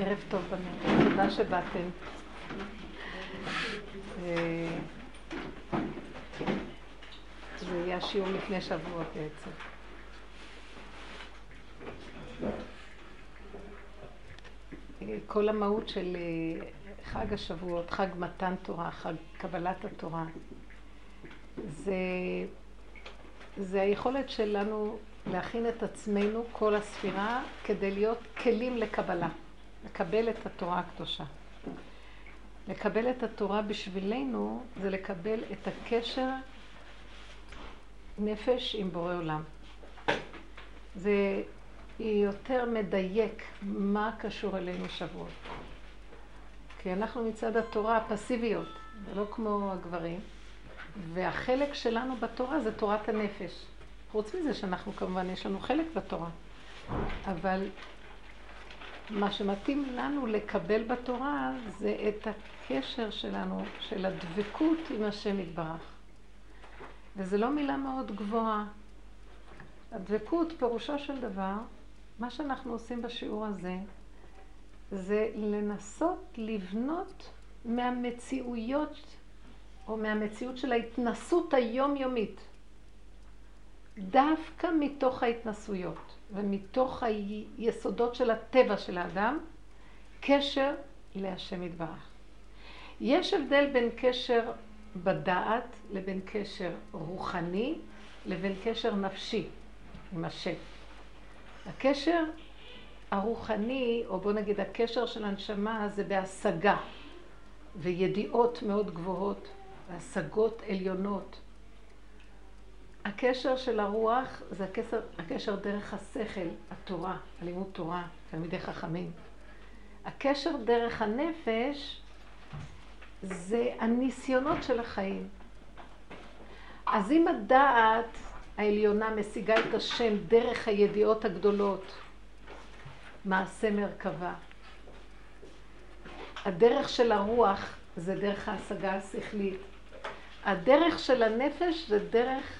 ערב טוב בנות, תודה שבאתם. אה, זה יהיה השיעור לפני שבוע בעצם. כל המהות של אה, חג השבועות, חג מתן תורה, חג קבלת התורה, זה, זה היכולת שלנו להכין את עצמנו, כל הספירה, כדי להיות כלים לקבלה, לקבל את התורה הקדושה. לקבל את התורה בשבילנו זה לקבל את הקשר נפש עם בורא עולם. זה יותר מדייק מה קשור אלינו שבועות. כי אנחנו מצד התורה פסיביות, לא כמו הגברים, והחלק שלנו בתורה זה תורת הנפש. חוץ מזה שאנחנו כמובן, יש לנו חלק בתורה, אבל מה שמתאים לנו לקבל בתורה זה את הקשר שלנו, של הדבקות עם השם יתברך. וזו לא מילה מאוד גבוהה. הדבקות, פירושו של דבר, מה שאנחנו עושים בשיעור הזה, זה לנסות לבנות מהמציאויות, או מהמציאות של ההתנסות היומיומית. דווקא מתוך ההתנסויות ומתוך היסודות של הטבע של האדם, קשר להשם יתברך. יש הבדל בין קשר בדעת לבין קשר רוחני לבין קשר נפשי עם השם. הקשר הרוחני, או בוא נגיד הקשר של הנשמה, זה בהשגה וידיעות מאוד גבוהות והשגות עליונות. הקשר של הרוח זה הקשר, הקשר דרך השכל, התורה, הלימוד תורה, תלמידי חכמים. הקשר דרך הנפש זה הניסיונות של החיים. אז אם הדעת העליונה משיגה את השם דרך הידיעות הגדולות, מעשה מרכבה. הדרך של הרוח זה דרך ההשגה השכלית. הדרך של הנפש זה דרך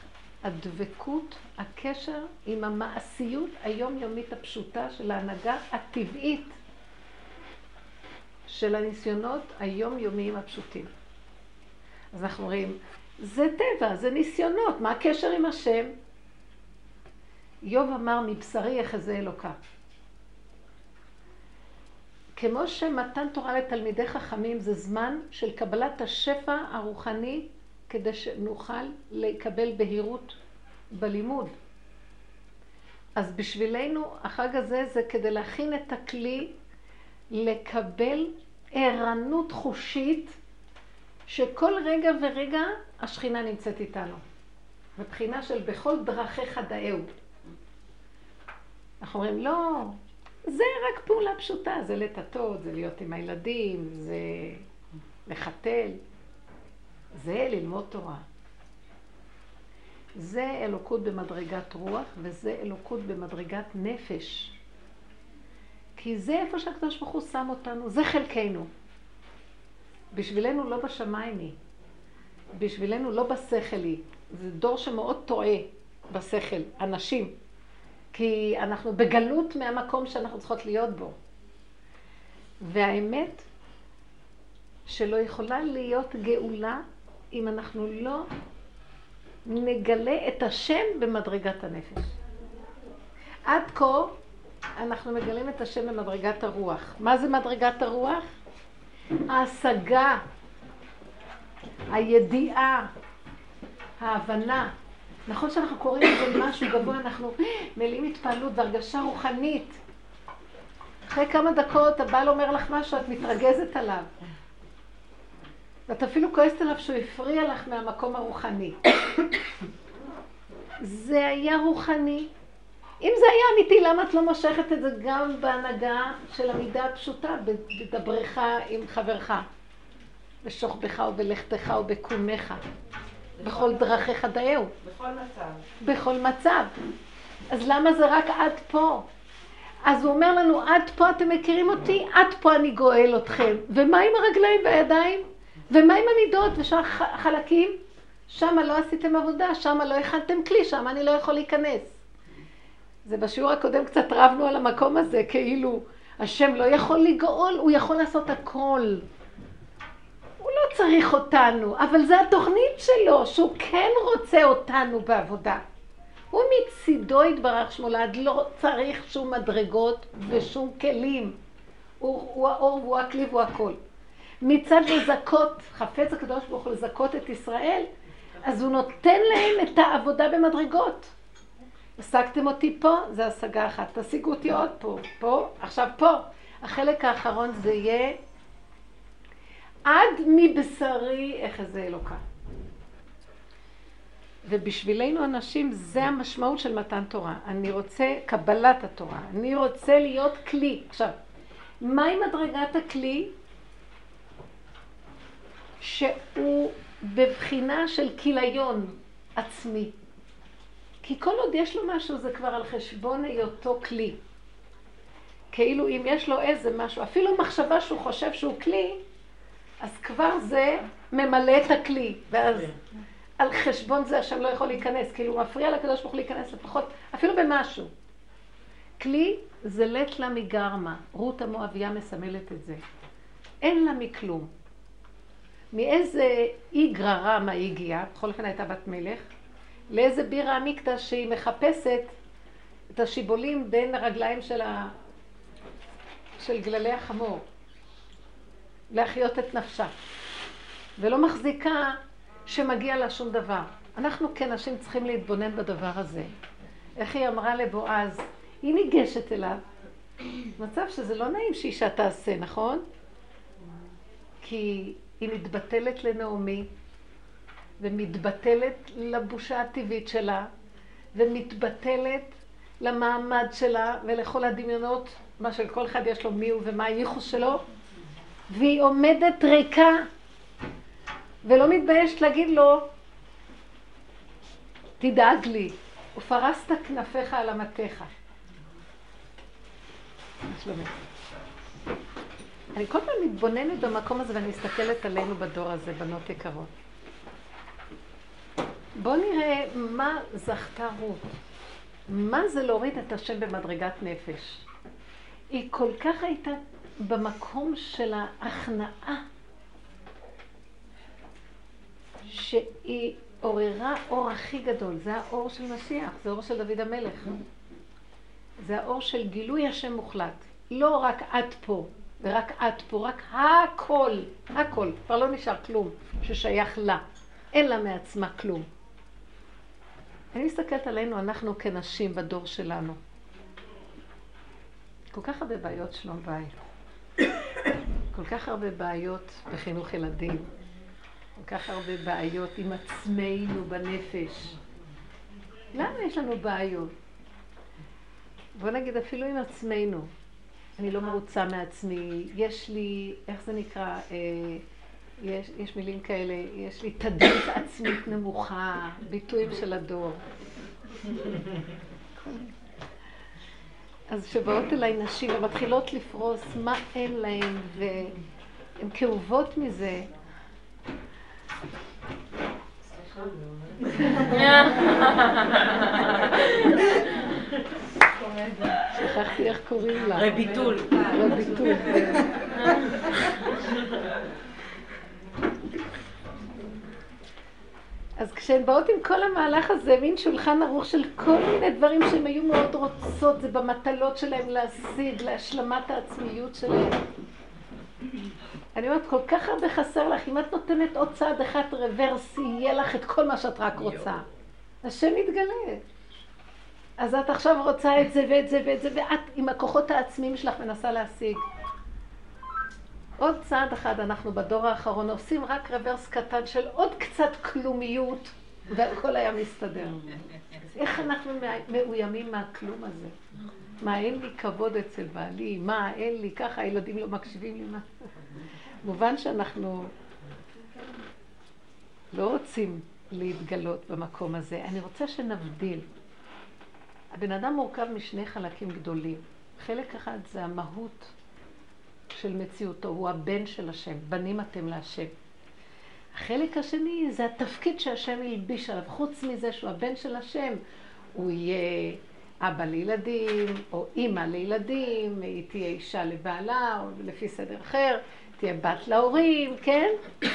הדבקות, הקשר עם המעשיות היומיומית הפשוטה של ההנהגה הטבעית של הניסיונות היומיומיים הפשוטים. אז אנחנו רואים, זה טבע, זה ניסיונות, מה הקשר עם השם? איוב אמר, מבשרי יחזה אלוקה. כמו שמתן תורה לתלמידי חכמים זה זמן של קבלת השפע הרוחני כדי שנוכל לקבל בהירות בלימוד. אז בשבילנו החג הזה זה כדי להכין את הכלי לקבל ערנות חושית שכל רגע ורגע השכינה נמצאת איתנו. מבחינה של בכל דרכיך דאהו. אנחנו אומרים, לא, זה רק פעולה פשוטה, זה לטטות, זה להיות עם הילדים, זה לחתל. זה ללמוד תורה. זה אלוקות במדרגת רוח וזה אלוקות במדרגת נפש. כי זה איפה שהקדוש ברוך הוא שם אותנו, זה חלקנו. בשבילנו לא בשמיים היא, בשבילנו לא בשכל היא. זה דור שמאוד טועה בשכל, אנשים. כי אנחנו בגלות מהמקום שאנחנו צריכות להיות בו. והאמת שלא יכולה להיות גאולה אם אנחנו לא נגלה את השם במדרגת הנפש. עד כה אנחנו מגלים את השם במדרגת הרוח. מה זה מדרגת הרוח? ההשגה, הידיעה, ההבנה. נכון שאנחנו קוראים לזה משהו גבוה, אנחנו מלאים התפעלות והרגשה רוחנית. אחרי כמה דקות הבעל אומר לך משהו, את מתרגזת עליו. ואת אפילו כועסת עליו שהוא הפריע לך מהמקום הרוחני. זה היה רוחני. אם זה היה אמיתי, למה את לא מושכת את זה גם בהנהגה של המידה הפשוטה, בדברך עם חברך, בשוכבך ובלכתך ובקומך, בכל דרכיך דאהו. בכל מצב. בכל מצב. אז למה זה רק עד פה? אז הוא אומר לנו, עד פה אתם מכירים אותי, עד פה אני גואל אתכם. ומה עם הרגליים והידיים? ומה עם המידות ושאר החלקים? שם לא עשיתם עבודה, שם לא הכנתם כלי, שם אני לא יכול להיכנס. זה בשיעור הקודם קצת רבנו על המקום הזה, כאילו, השם לא יכול לגאול, הוא יכול לעשות הכל. הוא לא צריך אותנו, אבל זו התוכנית שלו, שהוא כן רוצה אותנו בעבודה. הוא מצידו יתברך שמולד, לא צריך שום מדרגות ושום כלים. הוא, הוא האור והוא הכלי והוא הכל. מצד לזכות, חפץ הקדוש ברוך הוא לזכות את ישראל, אז הוא נותן להם את העבודה במדרגות. השגתם אותי פה, זה השגה אחת. תשיגו אותי עוד פה, פה, עכשיו פה. החלק האחרון זה יהיה עד מבשרי אחזה אלוקה. ובשבילנו אנשים זה המשמעות של מתן תורה. אני רוצה קבלת התורה. אני רוצה להיות כלי. עכשיו, מהי מדרגת הכלי? שהוא בבחינה של כיליון עצמי. כי כל עוד יש לו משהו זה כבר על חשבון היותו כלי. כאילו אם יש לו איזה משהו, אפילו מחשבה שהוא חושב שהוא כלי, אז כבר זה ממלא את הכלי. ואז על חשבון זה השם לא יכול להיכנס, כאילו הוא מפריע לקדוש ברוך הוא להיכנס לפחות, אפילו במשהו. כלי זה לט לה מגרמה, רות המואביה מסמלת את זה. אין לה מכלום. מאיזה אי גררה מה היא הגיעה, בכל אופן הייתה בת מלך, לאיזה בירה עמיקתא שהיא מחפשת את השיבולים בין הרגליים של, ה... של גללי החמור, להחיות את נפשה, ולא מחזיקה שמגיע לה שום דבר. אנחנו כנשים צריכים להתבונן בדבר הזה. איך היא אמרה לבועז, היא ניגשת אליו, מצב שזה לא נעים שאישה תעשה, נכון? כי היא מתבטלת לנעמי, ומתבטלת לבושה הטבעית שלה, ומתבטלת למעמד שלה ולכל הדמיונות, מה שלכל אחד יש לו מי הוא ומה הייחוס שלו, והיא עומדת ריקה, ולא מתביישת להגיד לו, תדאג לי, ופרסת כנפיך על אמתיך. אני כל פעם מתבוננת במקום הזה ואני מסתכלת עלינו בדור הזה, בנות יקרות. בואו נראה מה זכתה רות. מה זה להוריד את השם במדרגת נפש? היא כל כך הייתה במקום של ההכנעה, שהיא עוררה אור הכי גדול. זה האור של משיח, זה האור של דוד המלך. זה האור של גילוי השם מוחלט. לא רק עד פה, ורק את פה, רק הכל, הכל. כבר לא נשאר כלום ששייך לה. אין לה מעצמה כלום. אני מסתכלת עלינו, אנחנו כנשים בדור שלנו. כל כך הרבה בעיות שלום בית. כל כך הרבה בעיות בחינוך ילדים. כל כך הרבה בעיות עם עצמנו בנפש. למה יש לנו בעיות? בוא נגיד אפילו עם עצמנו. אני לא מרוצה מעצמי, יש לי, איך זה נקרא, אה, יש, יש מילים כאלה, יש לי תדמית עצמית נמוכה, ביטויים של הדור. אז כשבאות אליי נשים ומתחילות לפרוס מה אין להן והן כאובות מזה. שכחתי איך קוראים לה. רביטול. רביטול. אז כשהן באות עם כל המהלך הזה, מין שולחן ערוך של כל מיני דברים שהן היו מאוד רוצות, זה במטלות שלהן להשיג, להשלמת העצמיות שלהן. אני אומרת, כל כך הרבה חסר לך, אם את נותנת עוד צעד אחד רוורס, יהיה לך את כל מה שאת רק רוצה. השם יתגלה. אז את עכשיו רוצה את זה ואת זה ואת זה, ואת עם הכוחות העצמיים שלך מנסה להשיג. עוד צעד אחד אנחנו בדור האחרון עושים רק רוורס קטן של עוד קצת כלומיות, והכל היה מסתדר. איך אנחנו מאוימים מהכלום הזה? מה, אין לי כבוד אצל בעלי? מה, אין לי? ככה הילדים לא מקשיבים לי? מה? מובן שאנחנו לא רוצים להתגלות במקום הזה. אני רוצה שנבדיל. הבן אדם מורכב משני חלקים גדולים. חלק אחד זה המהות של מציאותו, הוא הבן של השם, בנים אתם להשם. החלק השני זה התפקיד שהשם הלביש עליו, חוץ מזה שהוא הבן של השם, הוא יהיה אבא לילדים, או אימא לילדים, היא תהיה אישה לבעלה, או לפי סדר אחר, תהיה בת להורים, כן?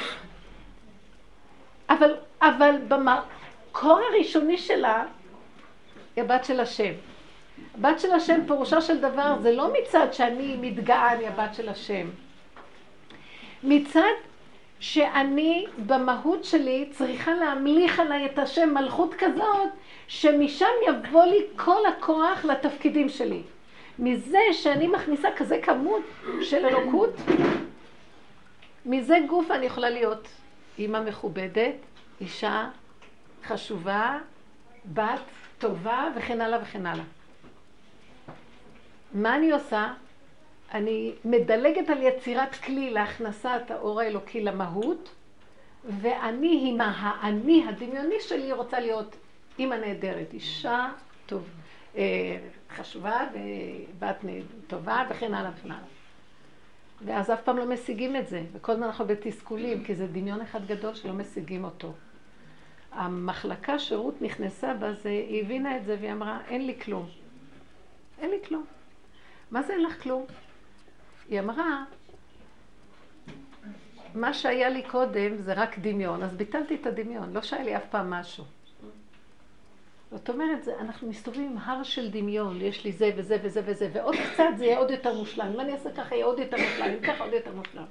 אבל, אבל במקור הראשוני שלה, היא הבת של השם. הבת של השם, פירושו של דבר, זה לא מצד שאני מתגאה, אני הבת של השם. מצד שאני במהות שלי צריכה להמליך עליי את השם מלכות כזאת, שמשם יבוא לי כל הכוח לתפקידים שלי. מזה שאני מכניסה כזה כמות של אלוקות, מזה גוף אני יכולה להיות אימא מכובדת, אישה חשובה, בת טובה וכן הלאה וכן הלאה. מה אני עושה? אני מדלגת על יצירת כלי להכנסת האור האלוקי למהות, ואני עם האני הדמיוני שלי רוצה להיות אימא נהדרת, אישה טוב, אה, חשובה ובת טובה וכן הלאה וכן הלאה. ואז אף פעם לא משיגים את זה, וכל הזמן אנחנו בתסכולים, כי זה דמיון אחד גדול שלא משיגים אותו. המחלקה שרות נכנסה בזה, היא הבינה את זה והיא אמרה, אין לי כלום. אין לי כלום. מה זה אין לך כלום? היא אמרה, מה שהיה לי קודם זה רק דמיון, אז ביטלתי את הדמיון, לא שהיה לי אף פעם משהו. זאת אומרת, זה, אנחנו מסתובבים עם הר של דמיון, יש לי זה וזה וזה וזה, ועוד קצת זה יהיה עוד יותר מושלם. אם אני אעשה ככה יהיה עוד יותר מושלם, אם ככה עוד יותר מושלם.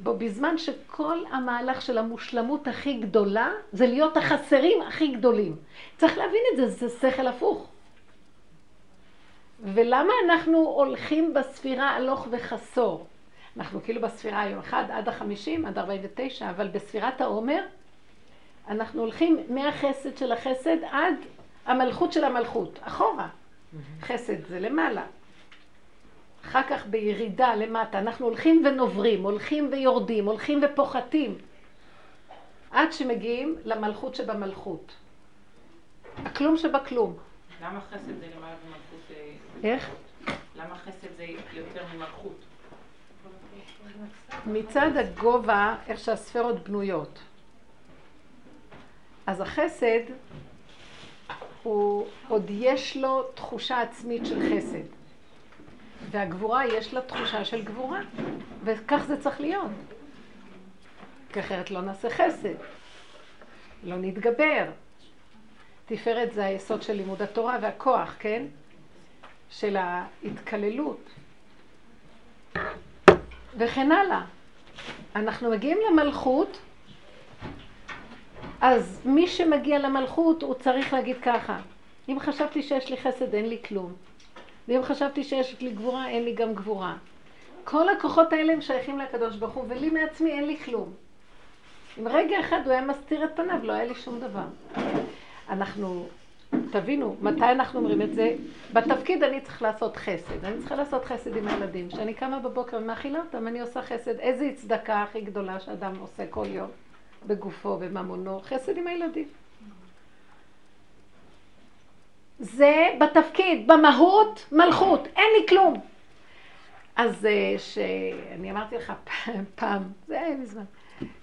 בו בזמן שכל המהלך של המושלמות הכי גדולה, זה להיות החסרים הכי גדולים. צריך להבין את זה, זה שכל הפוך. ולמה אנחנו הולכים בספירה הלוך וחסור? אנחנו כאילו בספירה היום אחד עד החמישים, עד ארבעים ותשע, אבל בספירת העומר אנחנו הולכים מהחסד של החסד עד המלכות של המלכות, אחורה. חסד זה למעלה. אחר כך בירידה למטה, אנחנו הולכים ונוברים, הולכים ויורדים, הולכים ופוחתים, עד שמגיעים למלכות שבמלכות. הכלום שבכלום. למה חסד זה למעלה במלכות? אה, איך? למה חסד זה יותר ממלכות? מצד הגובה, איך שהספרות בנויות. אז החסד, הוא עוד יש לו תחושה עצמית של חסד. והגבורה יש לה תחושה של גבורה, וכך זה צריך להיות. כי אחרת לא נעשה חסד, לא נתגבר. תפארת זה היסוד של לימוד התורה והכוח, כן? של ההתקללות. וכן הלאה. אנחנו מגיעים למלכות, אז מי שמגיע למלכות הוא צריך להגיד ככה, אם חשבתי שיש לי חסד אין לי כלום. ואם חשבתי שיש לי גבורה, אין לי גם גבורה. כל הכוחות האלה הם שייכים לקדוש ברוך הוא, ולי מעצמי אין לי כלום. אם רגע אחד הוא היה מסתיר את פניו, לא היה לי שום דבר. אנחנו, תבינו, מתי אנחנו אומרים את זה? בתפקיד אני צריך לעשות חסד. אני צריכה לעשות חסד עם הילדים. כשאני קמה בבוקר ומאכילה אותם, אני עושה חסד. איזה צדקה הכי גדולה שאדם עושה כל יום בגופו, בממונו? חסד עם הילדים. זה בתפקיד, במהות, מלכות, אין לי כלום. אז אה, שאני אמרתי לך פעם, זה היה מזמן,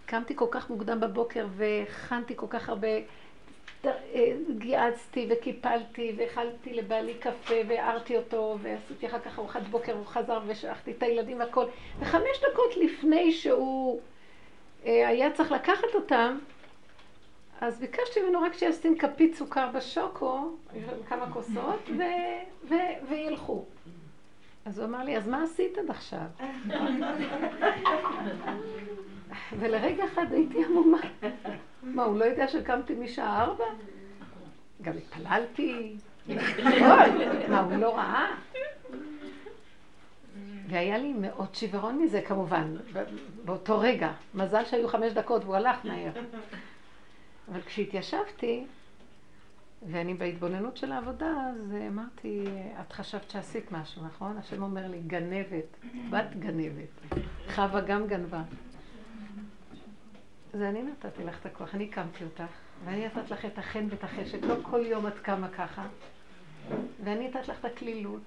קמתי כל כך מוקדם בבוקר והכנתי כל כך הרבה, אה, גיאצתי וקיפלתי והאכלתי לבעלי קפה והערתי אותו ועשיתי אחר כך ארוחת בוקר, הוא חזר ושלחתי את הילדים והכל. וחמש דקות לפני שהוא אה, היה צריך לקחת אותם, אז ביקשתי ממנו רק שישים כפית סוכר בשוקו, כמה כוסות, ו- ו- וילכו. אז הוא אמר לי, אז מה עשית עד עכשיו? ולרגע אחד הייתי עמומה. מה, הוא לא יודע שקמתי משעה ארבע? גם התפללתי. מה, הוא לא ראה? והיה לי מאוד שיוורון מזה כמובן, באותו רגע. מזל שהיו חמש דקות והוא הלך מהר. אבל כשהתיישבתי, ואני בהתבוננות של העבודה, אז אמרתי, את חשבת שעשית משהו, נכון? השם אומר לי, גנבת, בת גנבת. חווה גם גנבה. אז אני נתתי לך את הכוח, אני הקמתי אותך, ואני נתת לך את החן ואת החשק, לא כל יום את קמה ככה, ואני נתת לך את הקלילות.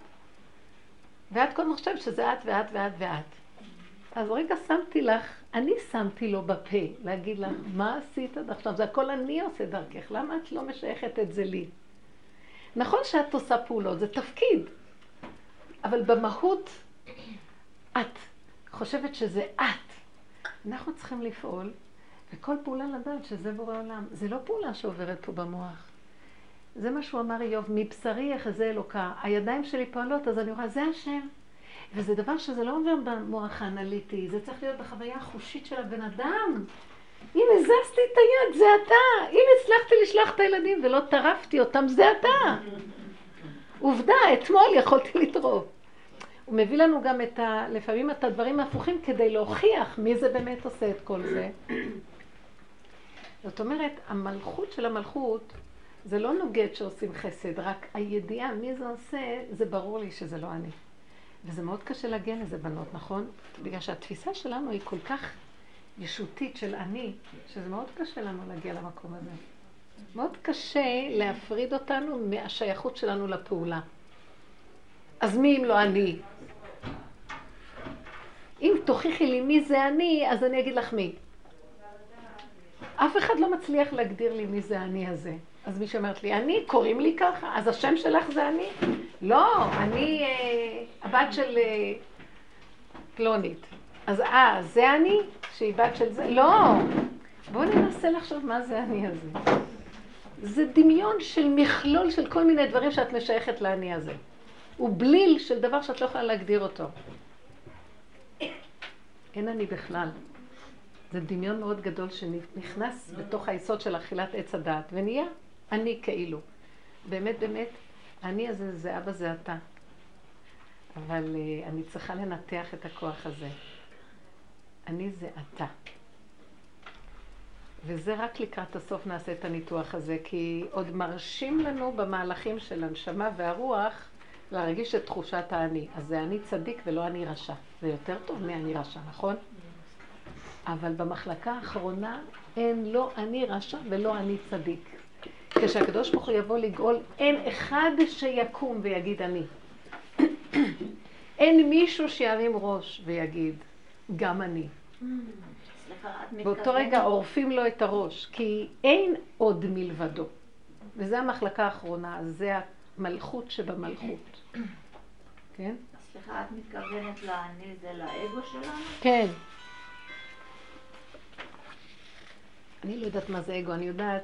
ואת כל הזמן חושבת שזה את ואת ואת ואת. אז רגע שמתי לך, אני שמתי לו בפה, להגיד לך, מה עשית עד עכשיו? זה הכל אני עושה דרכך, למה את לא משייכת את זה לי? נכון שאת עושה פעולות, זה תפקיד, אבל במהות את חושבת שזה את. אנחנו צריכים לפעול, וכל פעולה לדעת שזה בורא עולם. זה לא פעולה שעוברת פה במוח. זה מה שהוא אמר איוב, מבשרי יחזה אלוקה. הידיים שלי פועלות, אז אני רואה, זה השם. וזה דבר שזה לא עובר במוח האנליטי, זה צריך להיות בחוויה החושית של הבן אדם. אם הזזתי את היד, זה אתה. אם הצלחתי לשלוח את הילדים ולא טרפתי אותם, זה אתה. עובדה, אתמול יכולתי לטרוף. הוא מביא לנו גם את ה... לפעמים את הדברים ההפוכים כדי להוכיח מי זה באמת עושה את כל זה. זאת אומרת, המלכות של המלכות זה לא נוגד שעושים חסד, רק הידיעה מי זה עושה, זה ברור לי שזה לא אני. וזה מאוד קשה להגיע לזה, בנות, נכון? בגלל שהתפיסה שלנו היא כל כך ישותית של אני, שזה מאוד קשה לנו להגיע למקום הזה. מאוד קשה להפריד אותנו מהשייכות שלנו לפעולה. אז מי אם לא אני? אם תוכיחי לי מי זה אני, אז אני אגיד לך מי. אף אחד לא מצליח להגדיר לי מי זה אני הזה. אז מי שאומרת לי, אני, קוראים לי ככה, אז השם שלך זה אני? לא, אני אה, הבת של אה, פלונית. אז אה, זה אני? שהיא בת של זה? לא. בואו ננסה לחשוב מה זה אני הזה. זה דמיון של מכלול של כל מיני דברים שאת משייכת לאני הזה. הוא בליל של דבר שאת לא יכולה להגדיר אותו. אין אני בכלל. זה דמיון מאוד גדול שנכנס בתוך היסוד של אכילת עץ הדעת, ונהיה אני כאילו. באמת, באמת, אני הזה, זה אבא, זה אתה. אבל uh, אני צריכה לנתח את הכוח הזה. אני זה אתה. וזה רק לקראת הסוף נעשה את הניתוח הזה, כי עוד מרשים לנו במהלכים של הנשמה והרוח להרגיש את תחושת האני. אז זה אני צדיק ולא אני רשע. זה יותר טוב מאני רשע, נכון? אבל במחלקה האחרונה אין לא אני רשע ולא אני צדיק. כשהקדוש ברוך הוא יבוא לגאול, אין אחד שיקום ויגיד אני. אין מישהו שירים ראש ויגיד, גם אני. באותו רגע עורפים לו את הראש, כי אין עוד מלבדו. וזו המחלקה האחרונה, זה המלכות שבמלכות. כן? סליחה, את מתכוונת לאני זה לאגו שלנו? כן. אני לא יודעת מה זה אגו, אני יודעת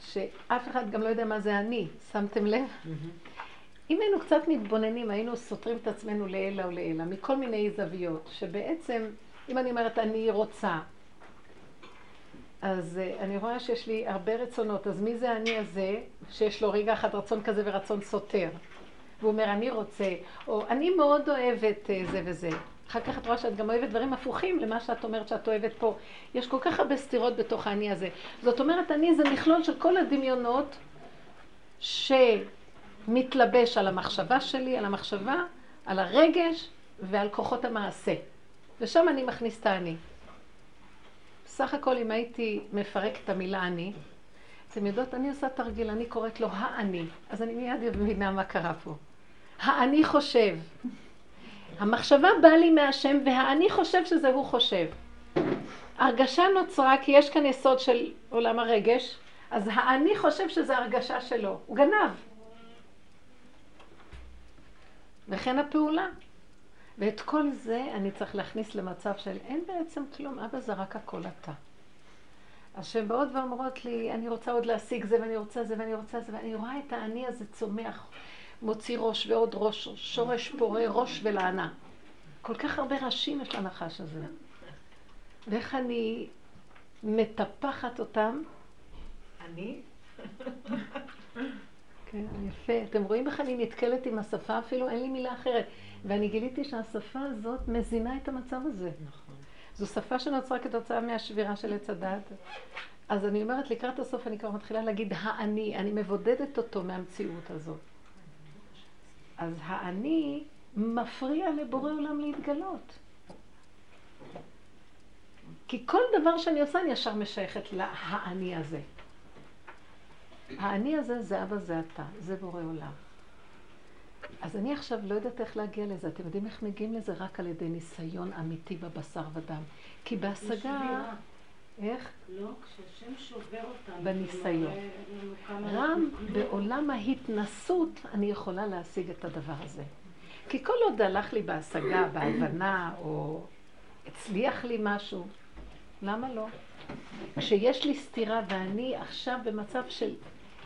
שאף אחד גם לא יודע מה זה אני, שמתם לב? אם היינו קצת מתבוננים, היינו סותרים את עצמנו לעילא ולעילא, מכל מיני זוויות, שבעצם, אם אני אומרת אני רוצה, אז uh, אני רואה שיש לי הרבה רצונות, אז מי זה אני הזה, שיש לו רגע אחד רצון כזה ורצון סותר? והוא אומר, אני רוצה, או אני מאוד אוהבת uh, זה וזה. אחר כך את רואה שאת גם אוהבת דברים הפוכים למה שאת אומרת שאת אוהבת פה. יש כל כך הרבה סתירות בתוך האני הזה. זאת אומרת, אני זה מכלול של כל הדמיונות שמתלבש על המחשבה שלי, על המחשבה, על הרגש ועל כוחות המעשה. ושם אני מכניס את האני. בסך הכל, אם הייתי מפרק את המילה אני, אתם יודעות, אני עושה תרגיל, אני קוראת לו האני. אז אני מיד מבינה מה קרה פה. האני חושב. המחשבה באה לי מהשם והאני חושב שזה הוא חושב. הרגשה נוצרה כי יש כאן יסוד של עולם הרגש, אז האני חושב שזה הרגשה שלו. הוא גנב. וכן הפעולה. ואת כל זה אני צריך להכניס למצב של אין בעצם כלום, אבא זה רק הכל אתה. אז שהן באות ואומרות לי, אני רוצה עוד להשיג זה ואני רוצה זה ואני רוצה זה, ואני רואה את האני הזה צומח. מוציא ראש ועוד ראש, שורש פורה ראש ולענה. כל כך הרבה ראשים יש לנחש הזה. ואיך אני מטפחת אותם. אני? כן, יפה. אתם רואים איך אני נתקלת עם השפה אפילו? אין לי מילה אחרת. ואני גיליתי שהשפה הזאת מזינה את המצב הזה. נכון. זו שפה שנוצרה כתוצאה מהשבירה של עץ הדת. אז אני אומרת, לקראת הסוף אני כבר מתחילה להגיד האני, אני מבודדת אותו מהמציאות הזאת. אז האני מפריע לבורא עולם להתגלות. כי כל דבר שאני עושה, אני ישר משייכת לאני הזה. האני הזה זה אבא זה אתה, זה בורא עולם. אז אני עכשיו לא יודעת איך להגיע לזה. אתם יודעים איך מגיעים לזה? רק על ידי ניסיון אמיתי בבשר ודם. כי בהשגה איך? לא, כשהשם שובר אותנו. בניסיון. רם, בעולם ההתנסות אני יכולה להשיג את הדבר הזה. כי כל עוד הלך לי בהשגה, בהבנה, או הצליח לי משהו, למה לא? כשיש לי סתירה ואני עכשיו במצב של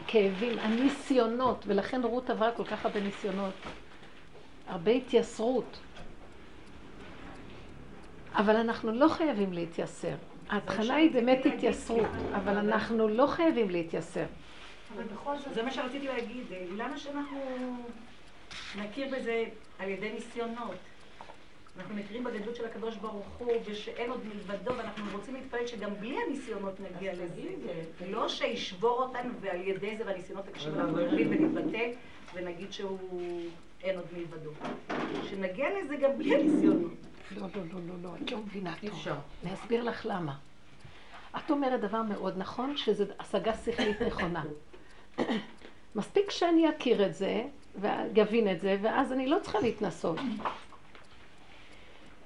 כאבים, הניסיונות, ולכן רות עברה כל כך הרבה ניסיונות, הרבה התייסרות. אבל אנחנו לא חייבים להתייסר. ההתחלה היא באמת התייסרות, אבל אנחנו לא חייבים להתייסר. אבל בכל זאת, זה מה שרציתי להגיד, למה שאנחנו נכיר בזה על ידי ניסיונות? אנחנו מכירים בגדלות של הקדוש ברוך הוא, ושאין עוד מלבדו, ואנחנו רוצים להתפלל שגם בלי הניסיונות נגיע לזה. לא שישבור אותנו, ועל ידי זה והניסיונות הקשים אנחנו נבין ונתבטא, ונגיד שהוא אין עוד מלבדו. שנגיע לזה גם בלי הניסיונות. לא, לא, לא, לא, לא, את לא מבינה טוב. אני אסביר לך למה. את אומרת דבר מאוד נכון, שזו השגה שכלית נכונה. מספיק שאני אכיר את זה, ואבין את זה, ואז אני לא צריכה להתנסות.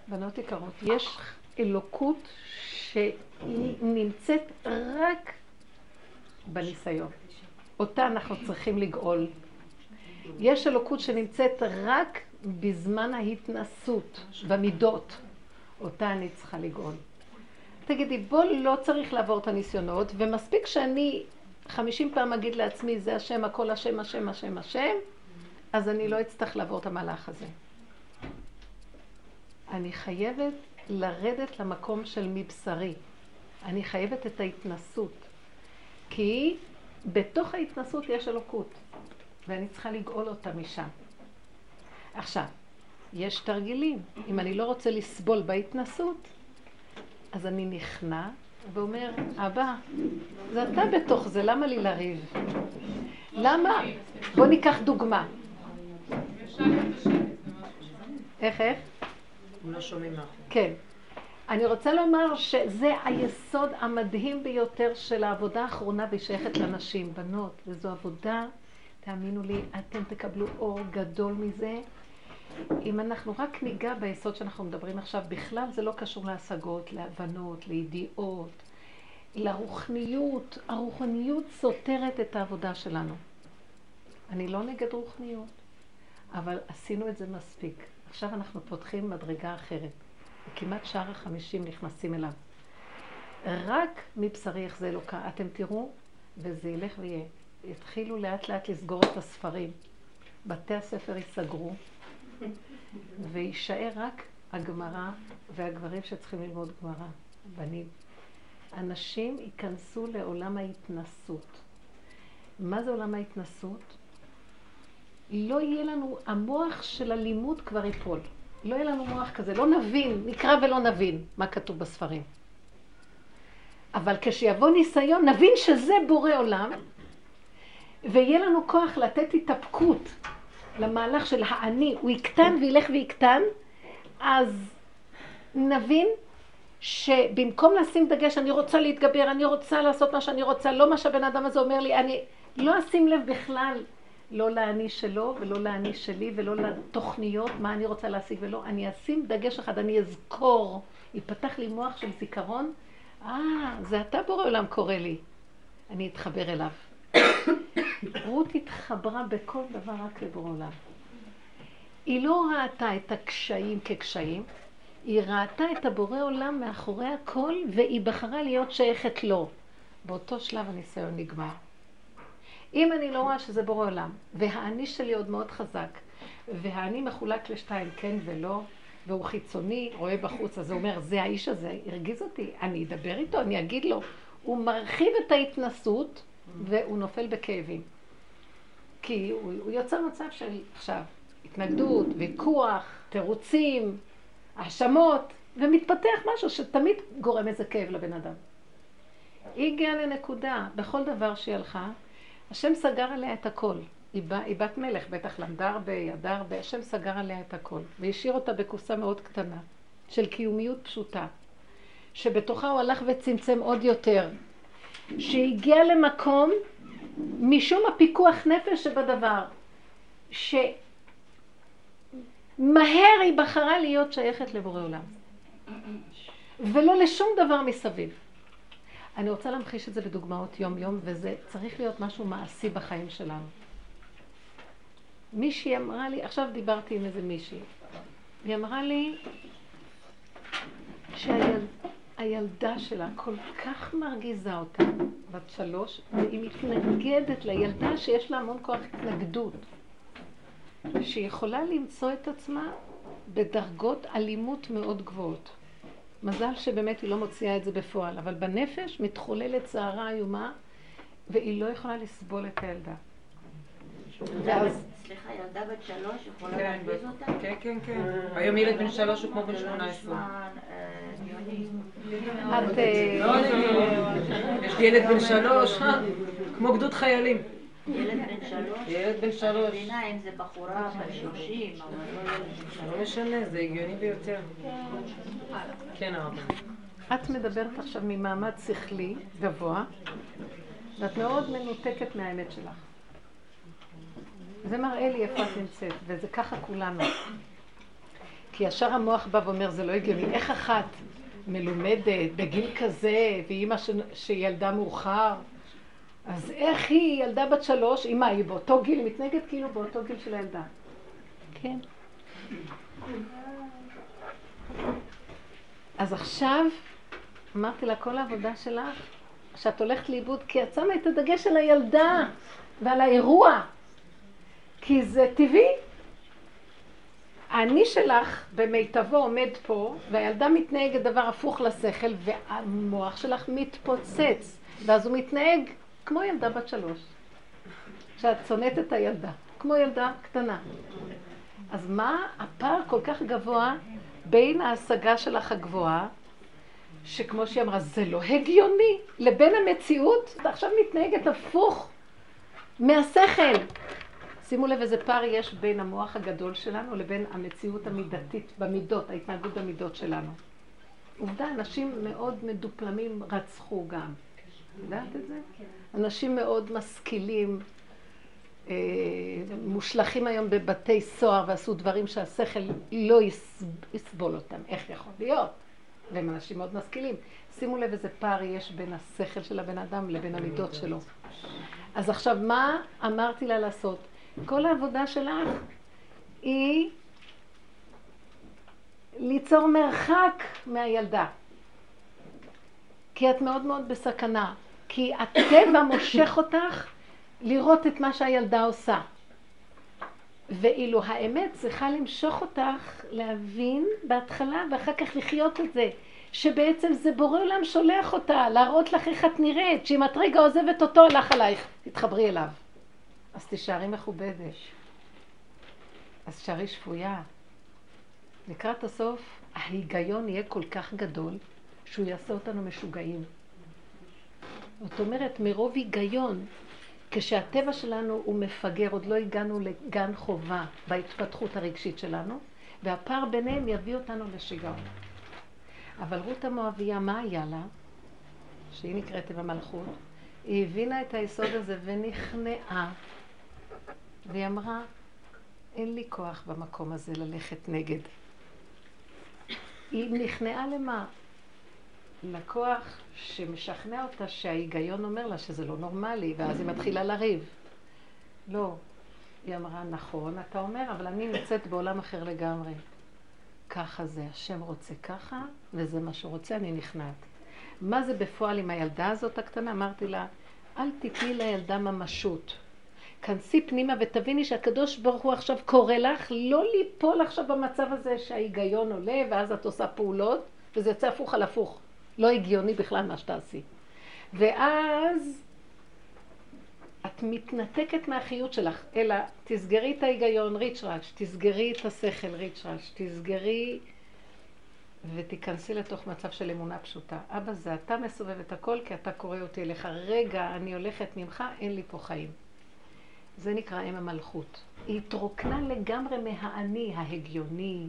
בנות יקרות, יש אלוקות שהיא נמצאת רק בניסיון. אותה אנחנו צריכים לגאול. יש אלוקות שנמצאת רק בזמן ההתנסות, במידות. אותה אני צריכה לגאול. תגידי, בוא לא צריך לעבור את הניסיונות, ומספיק שאני חמישים פעם אגיד לעצמי, זה השם, הכל השם, השם, השם, השם, אז אני לא אצטרך לעבור את המהלך הזה. אני חייבת לרדת למקום של מבשרי. אני חייבת את ההתנסות. כי בתוך ההתנסות יש אלוקות, ואני צריכה לגאול אותה משם. עכשיו, יש תרגילים. אם אני לא רוצה לסבול בהתנסות, אז אני נכנע ואומר, אבא, זה אתה בתוך זה, למה לי לריב? למה? בוא ניקח דוגמה. איך, איך? לא שומעים מה. כן. אני רוצה לומר שזה היסוד המדהים ביותר של העבודה האחרונה והיא שייכת לנשים, בנות, וזו עבודה, תאמינו לי, אתם תקבלו אור גדול מזה. אם אנחנו רק ניגע ביסוד שאנחנו מדברים עכשיו, בכלל זה לא קשור להשגות, להבנות, לידיעות, לרוחניות. הרוחניות סותרת את העבודה שלנו. אני לא נגד רוחניות, אבל עשינו את זה מספיק. עכשיו אנחנו פותחים מדרגה אחרת. וכמעט שער החמישים נכנסים אליו. רק מבשרי יחזה אלוקה. אתם תראו, וזה ילך ויהיה. יתחילו לאט לאט לסגור את הספרים. בתי הספר ייסגרו, ויישאר רק הגמרא והגברים שצריכים ללמוד גמרא, בנים. אנשים ייכנסו לעולם ההתנסות. מה זה עולם ההתנסות? לא יהיה לנו, המוח של הלימוד כבר ייפול. לא יהיה לנו מוח כזה, לא נבין, נקרא ולא נבין מה כתוב בספרים. אבל כשיבוא ניסיון, נבין שזה בורא עולם, ויהיה לנו כוח לתת התאפקות למהלך של האני, הוא יקטן וילך ויקטן, אז נבין שבמקום לשים דגש, אני רוצה להתגבר, אני רוצה לעשות מה שאני רוצה, לא מה שהבן אדם הזה אומר לי, אני לא אשים לב בכלל לא לאני שלו ולא לאני שלי ולא לתוכניות, מה אני רוצה להשיג ולא. אני אשים דגש אחד, אני אזכור, ייפתח לי מוח של זיכרון, אה, זה אתה בורא עולם קורא לי. אני אתחבר אליו. רות התחברה בכל דבר רק לבורא עולם. היא לא ראתה את הקשיים כקשיים, היא ראתה את הבורא עולם מאחורי הכל, והיא בחרה להיות שייכת לו. באותו שלב הניסיון נגמר. אם אני לא רואה שזה בורא עולם, והאני שלי עוד מאוד חזק, והאני מחולק לשתיים, כן ולא, והוא חיצוני, רואה בחוץ, אז הוא אומר, זה האיש הזה, הרגיז אותי, אני אדבר איתו, אני אגיד לו. הוא מרחיב את ההתנסות, והוא נופל בכאבים. כי הוא, הוא יוצר מצב של עכשיו התנגדות, ויכוח, תירוצים, האשמות, ומתפתח משהו שתמיד גורם איזה כאב לבן אדם. היא הגיעה לנקודה, בכל דבר שהיא הלכה, השם סגר עליה את הכל. היא, בא, היא בת מלך, בטח למדה הרבה, ידעה הרבה, השם סגר עליה את הכל. והשאיר אותה בקופסה מאוד קטנה, של קיומיות פשוטה, שבתוכה הוא הלך וצמצם עוד יותר. שהגיע למקום, משום הפיקוח נפש שבדבר, שמהר היא בחרה להיות שייכת לבורא עולם. ולא לשום דבר מסביב. אני רוצה להמחיש את זה בדוגמאות יום-יום, וזה צריך להיות משהו מעשי בחיים שלנו. מישהי אמרה לי, עכשיו דיברתי עם איזה מישהי, היא אמרה לי שהילדה שלה כל כך מרגיזה אותה, בת שלוש, והיא מתנגדת לילדה שיש לה המון כוח התנגדות, שהיא יכולה למצוא את עצמה בדרגות אלימות מאוד גבוהות. מזל שבאמת היא לא מוציאה את זה בפועל, אבל בנפש מתחוללת סערה איומה, והיא לא יכולה לסבול את הילדה. ואז... סליחה, ילדה בת שלוש יכולה כן, להרגיז אותה? כן, כן, כן. היום ילד בן שלוש הוא כמו בן שמונה עשרה. את... אה, לא, יש לי ילד בן שלוש, אה, כמו גדוד חיילים. ילד בן שלוש? ילד בן אני שלוש. מבינה אם זה בחורה בת שלושים, אבל לא. לא משנה, זה הגיוני ביותר. כן, הרב. את מדברת עכשיו ממעמד שכלי גבוה, ואת מאוד מנותקת מהאמת שלך. זה מראה לי איפה את נמצאת, וזה ככה כולנו. כי ישר המוח בא ואומר, זה לא הגיוני. איך אחת מלומדת בגיל כזה, ואימא ש... שילדה מאוחר, אז איך היא ילדה בת שלוש, מה, היא באותו גיל, היא מתנהגת כאילו באותו גיל של הילדה. כן. אז עכשיו, אמרתי לה, כל העבודה שלך, שאת הולכת לאיבוד, כי את שמה את הדגש על הילדה ועל האירוע. כי זה טבעי. האני שלך במיטבו עומד פה, והילדה מתנהגת דבר הפוך לשכל, והמוח שלך מתפוצץ, ואז הוא מתנהג כמו ילדה בת שלוש. שאת שונאת את הילדה, כמו ילדה קטנה. אז מה הפער כל כך גבוה בין ההשגה שלך הגבוהה, שכמו שהיא אמרה, זה לא הגיוני, לבין המציאות, את עכשיו מתנהגת הפוך מהשכל. שימו לב איזה פער יש בין המוח הגדול שלנו לבין המציאות המידתית במידות, ההתנהגות במידות שלנו. עובדה, אנשים מאוד מדופלמים רצחו גם. יודעת את זה? אנשים מאוד משכילים, אה, מושלכים היום בבתי סוהר ועשו דברים שהשכל לא יסבול אותם. איך יכול להיות? והם אנשים מאוד משכילים. שימו לב איזה פער יש בין השכל של הבן אדם לבין המידות שלו. אז עכשיו, מה אמרתי לה לעשות? כל העבודה שלך היא ליצור מרחק מהילדה. כי את מאוד מאוד בסכנה. כי הטבע מושך אותך לראות את מה שהילדה עושה. ואילו האמת צריכה למשוך אותך להבין בהתחלה ואחר כך לחיות את זה. שבעצם זה בורא עולם שולח אותה, להראות לך איך את נראית, שאם את רגע עוזבת אותו, הלך עלייך, תתחברי אליו. אז תישארי מכובדת. אז תישארי שפויה. לקראת הסוף, ההיגיון יהיה כל כך גדול, שהוא יעשה אותנו משוגעים. זאת אומרת, מרוב היגיון, כשהטבע שלנו הוא מפגר, עוד לא הגענו לגן חובה בהתפתחות הרגשית שלנו, והפער ביניהם יביא אותנו לשיגעון. אבל רות המואביה, מה היה לה? שהיא נקראת במלכות, היא הבינה את היסוד הזה ונכנעה. והיא אמרה, אין לי כוח במקום הזה ללכת נגד. היא נכנעה למה? לקוח שמשכנע אותה שההיגיון אומר לה שזה לא נורמלי, ואז היא מתחילה לריב. לא. היא אמרה, נכון, אתה אומר, אבל אני נמצאת בעולם אחר לגמרי. ככה זה, השם רוצה ככה, וזה מה שהוא רוצה, אני נכנעת. מה זה בפועל עם הילדה הזאת הקטנה? אמרתי לה, אל תתני לילדה ממשות. כנסי פנימה ותביני שהקדוש ברוך הוא עכשיו קורא לך לא ליפול עכשיו במצב הזה שההיגיון עולה ואז את עושה פעולות וזה יוצא הפוך על הפוך. לא הגיוני בכלל מה שתעשי. ואז את מתנתקת מהחיות שלך, אלא תסגרי את ההיגיון ריצ'ראץ', תסגרי את השכל ריצ'ראץ', תסגרי ותיכנסי לתוך מצב של אמונה פשוטה. אבא זה אתה מסובב את הכל כי אתה קורא אותי אליך. רגע, אני הולכת ממך, אין לי פה חיים. זה נקרא אם המלכות. היא התרוקנה לגמרי מהאני ההגיוני,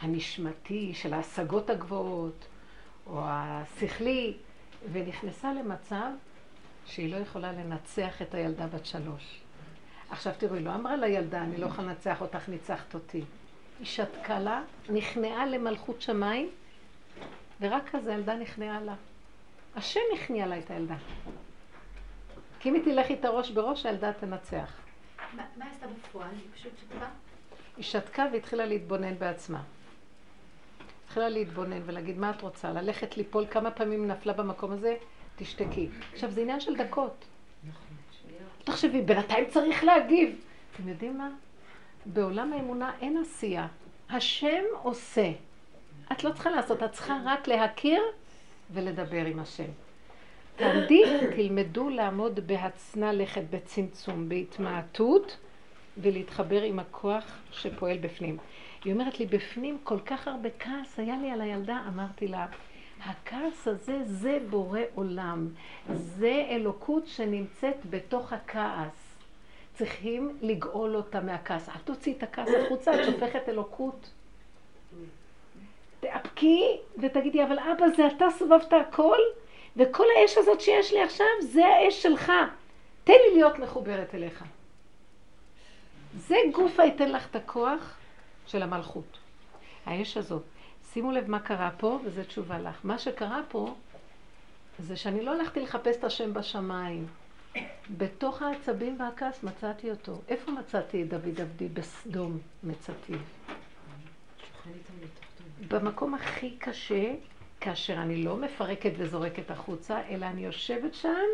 הנשמתי, של ההשגות הגבוהות, או השכלי, ונכנסה למצב שהיא לא יכולה לנצח את הילדה בת שלוש. עכשיו תראו, היא לא אמרה לילדה, אני לא יכולה לנצח אותך, ניצחת אותי. היא שתקה לה, נכנעה למלכות שמיים, ורק אז הילדה נכנעה לה. השם הכניע לה את הילדה. כי אם היא תלך איתה ראש בראש, הילדה תנצח. מה עשתה בפועל? היא פשוט שתקה? היא שתקה והתחילה להתבונן בעצמה. התחילה להתבונן ולהגיד, מה את רוצה? ללכת ליפול כמה פעמים נפלה במקום הזה? תשתקי. עכשיו, זה עניין של דקות. תחשבי, בינתיים צריך להגיב. אתם יודעים מה? בעולם האמונה אין עשייה. השם עושה. את לא צריכה לעשות, את צריכה רק להכיר ולדבר עם השם. תעמדי, תלמדו לעמוד בהצנע לכת, בצמצום, בהתמעטות, ולהתחבר עם הכוח שפועל בפנים. היא אומרת לי, בפנים כל כך הרבה כעס היה לי על הילדה, אמרתי לה, הכעס הזה זה בורא עולם, זה אלוקות שנמצאת בתוך הכעס. צריכים לגאול אותה מהכעס. אל תוציא את הכעס החוצה, את שופכת אלוקות. תאפקי ותגידי, אבל אבא, זה אתה סובבת הכל, וכל האש הזאת שיש לי עכשיו, זה האש שלך. תן לי להיות מחוברת אליך. זה גוף היתן לך את הכוח של המלכות. האש הזאת. שימו לב מה קרה פה, וזו תשובה לך. מה שקרה פה, זה שאני לא הלכתי לחפש את השם בשמיים. בתוך העצבים והכעס מצאתי אותו. איפה מצאתי את דוד עבדי? בסדום מצאתיו. במקום הכי קשה, כאשר אני לא מפרקת וזורקת החוצה, אלא אני יושבת שם,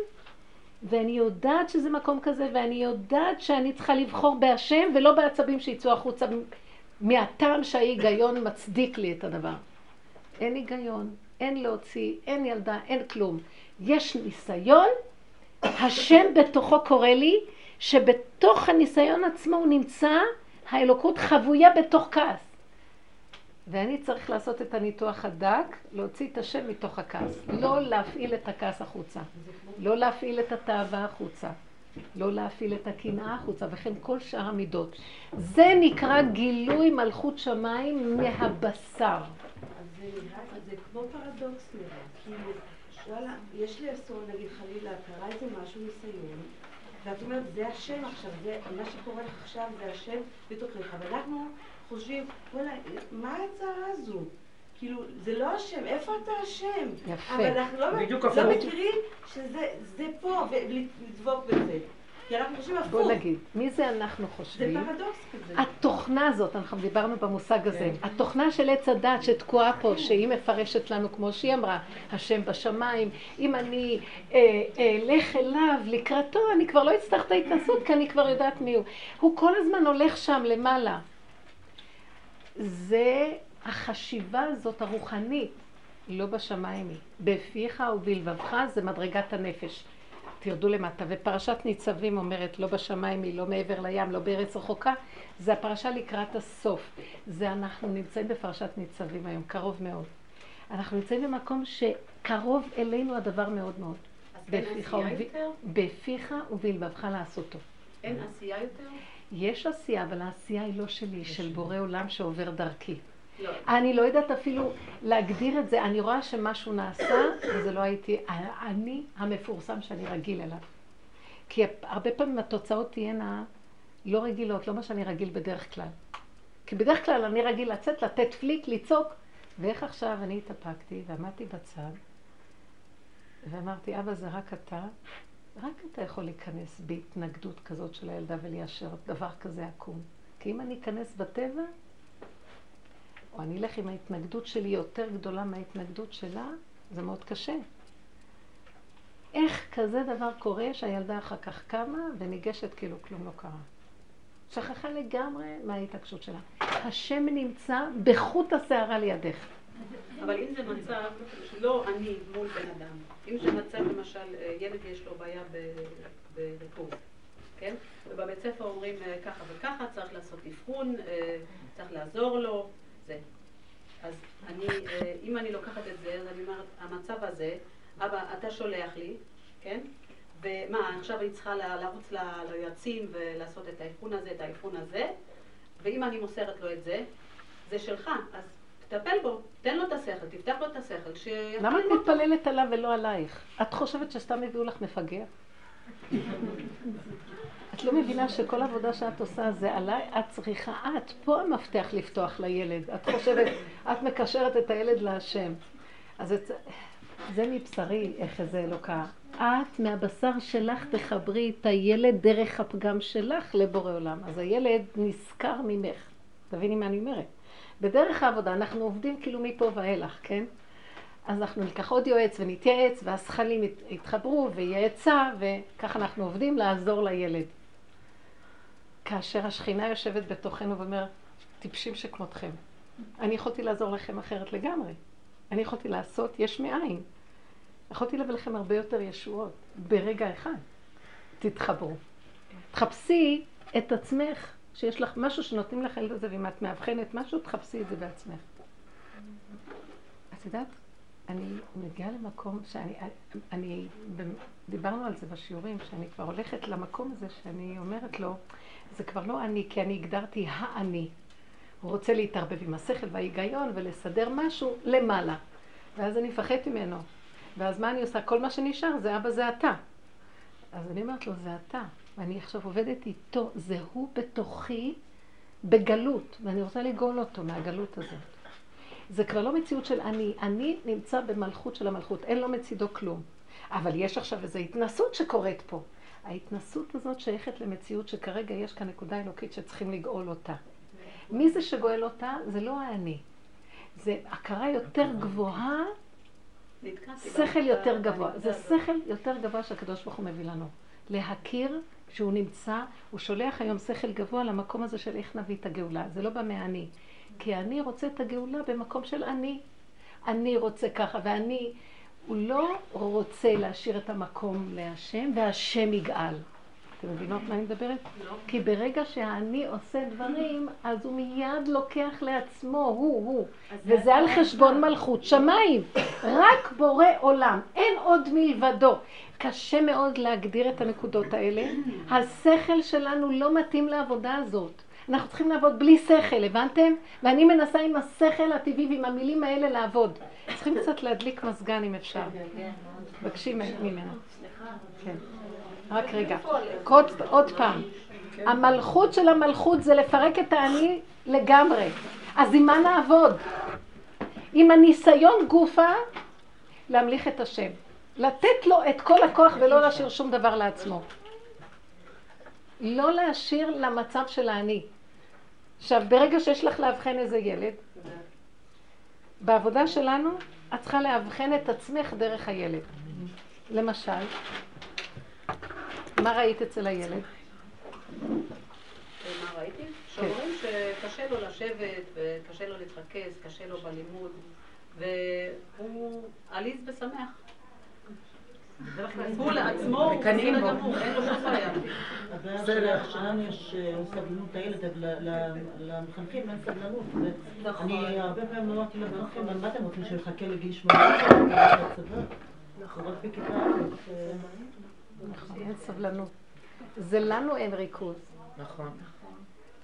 ואני יודעת שזה מקום כזה, ואני יודעת שאני צריכה לבחור בהשם ולא בעצבים שיצאו החוצה, מהטעם שההיגיון מצדיק לי את הדבר. אין היגיון, אין להוציא, אין ילדה, אין כלום. יש ניסיון, השם בתוכו קורא לי, שבתוך הניסיון עצמו הוא נמצא, האלוקות חבויה בתוך כעס. ואני צריך לעשות את הניתוח הדק, להוציא את השם מתוך הכעס. לא להפעיל את הכעס החוצה. לא להפעיל את התאווה החוצה. לא להפעיל את הקנאה החוצה, וכן כל שאר המידות. זה נקרא גילוי מלכות שמיים מהבשר. אז זה נראה, זה כמו פרדוקס נראה, כאילו, וואלה, יש לי אסון, נגיד חלילה, קרה איזה משהו, ניסיון, ואת אומרת, זה השם עכשיו, זה, מה שקורה לך עכשיו זה השם בתוכך, ואנחנו חושבים, וואלה, מה ההצעה הזו? כאילו, זה לא השם, איפה אתה השם? יפה. אבל אנחנו לא, בדיוק לא. מכירים שזה זה פה, ולדבוק בזה. כי אנחנו חושבים הפוך. בוא נגיד, מי זה אנחנו זה חושבים? פרדוקס כזה. התוכנה הזאת, אנחנו דיברנו במושג הזה, התוכנה של עץ הדת שתקועה פה, שהיא מפרשת לנו כמו שהיא אמרה, השם בשמיים, אם אני אה, אלך אליו לקראתו, אני כבר לא אצטרך את ההתנסות, כי אני כבר יודעת מי הוא. הוא כל הזמן הולך שם למעלה. זה החשיבה הזאת הרוחנית, לא בשמיים היא. בפיך ובלבבך זה מדרגת הנפש. תרדו למטה. ופרשת ניצבים אומרת, לא בשמיים היא, לא מעבר לים, לא בארץ רחוקה, זה הפרשה לקראת הסוף. זה אנחנו נמצאים בפרשת ניצבים היום, קרוב מאוד. אנחנו נמצאים במקום שקרוב אלינו הדבר מאוד מאוד. אז אין בפיך וב- יותר? בפיך ובלבבך לעשותו. אין עשייה יותר? יש עשייה, אבל העשייה היא לא שלי, היא של בורא עולם שעובר דרכי. לא. אני לא יודעת אפילו להגדיר את זה, אני רואה שמשהו נעשה, וזה לא הייתי, אני המפורסם שאני רגיל אליו. כי הרבה פעמים התוצאות תהיינה לא רגילות, לא מה שאני רגיל בדרך כלל. כי בדרך כלל אני רגיל לצאת, לתת פליק, לצעוק, ואיך עכשיו אני התאפקתי ועמדתי בצד, ואמרתי, אבא זה רק אתה, רק אתה יכול להיכנס בהתנגדות כזאת של הילדה וליישר דבר כזה עקום. כי אם אני אכנס בטבע, או אני אלך עם ההתנגדות שלי יותר גדולה מההתנגדות שלה, זה מאוד קשה. איך כזה דבר קורה שהילדה אחר כך קמה וניגשת כאילו כלום לא קרה? שכחה לגמרי מההתעקשות שלה. השם נמצא בחוט השערה לידך. אבל אם זה מצב לא אני מול בן אדם, אם זה מצב למשל ילד יש לו בעיה בריכוז, כן? ובבית ספר אומרים אה, ככה וככה, צריך לעשות אבחון, אה, צריך לעזור לו, זה. אז אני, אה, אם אני לוקחת את זה, אז אני אומרת, המצב הזה, אבא, אתה שולח לי, כן? ומה, עכשיו אני צריכה לרוץ ליועצים ולעשות את האבחון הזה, את האבחון הזה, ואם אני מוסרת לו את זה, זה שלך, אז תטפל בו, תן לו את השכל, תפתח לו את השכל, ש... למה את מתפללת עליו ולא עלייך? את חושבת שסתם הביאו לך מפגר? את לא מבינה שכל עבודה שאת עושה זה עליי, את צריכה, את, פה המפתח לפתוח לילד. את חושבת, את מקשרת את הילד להשם. אז את, זה מבשרי, איך זה אלוקה. את מהבשר שלך תחברי את הילד דרך הפגם שלך לבורא עולם. אז הילד נשכר ממך. תביני מה אני אומרת. בדרך העבודה אנחנו עובדים כאילו מפה ואילך, כן? אז אנחנו ניקח עוד יועץ ונתייעץ, והזכלים יתחברו ויהיה עצה, וככה אנחנו עובדים לעזור לילד. כאשר השכינה יושבת בתוכנו ואומרת, טיפשים שכמותכם. אני יכולתי לעזור לכם אחרת לגמרי. אני יכולתי לעשות יש מאין. יכולתי להביא לכם הרבה יותר ישועות ברגע אחד. תתחברו. תחפשי את עצמך, שיש לך משהו שנותנים לך את זה, ואם את מאבחנת משהו, תחפשי את זה בעצמך. את יודעת, אני מגיעה למקום שאני, אני, דיברנו על זה בשיעורים, שאני כבר הולכת למקום הזה שאני אומרת לו, זה כבר לא אני, כי אני הגדרתי האני. הוא רוצה להתערבב עם השכל וההיגיון ולסדר משהו למעלה. ואז אני מפחד ממנו. ואז מה אני עושה? כל מה שנשאר זה אבא זה אתה. אז אני אומרת לו, זה אתה. ואני עכשיו עובדת איתו, זה הוא בתוכי בגלות, ואני רוצה לגאול אותו מהגלות הזאת. זה כבר לא מציאות של אני, אני נמצא במלכות של המלכות, אין לו מצידו כלום. אבל יש עכשיו איזו התנסות שקורית פה. ההתנסות הזאת שייכת למציאות שכרגע יש כאן נקודה אלוקית שצריכים לגאול אותה. מי זה שגואל אותה? זה לא האני. זה הכרה יותר גבוהה, שכל יותר גבוה. זה שכל יותר גבוה שהקדוש ברוך הוא מביא לנו. להכיר שהוא נמצא, הוא שולח היום שכל גבוה למקום הזה של איך נביא את הגאולה. זה לא בא מהאני. כי אני רוצה את הגאולה במקום של אני. אני רוצה ככה, ואני, הוא לא רוצה להשאיר את המקום להשם, והשם יגאל. אתם מבינות מה אני מדברת? כי ברגע שהאני עושה דברים, אז הוא מיד לוקח לעצמו, הוא, הוא. וזה על חשבון מלכות שמיים. רק בורא עולם, אין עוד מלבדו. קשה מאוד להגדיר את הנקודות האלה. השכל שלנו לא מתאים לעבודה הזאת. אנחנו צריכים לעבוד בלי שכל, הבנתם? ואני מנסה עם השכל הטבעי ועם המילים האלה לעבוד. צריכים קצת להדליק מזגן אם אפשר. מבקשי ממנו. כן. רק רגע. עוד פעם. המלכות של המלכות זה לפרק את האני לגמרי. אז עם מה נעבוד? עם הניסיון גופה להמליך את השם. לתת לו את כל הכוח ולא להשאיר שום דבר לעצמו. לא להשאיר למצב של האני. עכשיו, ברגע שיש לך לאבחן איזה ילד, בעבודה שלנו את צריכה לאבחן את עצמך דרך הילד. למשל, מה ראית אצל הילד? מה ראיתי? שאומרים שקשה לו לשבת, וקשה לו להתרכז, קשה לו בלימוד, והוא עליז ושמח. הוא לעצמו, הוא בסדר גמור, אין לו שום בעיה. הבעיה שלנו יש אה, סבלנות הילד, למחנכים אין סבלנות. נכון. אני הרבה פעמים אמרתי למחנכים, מה אתם רוצים שיחכה לגיל שמונה? נכון. נכון, אין סבלנות. זה לנו אין ריכוז. נכון.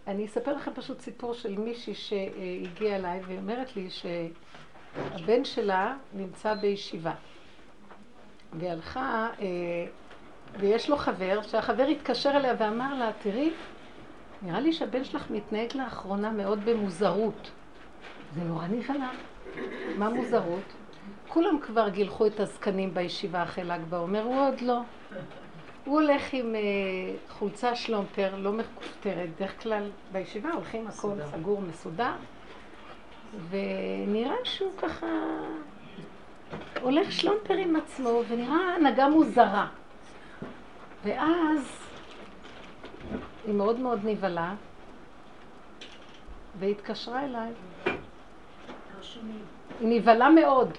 אני אספר לכם פשוט סיפור של מישהי שהגיעה אליי ואומרת לי שהבן שלה נמצא בישיבה. והיא הלכה, אה, ויש לו חבר, שהחבר התקשר אליה ואמר לה, תראי, נראה לי שהבן שלך מתנהג לאחרונה מאוד במוזרות. זה נורא נבהלה. מה מוזרות? כולם כבר גילחו את הזקנים בישיבה אחרי ל"ג בעומר, הוא עוד לא. הוא הולך עם uh, חולצה שלומפר, לא מכותרת, דרך כלל בישיבה הולכים הכל סגור, מסודר, ונראה שהוא ככה הולך שלומפר עם עצמו, ונראה הנהגה מוזרה. ואז היא מאוד מאוד נבהלה, והתקשרה אליי. היא נבהלה מאוד.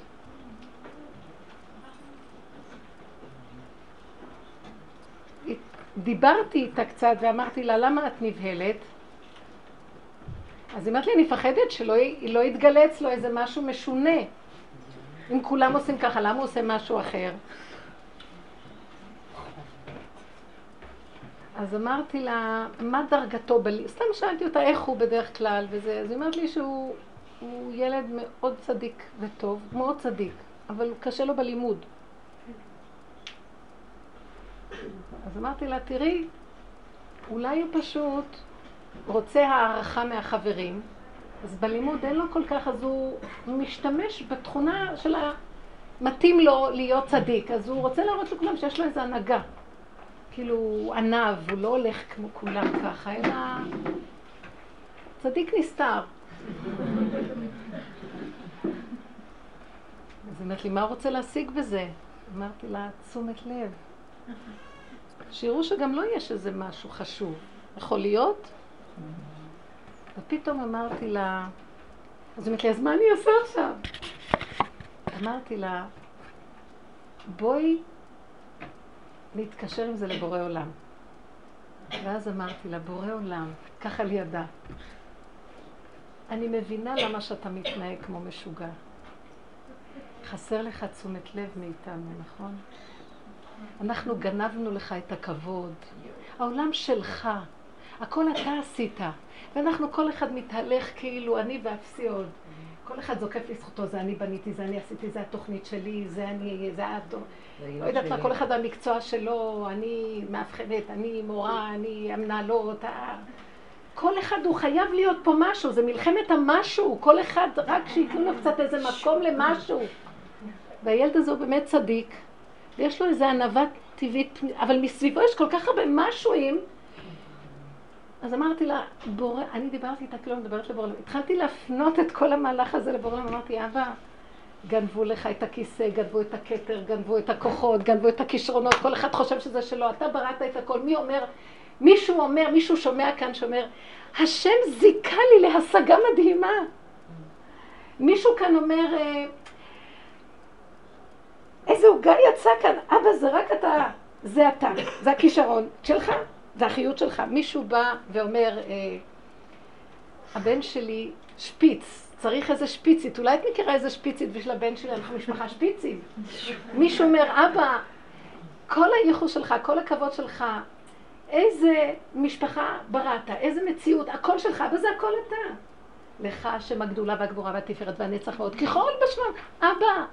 דיברתי איתה קצת ואמרתי לה, למה את נבהלת? אז היא אמרת לי, אני מפחדת שלא לא יתגלה אצלו איזה משהו משונה. אם כולם עושים ככה, למה הוא עושה משהו אחר? אז אמרתי לה, מה דרגתו? בל... סתם שאלתי אותה איך הוא בדרך כלל וזה. אז היא אומרת לי שהוא ילד מאוד צדיק וטוב, מאוד צדיק, אבל קשה לו בלימוד. אז אמרתי לה, תראי, אולי הוא פשוט רוצה הערכה מהחברים, אז בלימוד אין לו כל כך, אז הוא משתמש בתכונה של מתאים לו להיות צדיק, אז הוא רוצה להראות לכולם שיש לו איזו הנהגה. כאילו, הוא ענב, הוא לא הולך כמו כולם ככה, אלא צדיק נסתר. אז היא אומרת לי, מה הוא רוצה להשיג בזה? אמרתי לה, תשומת לב. שיראו שגם לא יש איזה משהו חשוב. יכול להיות? ופתאום אמרתי לה, אז היא אומרת לי, אז מה אני אעשה עכשיו? אמרתי לה, בואי נתקשר עם זה לבורא עולם. ואז אמרתי לה, בורא עולם, ככה לי ידה. אני מבינה למה שאתה מתנהג כמו משוגע. חסר לך תשומת לב מאיתנו, נכון? אנחנו גנבנו לך את הכבוד. העולם שלך, הכל אתה עשית. ואנחנו, כל אחד מתהלך כאילו אני ואפסי עוד. כל אחד זוקף לזכותו, זה אני בניתי, זה אני עשיתי, זה התוכנית שלי, זה אני, זה את. לא יודעת מה, כל אחד במקצוע שלו, אני מאבחנת, אני מורה, אני המנהלות. כל אחד הוא חייב להיות פה משהו, זה מלחמת המשהו, כל אחד רק שייתנו לו קצת איזה מקום למשהו. והילד הזה הוא באמת צדיק, ויש לו איזו ענווה טבעית, אבל מסביבו יש כל כך הרבה משואים. אז אמרתי לה, בורא, אני דיברתי איתה כאילו מדברת לבורא, התחלתי להפנות את כל המהלך הזה לבורא, אמרתי, אבא, גנבו לך את הכיסא, גנבו את הכתר, גנבו את הכוחות, גנבו את הכישרונות, כל אחד חושב שזה שלו, אתה בראת את הכל, מי אומר, מישהו אומר, מישהו שומע כאן שאומר, השם זיכה לי להשגה מדהימה. מישהו כאן אומר, אה, איזה עוגה יצא כאן, אבא זה רק אתה, זה אתה, זה הכישרון שלך, זה החיות שלך. מישהו בא ואומר, אה, הבן שלי שפיץ, צריך איזה שפיצית, אולי את מכירה איזה שפיצית בשביל הבן שלי, אנחנו משפחה שפיצים. מישהו אומר, אבא, כל הייחוס שלך, כל הכבוד שלך, איזה משפחה בראת, איזה מציאות, הכל שלך, וזה הכל אתה. לך השם הגדולה והגבורה והתפארת והנצח ועוד ככל בשמם. אבא,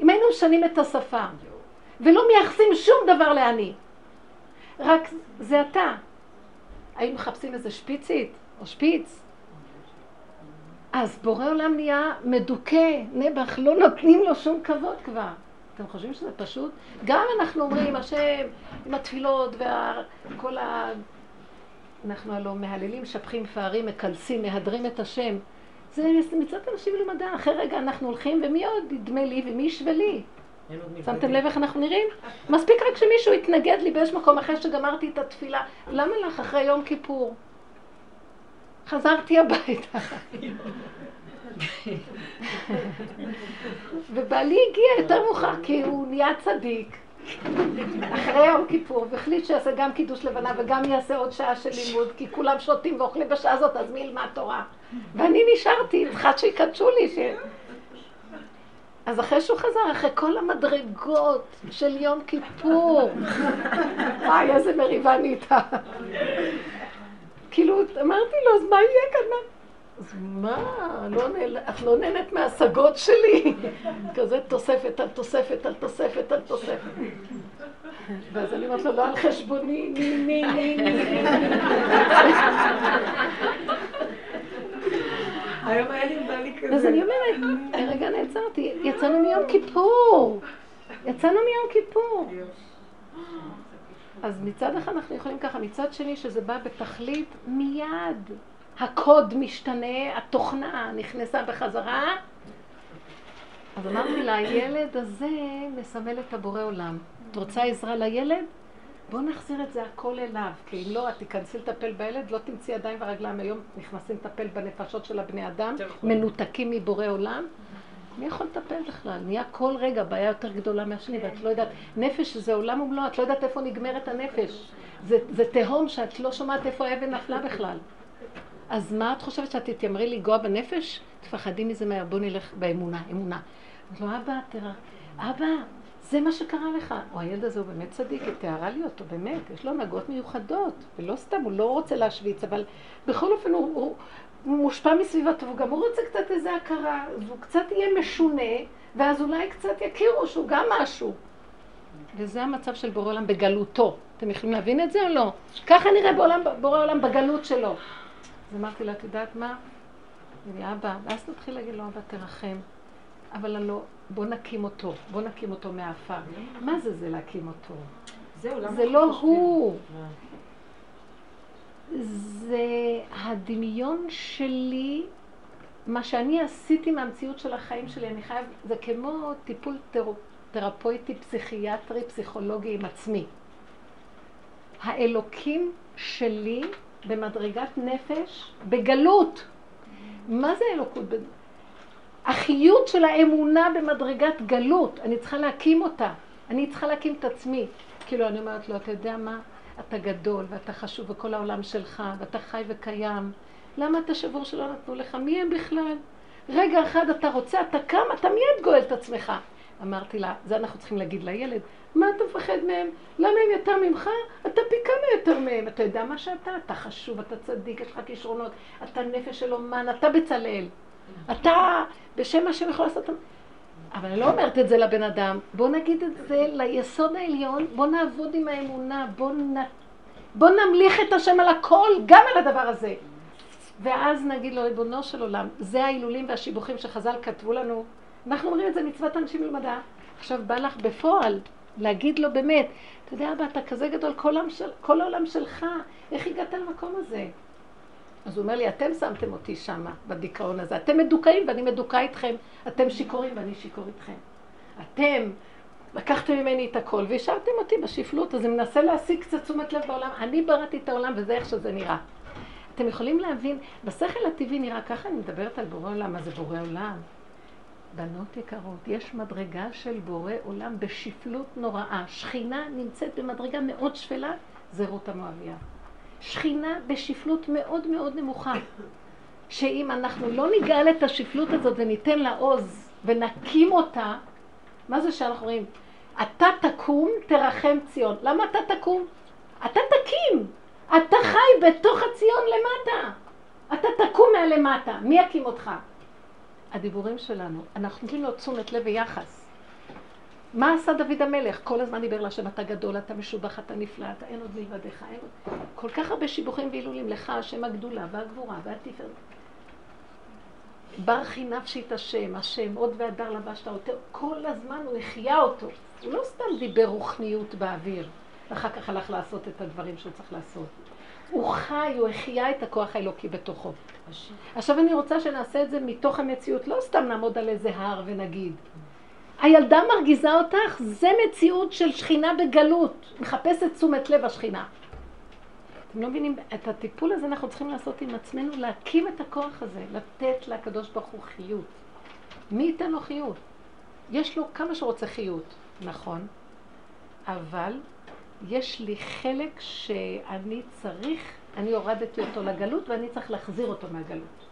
אם היינו משנים את השפה ולא מייחסים שום דבר לאני, רק זה אתה. היינו מחפשים איזה שפיצית או שפיץ. אז בורא עולם נהיה מדוכא, נעבך, לא נותנים לו שום כבוד כבר. אתם חושבים שזה פשוט? גם אנחנו אומרים, השם, עם התפילות וכל ה... אנחנו הלוא מהללים, שפכים, פערים, מקלסים, מהדרים את השם. זה מצד אנשים מלומדה. אחרי רגע אנחנו הולכים, ומי עוד ידמה לי ומי ישווה לי? שמתם לב איך אנחנו נראים? מספיק רק שמישהו יתנגד לי באיזשהו מקום אחרי שגמרתי את התפילה. למה לך אחרי יום כיפור? חזרתי הביתה. ובעלי הגיע יותר מאוחר כי הוא נהיה צדיק. אחרי יום כיפור, והחליט שיעשה גם קידוש לבנה וגם יעשה עוד שעה של לימוד, כי כולם שותים ואוכלים בשעה הזאת, אז מי ילמד תורה? ואני נשארתי, צריכה שיקדשו לי. ש... אז אחרי שהוא חזר, אחרי כל המדרגות של יום כיפור, וואי, איזה מריבה נהייתה. כאילו, אמרתי לו, אז מה יהיה כאן? אז מה, לא נהל... את לא נהנית מההשגות שלי? כזה תוספת על תוספת על תוספת על תוספת. ואז אני אומרת לו, לא על חשבוני, מי, מי, מי, מי. היום היה לי בעלי כזה. אז אני אומרת, רגע נעצרתי, יצאנו מיום כיפור. יצאנו מיום כיפור. אז מצד אחד אנחנו יכולים ככה, מצד שני שזה בא בתכלית מיד. הקוד משתנה, התוכנה נכנסה בחזרה. אז אמרתי לה, הילד הזה מסמל את הבורא עולם. את רוצה עזרה לילד? בואו נחזיר את זה הכל אליו, כי אם לא, את תיכנסי לטפל בילד, לא תמצאי ידיים ורגליים. היום נכנסים לטפל בנפשות של הבני אדם, מנותקים מבורא עולם. מי יכול לטפל בכלל? נהיה כל רגע בעיה יותר גדולה מהשני, ואת לא יודעת, נפש זה עולם ומלואו, את לא יודעת איפה נגמרת הנפש. זה, זה תהום שאת לא שומעת איפה האבן נפלה בכלל. אז מה את חושבת שאת תתיימרי לנגוע בנפש? תפחדי מזה מהר, בוא נלך באמונה, אמונה. אמרתי לו, אבא, תראה, אבא, זה מה שקרה לך. או הילד הזה הוא באמת צדיק, היא תיארה לי אותו, באמת, יש לו הנהגות מיוחדות, ולא סתם, הוא לא רוצה להשוויץ, אבל בכל אופן הוא, הוא, הוא מושפע מסביבתו, וגם הוא רוצה קצת איזה הכרה, והוא קצת יהיה משונה, ואז אולי קצת יכירו שהוא גם משהו. וזה המצב של בורא עולם בגלותו. אתם יכולים להבין את זה או לא? ככה נראה בורא עולם בגלות שלו. אז אמרתי לה, את יודעת מה? אמרתי אבא, ואז נתחיל להגיד לו, אבא, תרחם. אבל הלא, בוא נקים אותו, בוא נקים אותו מהעפר. מה זה זה להקים אותו? זה לא? הוא. זה הדמיון שלי, מה שאני עשיתי מהמציאות של החיים שלי, אני חייב, זה כמו טיפול תר, תרפויטי, פסיכיאטרי, פסיכולוגי עם עצמי. האלוקים שלי במדרגת נפש בגלות. מה זה אלוקות? החיות של האמונה במדרגת גלות, אני צריכה להקים אותה. אני צריכה להקים את עצמי. כאילו, אני אומרת לו, אתה יודע מה? אתה גדול ואתה חשוב וכל העולם שלך ואתה חי וקיים. למה אתה שבור שלא נתנו לך? מי הם בכלל? רגע אחד אתה רוצה, אתה קם, אתה מיד גואל את עצמך. אמרתי לה, זה אנחנו צריכים להגיד לילד, מה אתה מפחד מהם? למה הם יותר ממך? אתה פי כמה יותר מהם. אתה יודע מה שאתה? אתה חשוב, אתה צדיק, יש לך כישרונות, אתה נפש של אומן, אתה בצלאל. אתה, בשם השם יכול לעשות... אבל אני לא אומרת את זה לבן אדם. בוא נגיד את זה ליסוד העליון, בוא נעבוד עם האמונה, בוא, נ... בוא נמליך את השם על הכל, גם על הדבר הזה. ואז נגיד לו, ריבונו של עולם, זה ההילולים והשיבוכים שחז"ל כתבו לנו. אנחנו אומרים את זה מצוות אנשים למדע. עכשיו בא לך בפועל להגיד לו באמת, אתה יודע אבא, אתה כזה גדול, כל, של, כל העולם שלך, איך הגעת למקום הזה? אז הוא אומר לי, אתם שמתם אותי שמה, בדיכאון הזה. אתם מדוכאים ואני מדוכא איתכם. אתם שיכורים ואני שיכור איתכם. אתם לקחתם ממני את הכל והשארתם אותי בשפלות, אז אני מנסה להשיג קצת תשומת לב בעולם. אני בראתי את העולם וזה איך שזה נראה. אתם יכולים להבין, בשכל הטבעי נראה ככה, אני מדברת על בורא עולם, מה זה בורא עולם? בנות יקרות, יש מדרגה של בורא עולם בשפלות נוראה. שכינה נמצאת במדרגה מאוד שפלה, זה רות המואביה. שכינה בשפלות מאוד מאוד נמוכה. שאם אנחנו לא נגאל את השפלות הזאת וניתן לה עוז ונקים אותה, מה זה שאנחנו רואים? אתה תקום, תרחם ציון. למה אתה תקום? אתה תקים. אתה חי בתוך הציון למטה. אתה תקום מהלמטה. מי יקים אותך? הדיבורים שלנו. אנחנו נותנים לו תשומת לב ויחס. מה עשה דוד המלך? כל הזמן דיבר להשם, אתה גדול, אתה משובח, אתה נפלא, אתה אין עוד מלבדך, אין עוד... כל כך הרבה שיבוכים והילולים לך, השם הגדולה והגבורה והתפארת. נפשי את השם, השם, עוד והדר לבשת אותו. כל הזמן הוא החיה אותו. הוא לא סתם דיבר רוחניות באוויר, ואחר כך הלך לעשות את הדברים שהוא צריך לעשות. הוא חי, הוא החיה את הכוח האלוקי בתוכו. עכשיו אני רוצה שנעשה את זה מתוך המציאות, לא סתם נעמוד על איזה הר ונגיד. הילדה מרגיזה אותך, זה מציאות של שכינה בגלות, מחפשת תשומת לב השכינה. אתם לא מבינים, את הטיפול הזה אנחנו צריכים לעשות עם עצמנו, להקים את הכוח הזה, לתת לקדוש ברוך הוא חיות. מי ייתן לו חיות? יש לו כמה שרוצה חיות, נכון, אבל יש לי חלק שאני צריך, אני הורדתי אותו לגלות ואני צריך להחזיר אותו מהגלות.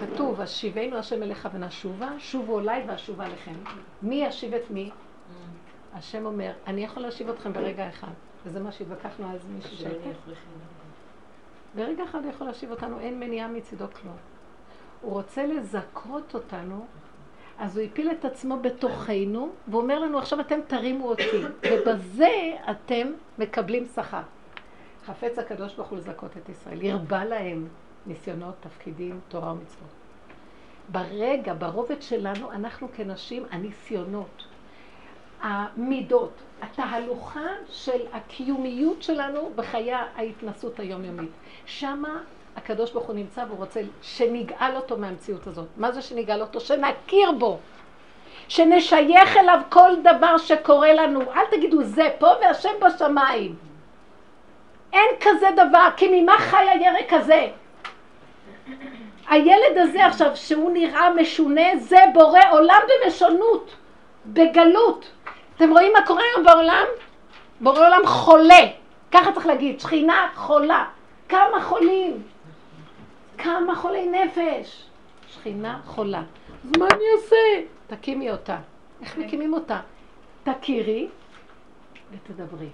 כתוב, השיבנו השם אליך ונשובה, שובו אליי ואשובה לכם. מי ישיב את מי? השם אומר, אני יכול להשיב אתכם ברגע אחד. וזה מה שהתווכחנו אז מישהו שהייתה. ברגע אחד הוא יכול להשיב אותנו, אין מניעה מצידו כלום. הוא רוצה לזכות אותנו, אז הוא הפיל את עצמו בתוכנו, ואומר לנו, עכשיו אתם תרימו אותי, ובזה אתם מקבלים שכר. חפץ הקדוש ברוך הוא לזכות את ישראל, ירבה להם ניסיונות, תפקידים, תורה ומצוות. ברגע, ברובד שלנו, אנחנו כנשים, הניסיונות, המידות, התהלוכה של הקיומיות שלנו בחיי ההתנסות היומיומית. שמה הקדוש ברוך הוא נמצא והוא רוצה שנגאל אותו מהמציאות הזאת. מה זה שנגאל אותו? שנכיר בו. שנשייך אליו כל דבר שקורה לנו. אל תגידו זה פה והשם בשמיים. אין כזה דבר, כי ממה חי הירק הזה? הילד הזה עכשיו, שהוא נראה משונה, זה בורא עולם במשונות, בגלות. אתם רואים מה קורה היום בעולם? בורא עולם חולה. ככה צריך להגיד, שכינה חולה. כמה חולים? כמה חולי נפש? שכינה חולה. אז מה אני אעשה? תקימי אותה. איך מקימים אותה? תכירי ותדברי.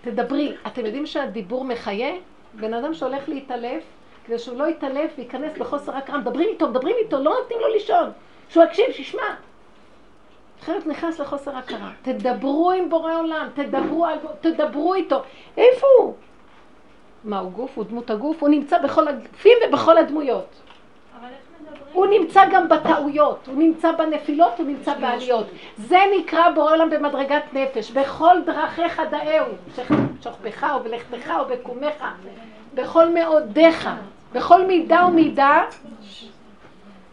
תדברי. אתם יודעים שהדיבור מחיה? בן אדם שהולך להתעלף, כדי שהוא לא יתעלף וייכנס בחוסר הכרה, מדברים איתו, מדברים איתו, לא נותנים לו לישון. שהוא יקשיב, שישמע. אחרת נכנס לחוסר הכרה. תדברו עם בורא עולם, תדברו, תדברו איתו. איפה הוא? מה, הוא גוף? הוא דמות הגוף? הוא נמצא בכל הגופים ובכל הדמויות. הוא נמצא גם בטעויות, הוא נמצא בנפילות, הוא נמצא בעליות. זה נקרא בורא עולם במדרגת נפש. בכל דרכיך דאהו, שוכבך ובלכתך ובקומך, בכל מאודיך, בכל מידה ומידה,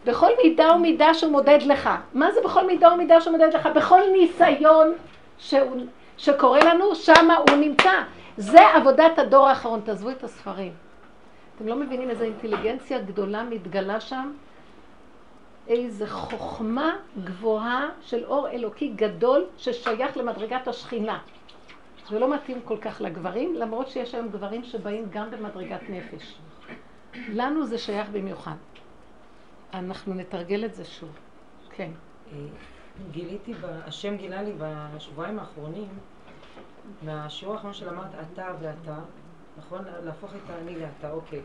בכל מידה ומידה שהוא מודד לך. מה זה בכל מידה ומידה שהוא מודד לך? בכל ניסיון שהוא, שקורה לנו, שמה הוא נמצא. זה עבודת הדור האחרון. תעזבו את הספרים. אתם לא מבינים איזו אינטליגנציה גדולה מתגלה שם? איזו חוכמה גבוהה של אור אלוקי גדול ששייך למדרגת השכינה. זה לא מתאים כל כך לגברים, למרות שיש היום גברים שבאים גם במדרגת נפש. לנו זה שייך במיוחד. אנחנו נתרגל את זה שוב. כן. אה, גיליתי, השם גילה לי בשבועיים האחרונים, מהשיעור האחרון שלמדת אתה ואתה, נכון? להפוך את האני לאתה, אוקיי.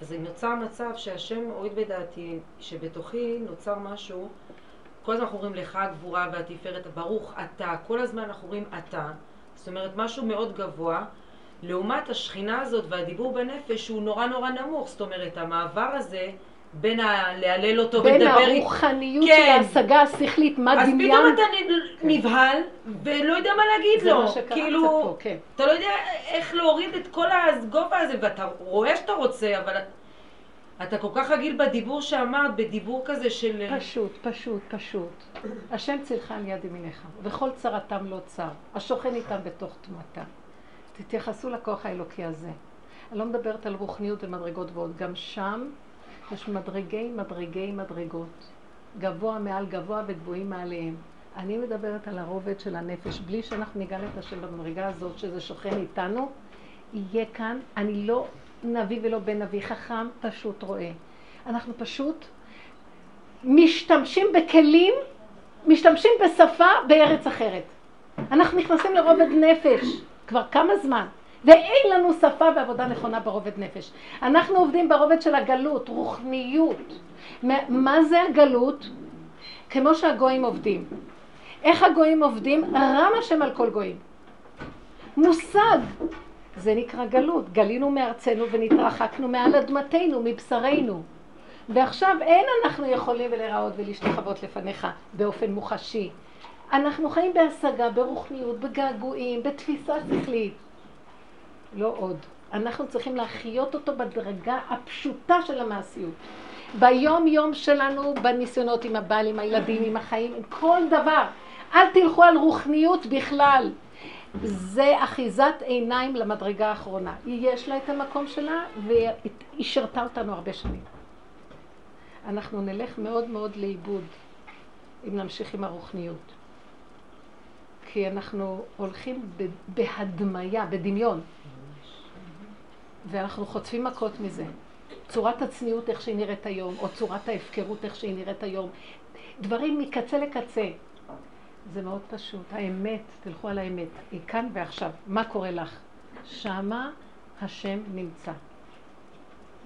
אז נוצר מצב שהשם הוריד בדעתי, שבתוכי נוצר משהו, כל הזמן אנחנו אומרים לך הגבורה והתפארת, ברוך אתה, כל הזמן אנחנו אומרים אתה, זאת אומרת משהו מאוד גבוה, לעומת השכינה הזאת והדיבור בנפש הוא נורא נורא נמוך, זאת אומרת המעבר הזה בין. להלל אותו ולדבר... בין הרוחניות כן. של ההשגה השכלית, מה דמיין... אז פתאום אתה כן. נבהל ולא יודע מה להגיד זה לו. זה מה שקרה כאילו, פה, כן. אתה לא יודע איך להוריד את כל הגובה הזה, ואתה רואה שאתה רוצה, אבל אתה כל כך רגיל בדיבור שאמרת, בדיבור כזה של... פשוט, פשוט, פשוט. השם צילך על יד ימיניך, וכל צרתם לא צר. השוכן איתם בתוך תמותה. תתייחסו לכוח האלוקי הזה. אני לא מדברת על רוחניות ומדרגות ועוד, גם שם יש מדרגי מדרגי מדרגות. גבוה מעל גבוה וגבוהים מעליהם. אני מדברת על הרובד של הנפש, בלי שאנחנו ניגע את השם במדרגה הזאת, שזה שוכן איתנו, יהיה כאן, אני לא נביא ולא בן נביא, חכם פשוט רואה. אנחנו פשוט משתמשים בכלים, משתמשים בשפה בארץ אחרת. אנחנו נכנסים לרובד נפש כבר כמה זמן, ואין לנו שפה ועבודה נכונה ברובד נפש. אנחנו עובדים ברובד של הגלות, רוחניות. מה זה הגלות? כמו שהגויים עובדים. איך הגויים עובדים? רם השם על כל גויים. מושג. זה נקרא גלות. גלינו מארצנו ונתרחקנו מעל אדמתנו, מבשרנו. ועכשיו אין אנחנו יכולים ולראות ולהשתחוות לפניך באופן מוחשי. אנחנו חיים בהשגה, ברוחניות, בגעגועים, בתפיסה שכלית. לא עוד. אנחנו צריכים להחיות אותו בדרגה הפשוטה של המעשיות. ביום יום שלנו, בניסיונות עם הבעל, עם הילדים, עם החיים, עם כל דבר. אל תלכו על רוחניות בכלל. זה אחיזת עיניים למדרגה האחרונה. יש לה את המקום שלה והיא שרתה אותנו הרבה שנים. אנחנו נלך מאוד מאוד לאיבוד אם נמשיך עם הרוחניות. כי אנחנו הולכים בהדמיה, בדמיון. ואנחנו חוטפים מכות מזה. צורת הצניעות איך שהיא נראית היום, או צורת ההפקרות איך שהיא נראית היום. דברים מקצה לקצה. זה מאוד פשוט. האמת, תלכו על האמת, היא כאן ועכשיו. מה קורה לך? שמה השם נמצא.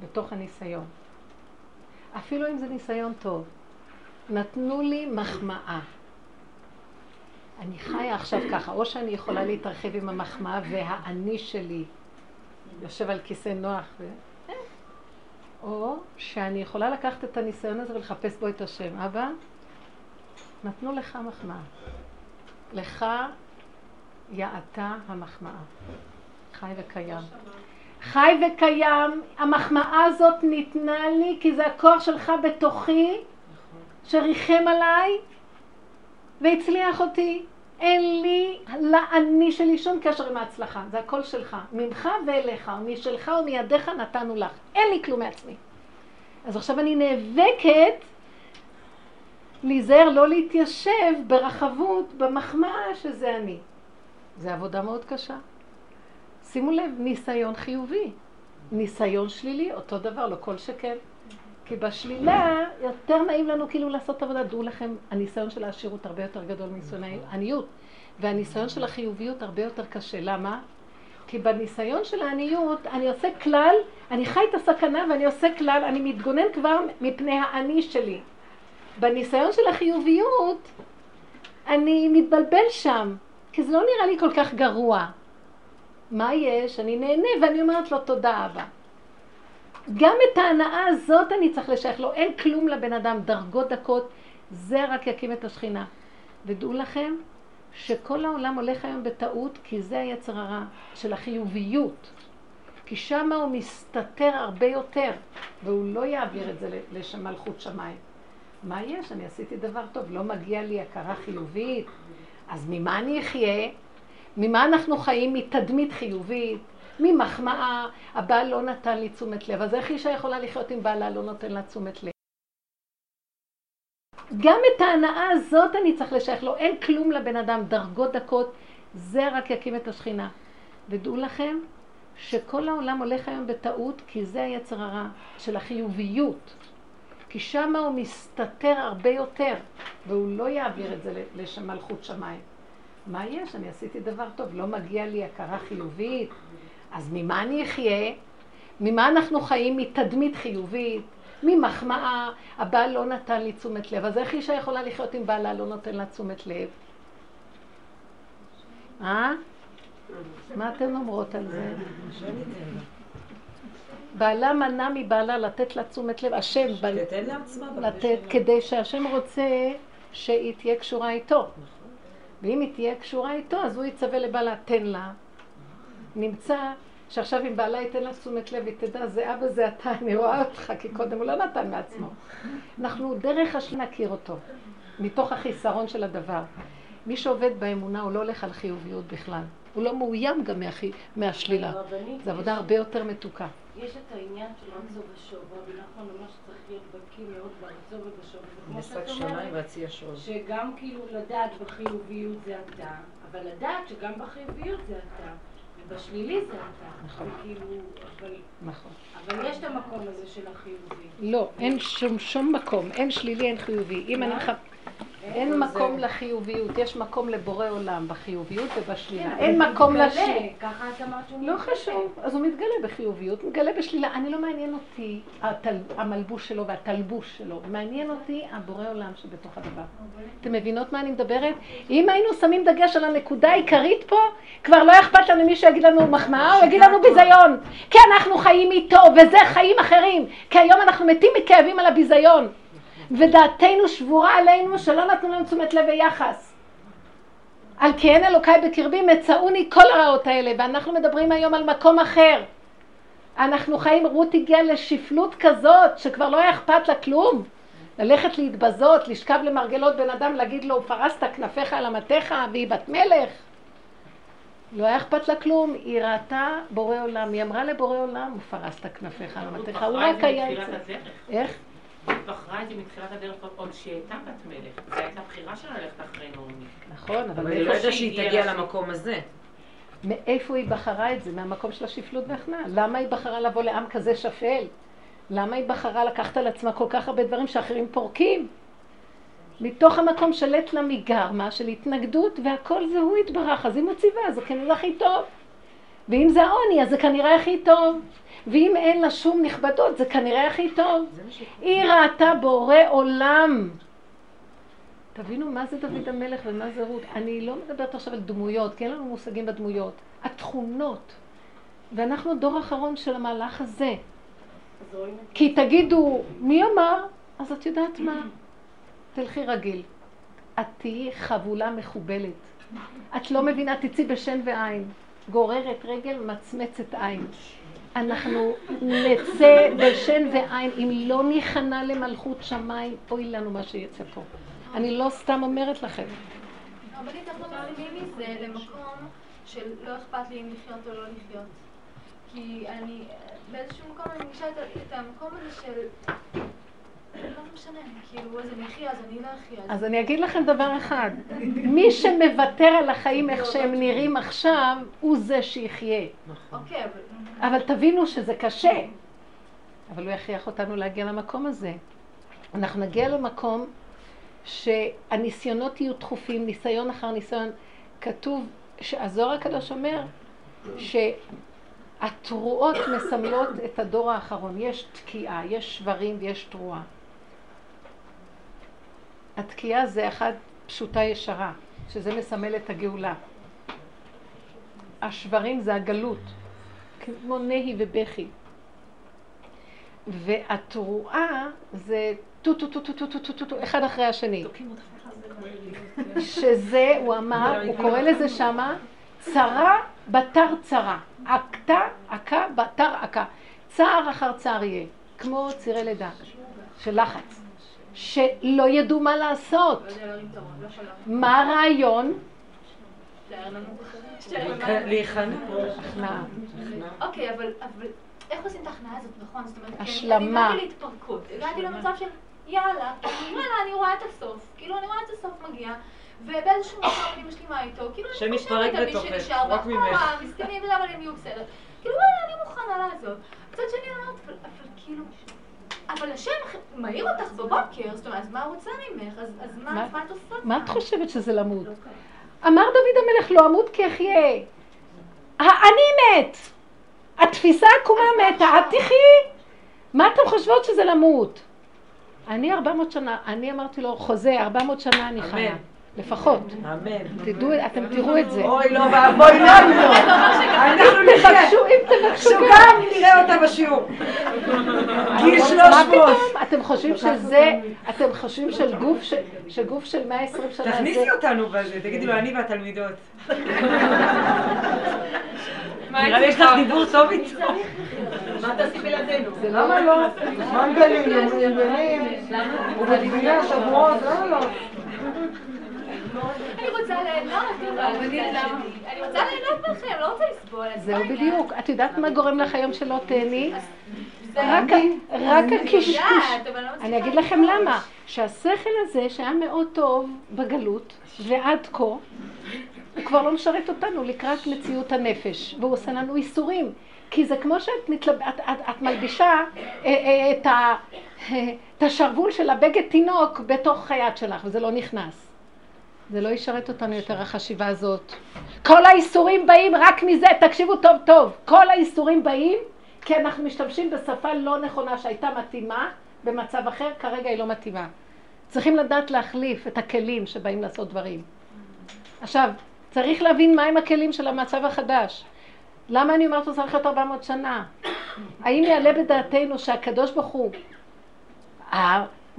בתוך הניסיון. אפילו אם זה ניסיון טוב. נתנו לי מחמאה. אני חיה עכשיו ככה, או שאני יכולה להתרחב עם המחמאה והאני שלי יושב על כיסא נוח, ו... אה. או שאני יכולה לקחת את הניסיון הזה ולחפש בו את השם. אבא, נתנו לך מחמאה. לך יעתה המחמאה. חי וקיים. חי וקיים, המחמאה הזאת ניתנה לי כי זה הכוח שלך בתוכי שריחם עליי והצליח אותי. אין לי לאני שלי שום קשר עם ההצלחה, זה הכל שלך, ממך ואליך, משלך ומידיך נתנו לך, אין לי כלום מעצמי. אז עכשיו אני נאבקת להיזהר לא להתיישב ברחבות, במחמאה שזה אני. זה עבודה מאוד קשה. שימו לב, ניסיון חיובי. ניסיון שלילי, אותו דבר, לא כל שכן. כי בשלילה יותר נעים לנו כאילו לעשות עבודה. דעו לכם, הניסיון של העשירות הרבה יותר גדול מניסיון העניות, והניסיון של החיוביות הרבה יותר קשה. למה? כי בניסיון של העניות אני עושה כלל, אני חי את הסכנה ואני עושה כלל, אני מתגונן כבר מפני האני שלי. בניסיון של החיוביות אני מתבלבל שם, כי זה לא נראה לי כל כך גרוע. מה יש? אני נהנה ואני אומרת לו תודה אבא. גם את ההנאה הזאת אני צריך לשייך לו, אין כלום לבן אדם, דרגות דקות, זה רק יקים את השכינה. ודעו לכם שכל העולם הולך היום בטעות, כי זה היצר הרע של החיוביות. כי שמה הוא מסתתר הרבה יותר, והוא לא יעביר את זה לשם מלכות שמיים. מה יש? אני עשיתי דבר טוב, לא מגיע לי הכרה חיובית, אז ממה אני אחיה? ממה אנחנו חיים? מתדמית חיובית, ממחמאה, הבעל לא נתן לי תשומת לב, אז איך אישה יכולה לחיות אם בעלה לא נותן לה תשומת לב? גם את ההנאה הזאת אני צריך לשייך לו, אין כלום לבן אדם, דרגות דקות, זה רק יקים את השכינה. ודעו לכם שכל העולם הולך היום בטעות, כי זה היצר הרע של החיוביות. כי שמה הוא מסתתר הרבה יותר, והוא לא יעביר את זה לשם מלכות שמיים. מה יש? אני עשיתי דבר טוב, לא מגיע לי הכרה חיובית, אז ממה אני אחיה? ממה אנחנו חיים? מתדמית חיובית, ממחמאה, הבעל לא נתן לי תשומת לב, אז איך אישה יכולה לחיות אם בעלה לא נותן לה תשומת לב? אה? מה אתן אומרות על זה? בעלה מנע מבעלה לתת לה תשומת לב, השם, שתתן לעצמה, לתת, כדי שהשם רוצה שהיא תהיה קשורה איתו. ואם היא תהיה קשורה איתו, אז הוא יצווה לבעלה, תן לה. נמצא שעכשיו אם בעלה ייתן לה תשומת לב, היא תדע, זה אבא, זה אתה, אני רואה אותך, כי קודם הוא לא נתן מעצמו. אנחנו דרך השם נכיר אותו, מתוך החיסרון של הדבר. מי שעובד באמונה, הוא לא הולך על חיוביות בכלל. הוא לא מאוים גם מהחי... מהשלילה. זו עבודה הרבה יותר מתוקה. יש את העניין של רצו ושוב, רבי נחמן אומר שצריך להיות בקיא מאוד ברצו ובשוב. משחק שמיים והציע שוב. שגם כאילו לדעת בחיוביות זה אתה, אבל לדעת שגם בחיוביות זה אתה. ובשלילי זה אתה. נכון. וכאילו, אבל, נכון. אבל יש את המקום הזה של החיובי. לא, אין שום מקום, אין שלילי, אין חיובי. אם אני מחפ... אין מקום לחיוביות, יש מקום לבורא עולם בחיוביות ובשלילה. אין מקום לשלילה. ככה את אמרת שהוא לא חשוב, אז הוא מתגלה בחיוביות, מתגלה בשלילה. אני לא מעניין אותי. המלבוש שלו והתלבוש שלו, מעניין אותי הבורא עולם שבתוך הדבר. אתם מבינות מה אני מדברת? אם היינו שמים דגש על הנקודה העיקרית פה, כבר לא אכפת לנו מי שיגיד לנו מחמאה או יגיד לנו ביזיון. כי אנחנו חיים איתו, וזה חיים אחרים. כי היום אנחנו מתים מכאבים על הביזיון. ודעתנו שבורה עלינו שלא נתנו לנו תשומת לב ויחס. על כי אין אלוקיי בקרבי מצאוני כל הרעות האלה, ואנחנו מדברים היום על מקום אחר. אנחנו חיים, רות הגיעה לשפלות כזאת, שכבר לא היה אכפת לה כלום. ללכת להתבזות, לשכב למרגלות בן אדם, להגיד לו, פרסת כנפיך על אמתיך, והיא בת מלך. לא היה אכפת לה כלום, היא ראתה בורא עולם, היא אמרה לבורא עולם, פרסת כנפיך על אמתיך, הוא רק היה אצל... זה. איך? היא בחרה את זה מתחילת הדרך עוד שהיא הייתה בת מלך. זו הייתה בחירה שלה ללכת אחרי נעמי. נכון, אבל היא לא מאיפה ידעה שהיא תגיע. למקום הזה. מאיפה היא בחרה את זה? מהמקום של השפלות והכנעה. למה היא בחרה לבוא לעם כזה שפל? למה היא בחרה לקחת על עצמה כל כך הרבה דברים שאחרים פורקים? מתוך המקום של עת לה מגרמה, של התנגדות, והכל זה הוא יתברך, אז היא מציבה, זה כנראה הכי טוב. ואם זה העוני, אז זה כנראה הכי טוב. ואם אין לה שום נכבדות, זה כנראה הכי טוב. היא ראתה בורא עולם. תבינו מה זה דוד המלך ומה זה רות. אני לא מדברת עכשיו על דמויות, כי אין לנו מושגים בדמויות. התכונות. ואנחנו דור אחרון של המהלך הזה. כי תגידו, מי אמר? אז את יודעת מה? תלכי רגיל. את תהיי חבולה מחובלת. את לא מבינה, תצאי בשן ועין. גוררת רגל, מצמצת עין. אנחנו נצא בשן ועין, אם לא ניכנע למלכות שמיים, אוי לנו מה שיצא פה. אני לא סתם אומרת לכם. אבל אנחנו מבינים מזה למקום של לא אכפת לי אם לחיות או לא לחיות. כי אני באיזשהו מקום אני מרגישה את, את המקום הזה של אז אני לא. אז אני אגיד לכם דבר אחד, מי שמוותר על החיים איך שהם נראים עכשיו, הוא זה שיחיה. אוקיי, אבל... אבל תבינו שזה קשה. אבל הוא יכריח אותנו להגיע למקום הזה. אנחנו נגיע למקום שהניסיונות יהיו דחופים, ניסיון אחר ניסיון. כתוב, שהזוהר הקדוש אומר, שהתרועות מסמלות את הדור האחרון. יש תקיעה, יש שברים ויש תרועה. התקיעה זה אחת פשוטה ישרה, שזה מסמל את הגאולה. השברים זה הגלות, כמו נהי ובכי. והתרועה זה טו טו טו טו טו טו טו טו טו אחד אחרי השני. שזה, הוא אמר, הוא קורא לזה שמה, צרה בתר צרה. עקתה, עקה בתר עקה. צער אחר צער יהיה, כמו צירי לידה, של לחץ. שלא ידעו מה לעשות. מה הרעיון? להיכנע. אוקיי, אבל איך עושים את ההכנעה הזאת, נכון? זאת אומרת, השלמה. אני הגעתי להתפרקות, הגעתי למצב של יאללה, יאללה, אני רואה את הסוף, כאילו אני רואה את הסוף מגיע, ובאיזשהו מקום אני משלימה איתו, כאילו אני שמתפרק חושבת על מי בתוכך, שנשאר רק ממך. מסכנים אבל הם יהיו בסדר. כאילו, אני מוכנה לעזוב. מצד שני, אני אומרת, אבל כאילו... אבל השם מעיר אותך בבוקר, זאת אומרת, אז מה הוא רוצה ממך? אז אז מה מה- מה את עושה? מה את חושבת שזה למות? אמר דוד המלך, לא אמות כי אחיה. האני מת. התפיסה העקומה מתה, את תחי. מה אתם חושבות שזה למות? אני 400 שנה, אני אמרתי לו, חוזה, 400 שנה אני חיה. לפחות. אמן. תדעו, אתם תראו את זה. אוי, לא ואבוי לנו. אנחנו. תבקשו, אם תבקשו שגם נראה אותה בשיעור. גיל מה 300. פתאום? אתם חושבים שזה, אתם חושבים של גוף, ש- שגוף של 120 שנה זה... תכניסי אותנו בזה, תגידי לו, אני והתלמידות. נראה לי יש לך דיבור טוב איתו. מה תעשי בלעדינו? למה לא? מנגלים, ימיינים, ובגבינה שבועות, למה לא? אני רוצה ליהנות, אני רוצה ליהנות מכם, לא רוצה לסבול. זהו? בדיוק. את יודעת מה גורם לך היום שלא תהני? רק הקשקוש. אני לא אני אגיד לכם. למה. שהשכל הזה שהיה מאוד טוב בגלות ועד כה, הוא כבר לא משרת אותנו לקראת מציאות הנפש, והוא עושה לנו איסורים. כי זה כמו שאת מתלב... את, את, את מלבישה אה, אה, את, ה... את השרוול של הבגד תינוק בתוך היד שלך, וזה לא נכנס. זה לא ישרת אותנו יותר החשיבה הזאת. כל האיסורים באים רק מזה, תקשיבו טוב טוב, כל האיסורים באים כי אנחנו משתמשים בשפה לא נכונה שהייתה מתאימה במצב אחר, כרגע היא לא מתאימה. צריכים לדעת להחליף את הכלים שבאים לעשות דברים. עכשיו, צריך להבין מהם הכלים של המצב החדש. למה אני אומרת שזה צריך להיות 400 שנה? האם יעלה בדעתנו שהקדוש ברוך הוא,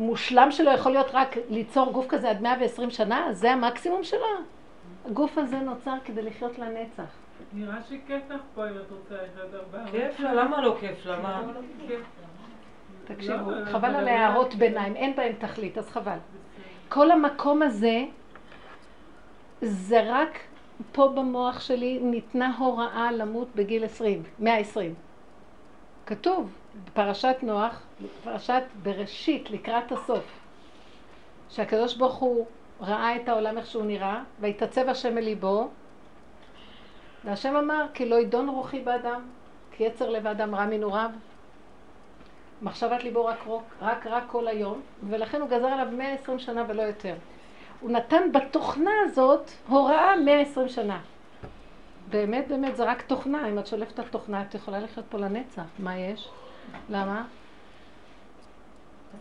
המושלם שלו יכול להיות רק ליצור גוף כזה עד 120 שנה? זה המקסימום שלו? הגוף הזה נוצר כדי לחיות לנצח. נראה שכיף לך פה אם את רוצה לחיות הרבה. כיף לה, למה לא כיף לה? מה? תקשיבו, לא, חבל אבל על הערות ביניים, אין בהם תכלית, אז חבל. כל המקום הזה, זה רק פה במוח שלי ניתנה הוראה למות בגיל 20, 120. כתוב בפרשת נוח, פרשת בראשית, לקראת הסוף, שהקדוש ברוך הוא ראה את העולם איך שהוא נראה, והתעצב השם אל ליבו, והשם אמר, כי לא ידון רוחי באדם, כי יצר לב האדם רע מנעוריו. מחשבת ליבו רק, רוק, רק רק כל היום, ולכן הוא גזר עליו 120 שנה ולא יותר. הוא נתן בתוכנה הזאת הוראה 120 שנה. באמת, באמת, זה רק תוכנה. אם את שולפת את התוכנה, את יכולה לחיות פה לנצח. מה יש? למה?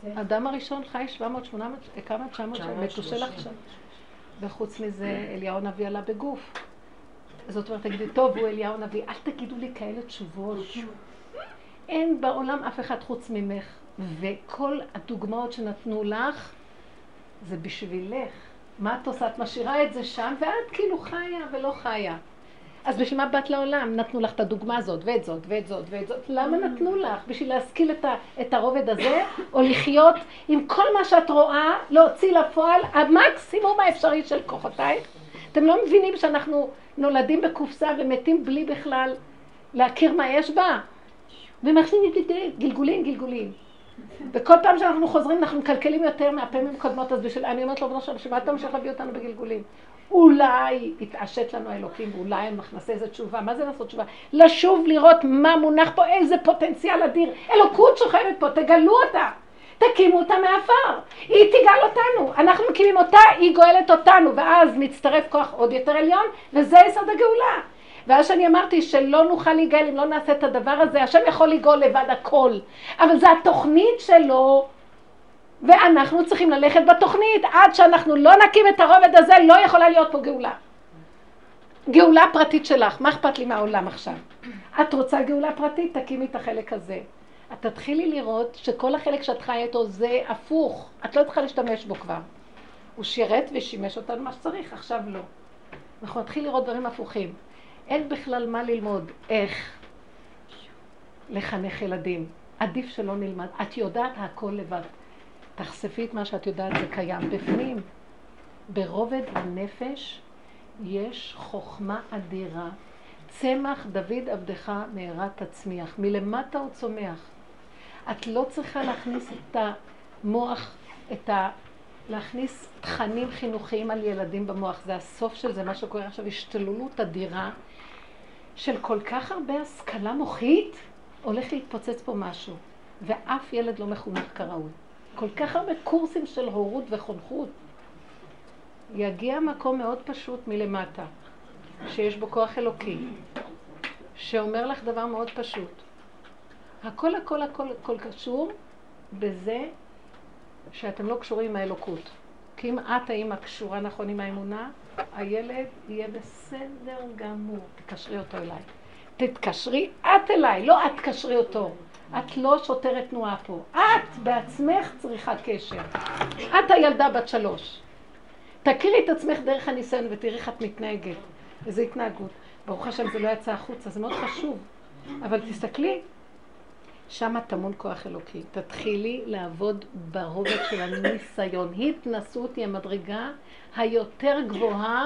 האדם הראשון חי 700, 800, כמה? 900 שנה, 930. מתושל עכשיו. וחוץ מזה, אליהו הנביא עלה בגוף. זאת אומרת, תגידי, טוב, הוא אליהו הנביא, אל תגידו לי כאלה תשובות. אין בעולם אף אחד חוץ ממך, וכל הדוגמאות שנתנו לך, זה בשבילך. מה את עושה? את משאירה את זה שם, ואת כאילו חיה ולא חיה. אז בשביל מה באת לעולם? נתנו לך את הדוגמה הזאת, ואת זאת, ואת זאת, ואת זאת. למה נתנו לך? בשביל להשכיל את, ה, את הרובד הזה, או לחיות עם כל מה שאת רואה, להוציא לפועל המקסימום האפשרי של כוחותייך? אתם לא מבינים שאנחנו נולדים בקופסה ומתים בלי בכלל להכיר מה יש בה? ומעכשיו גלגולים, גלגולים. וכל פעם שאנחנו חוזרים אנחנו מקלקלים יותר מהפעמים הקודמות, אז בשביל, אני אומרת לו, בנו שלום, בשביל מה אתה ממשיך להביא אותנו בגלגולים? אולי יתעשת לנו האלוקים, ואולי אנחנו נעשה איזה תשובה. מה זה לעשות תשובה? לשוב לראות מה מונח פה, איזה פוטנציאל אדיר. אלוקות שוכבת פה, תגלו אותה. תקימו אותה מעפר. היא תגאל אותנו. אנחנו מקימים אותה, היא גואלת אותנו. ואז מצטרף כוח עוד יותר עליון, וזה יסוד הגאולה. ואז שאני אמרתי שלא נוכל להיגאל אם לא נעשה את הדבר הזה, השם יכול לגאול לבד הכל. אבל זו התוכנית שלו, ואנחנו צריכים ללכת בתוכנית. עד שאנחנו לא נקים את הרובד הזה, לא יכולה להיות פה גאולה. גאולה פרטית שלך, מה אכפת לי מהעולם עכשיו? את רוצה גאולה פרטית? תקימי את החלק הזה. את תתחילי לראות שכל החלק שאת חיה איתו זה הפוך. את לא צריכה להשתמש בו כבר. הוא שירת ושימש אותנו מה שצריך, עכשיו לא. אנחנו נתחיל לראות דברים הפוכים. אין בכלל מה ללמוד איך לחנך ילדים. עדיף שלא נלמד. את יודעת הכל לבד. תחשפי את מה שאת יודעת, זה קיים. בפנים, ברובד הנפש, יש חוכמה אדירה. צמח דוד עבדך מהרה תצמיח. מלמטה הוא צומח. את לא צריכה להכניס את המוח, את ה... להכניס תכנים חינוכיים על ילדים במוח. זה הסוף של זה, מה שקורה עכשיו, השתוללות אדירה של כל כך הרבה השכלה מוחית, הולך להתפוצץ פה משהו. ואף ילד לא מחונך כראוי. כל כך הרבה קורסים של הורות וחונכות. יגיע מקום מאוד פשוט מלמטה, שיש בו כוח אלוקי, שאומר לך דבר מאוד פשוט. הכל הכל הכל הכל קשור בזה שאתם לא קשורים עם האלוקות. כי אם את האמא קשורה נכון עם האמונה, הילד יהיה בסדר גמור. תקשרי אותו אליי. תתקשרי את אליי, לא את תקשרי אותו. את לא שוטרת תנועה פה. את בעצמך צריכה קשר. את הילדה בת שלוש. תכירי את עצמך דרך הניסיון ותראי איך את מתנהגת. איזו התנהגות. ברוך השם זה לא יצא החוצה, זה מאוד חשוב. אבל תסתכלי, שם טמון כוח אלוקי. תתחילי לעבוד ברובד של הניסיון. התנסות היא המדרגה היותר גבוהה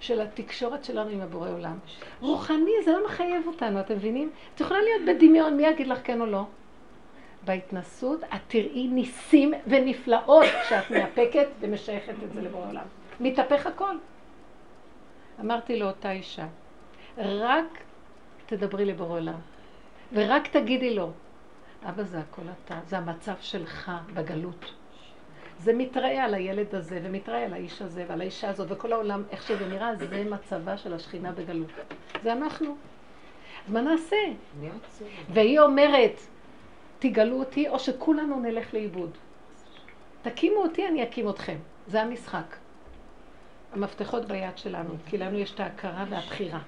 של התקשורת שלנו עם הבורא עולם. רוחני זה לא מחייב אותנו, אתם מבינים? את יכולה להיות בדמיון, מי יגיד לך כן או לא? בהתנסות את תראי ניסים ונפלאות כשאת מאפקת ומשייכת את זה לבורא עולם. מתהפך הכל. אמרתי לאותה אישה, רק תדברי לבורא עולם, ורק תגידי לו, אבא זה הכל אתה, זה המצב שלך בגלות. זה מתראה על הילד הזה, ומתראה על האיש הזה, ועל האישה הזאת, וכל העולם, איך שזה נראה, זה מצבה של השכינה בגלות. זה אנחנו. אז מה נעשה? והיא אומרת, תגלו אותי, או שכולנו נלך לאיבוד. תקימו אותי, אני אקים אתכם. זה המשחק. המפתחות ביד שלנו, כי לנו יש את ההכרה והבחירה.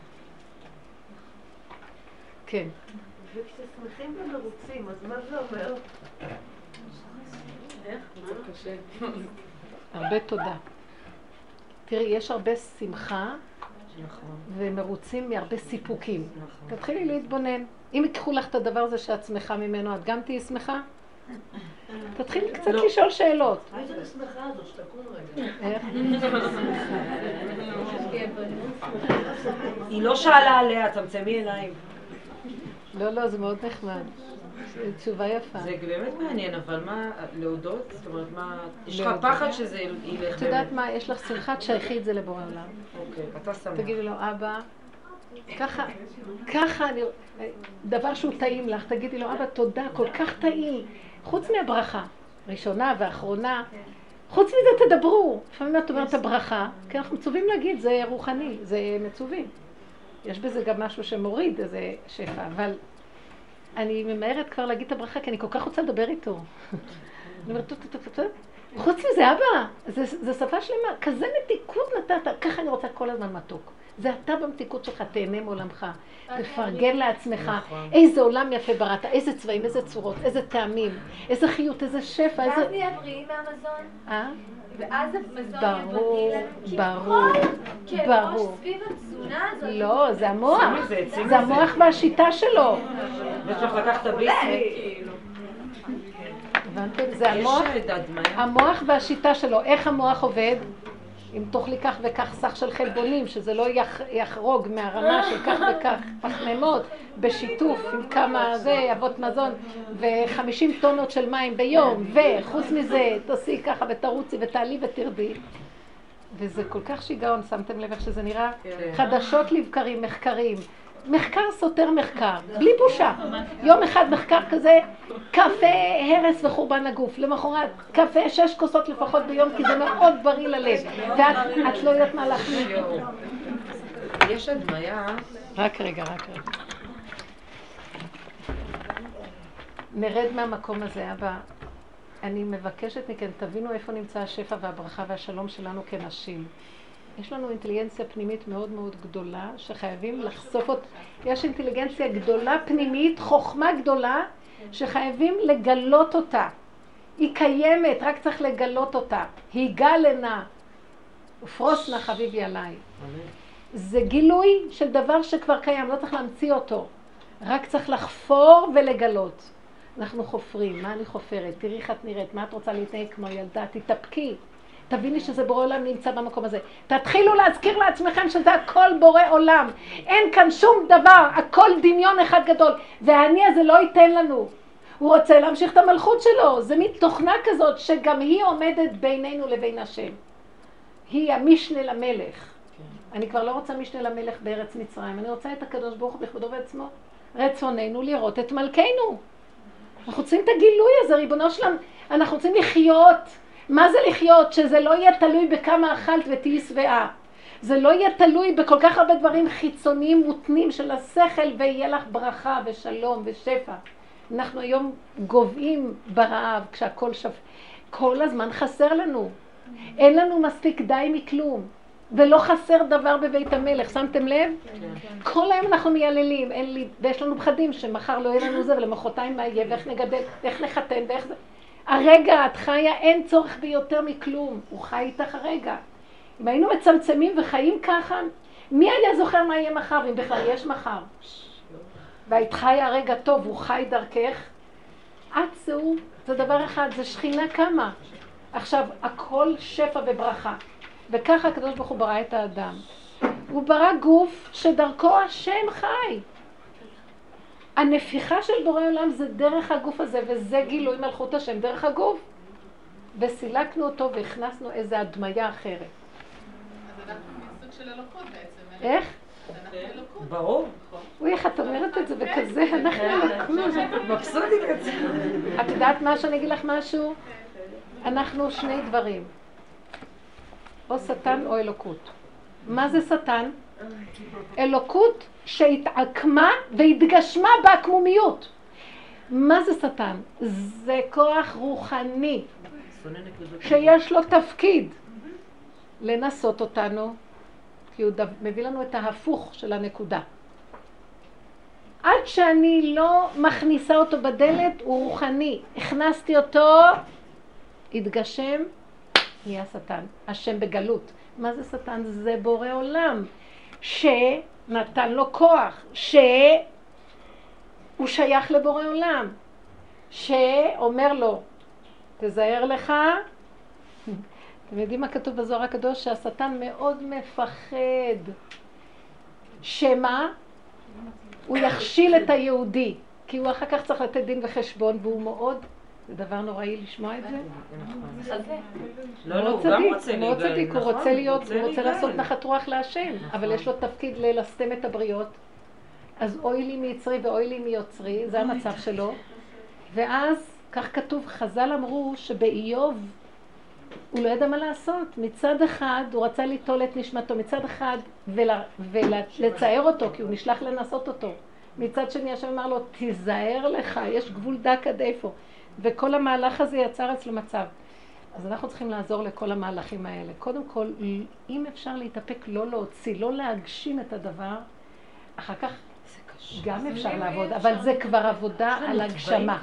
כן. וכששמחים ומרוצים, אז מה זה אומר? הרבה תודה. תראי, יש הרבה שמחה ומרוצים מהרבה סיפוקים. תתחילי להתבונן. אם ייקחו לך את הדבר הזה שאת שמחה ממנו, את גם תהיי שמחה? תתחילי קצת לשאול שאלות. איזה שמחה זו שתקום רגע. היא לא שאלה עליה, צמצמי עיניים. לא, לא, זה מאוד נחמד. זו תשובה יפה. זה באמת מעניין, אבל מה, להודות? זאת אומרת, מה, יש לך. פחד שזה ילך את יודעת מה, יש לך שמחה, תשייכי את זה לבורא עולם. אוקיי, אתה שמח. תגידי לו, אבא, ככה, ככה אני, דבר שהוא טעים לך, תגידי לו, אבא, תודה, כל כך טעים. חוץ מהברכה, ראשונה ואחרונה, חוץ מזה תדברו. לפעמים את אומרת הברכה, כי אנחנו מצווים להגיד, זה רוחני, זה מצווים. יש בזה גם משהו שמוריד איזה שפע, אבל אני ממהרת כבר להגיד את הברכה, כי אני כל כך רוצה לדבר איתו. אני אומרת, טוב, טוב, טוב, טוב. חוץ מזה, אבא, זה, זה שפה שלמה, כזה מתיקות נתת, ככה אני רוצה כל הזמן מתוק. זה אתה במתיקות שלך, תהנה מעולמך. תפרגן לעצמך. איזה עולם יפה בראת, איזה צבעים, איזה צורות, איזה טעמים, איזה חיות, איזה שפע, ואז איזה... נהיה בריאים מהמזון, אה? ואז המזון ברור, בריא לנו. כי ברור, כל ברור. ראש סביב התזונה הזאת. לא, זה המוח. זה המוח והשיטה שלו. לקחת ביסלי. הבנתם? זה המוח, יש הדמיה. המוח והשיטה שלו. איך המוח עובד? אם תאכלי כך וכך סך של חלבונים, שזה לא יח, יחרוג מהרמה של כך וכך פחמימות, בשיתוף עם כמה זה, אבות מזון, וחמישים טונות של מים ביום, וחוץ מזה, תעשי ככה ותרוצי ותעלי ותרדי. וזה כל כך שיגעון, שמתם לב איך שזה נראה? חדשות לבקרים, מחקרים. מחקר סותר מחקר, בלי בושה. יום אחד מחקר כזה, קפה, הרס וחורבן הגוף. למחרת, קפה, שש כוסות לפחות ביום, כי זה מאוד בריא ללב. ואת את לא יודעת מה להחליט. יש הדמיה, רק רגע, רק רגע. נרד מהמקום הזה, אבא. אני מבקשת מכם, תבינו איפה נמצא השפע והברכה והשלום שלנו כנשים. יש לנו אינטליגנציה פנימית מאוד מאוד גדולה, שחייבים לחשוף אותה. יש אינטליגנציה גדולה פנימית, חוכמה גדולה, שחייבים לגלות אותה. היא קיימת, רק צריך לגלות אותה. היא גלנה, ופרוס נא חביבי עליי. זה גילוי של דבר שכבר קיים, לא צריך להמציא אותו. רק צריך לחפור ולגלות. אנחנו חופרים, מה אני חופרת? תראי איך את נראית, מה את רוצה להתנהג כמו ילדה? תתאפקי. תביני שזה בורא עולם נמצא במקום הזה. תתחילו להזכיר לעצמכם שזה הכל בורא עולם. אין כאן שום דבר, הכל דמיון אחד גדול. והאני הזה לא ייתן לנו. הוא רוצה להמשיך את המלכות שלו. זה מין תוכנה כזאת שגם היא עומדת בינינו לבין השם. היא המשנה למלך. כן. אני כבר לא רוצה משנה למלך בארץ מצרים, אני רוצה את הקדוש ברוך הוא בכבודו ועצמו. רצוננו לראות את מלכנו. אנחנו רוצים את הגילוי הזה, ריבונו שלם, אנחנו רוצים לחיות. מה זה לחיות? שזה לא יהיה תלוי בכמה אכלת ותהיי שבעה. זה לא יהיה תלוי בכל כך הרבה דברים חיצוניים מותנים של השכל ויהיה לך ברכה ושלום ושפע. אנחנו היום גוועים ברעב כשהכול שפ... כל הזמן חסר לנו. אין לנו מספיק די מכלום. ולא חסר דבר בבית המלך, שמתם לב? כן. כל היום אנחנו מייללים, אין לי, ויש לנו פחדים שמחר לא יהיה לנו זה ולמחרתיים מה יהיה, ואיך נגדל, ואיך נחתן, ואיך זה... הרגע את חיה, אין צורך ביותר מכלום, הוא חי איתך הרגע. אם היינו מצמצמים וחיים ככה, מי היה זוכר מה יהיה מחר, אם בכלל יש מחר? והיית חיה הרגע טוב, הוא חי דרכך. את זהו, זה דבר אחד, זה שכינה קמה. עכשיו, הכל שפע וברכה. וככה הקדוש ברוך הוא ברא את האדם. הוא ברא גוף שדרכו השם חי. הנפיחה של בורא עולם זה דרך הגוף הזה, וזה גילוי מלכות השם דרך הגוף. וסילקנו אותו והכנסנו איזו הדמיה אחרת. אז אנחנו מסוג של אלוקות בעצם. איך? ברור. אוי, איך את אומרת את זה בכזה, אנחנו אלוקות. מבסוטית את זה. את יודעת מה שאני אגיד לך משהו? אנחנו שני דברים. או שטן או אלוקות. מה זה שטן? אלוקות שהתעקמה והתגשמה בעקמומיות. מה זה שטן? זה כוח רוחני שיש לו תפקיד לנסות אותנו, כי הוא מביא לנו את ההפוך של הנקודה. עד שאני לא מכניסה אותו בדלת, הוא רוחני. הכנסתי אותו, התגשם, נהיה שטן. השם בגלות. מה זה שטן? זה בורא עולם. שנתן לו כוח, שהוא שייך לבורא עולם, שאומר לו, תזהר לך, אתם יודעים מה כתוב בזוהר הקדוש? שהשטן מאוד מפחד. שמה? הוא יכשיל את היהודי, כי הוא אחר כך צריך לתת דין וחשבון, והוא מאוד זה דבר נוראי לשמוע את זה? לא, לא, הוא גם רוצה להיגאל. מאוד צדיק, הוא רוצה להיות, הוא רוצה לעשות נחת רוח להשם, אבל יש לו תפקיד ללסתם את הבריות. אז אוי לי מיצרי ואוי לי מיוצרי, זה המצב שלו. ואז, כך כתוב, חז"ל אמרו שבאיוב הוא לא ידע מה לעשות. מצד אחד הוא רצה ליטול את נשמתו, מצד אחד ולצער אותו, כי הוא נשלח לנסות אותו. מצד שני השם אמר לו, תיזהר לך, יש גבול דק עד איפה. וכל המהלך הזה יצר אצלו מצב. אז אנחנו צריכים לעזור לכל המהלכים האלה. קודם כל, אם אפשר להתאפק, לא להוציא, לא להגשים את הדבר, אחר כך גם אפשר לעבוד, אבל זה כבר עבודה על הגשמה.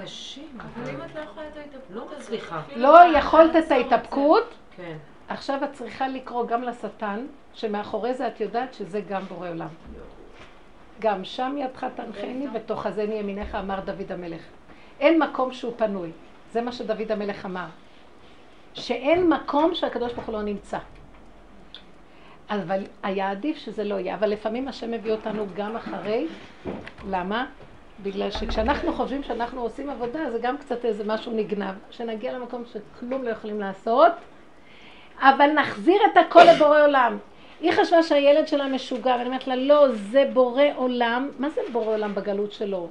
אבל אם את לא יכולה את ההתאפקות, לא מצליחה. לא יכולת את ההתאפקות, כן. עכשיו את צריכה לקרוא גם לשטן, שמאחורי זה את יודעת שזה גם בורא עולם. גם שם ידך תנחני ותאחזני ימיניך, אמר דוד המלך. אין מקום שהוא פנוי. זה מה שדוד המלך אמר. שאין מקום שהקדוש ברוך הוא לא נמצא. אבל היה עדיף שזה לא יהיה. אבל לפעמים השם מביא אותנו גם אחרי. למה? בגלל שכשאנחנו חושבים שאנחנו עושים עבודה, זה גם קצת איזה משהו נגנב. שנגיע למקום שכלום לא יכולים לעשות, אבל נחזיר את הכל לבורא עולם. היא חשבה שהילד שלה משוגע, ואני אומרת לה, לא, זה בורא עולם. מה זה בורא עולם בגלות שלו?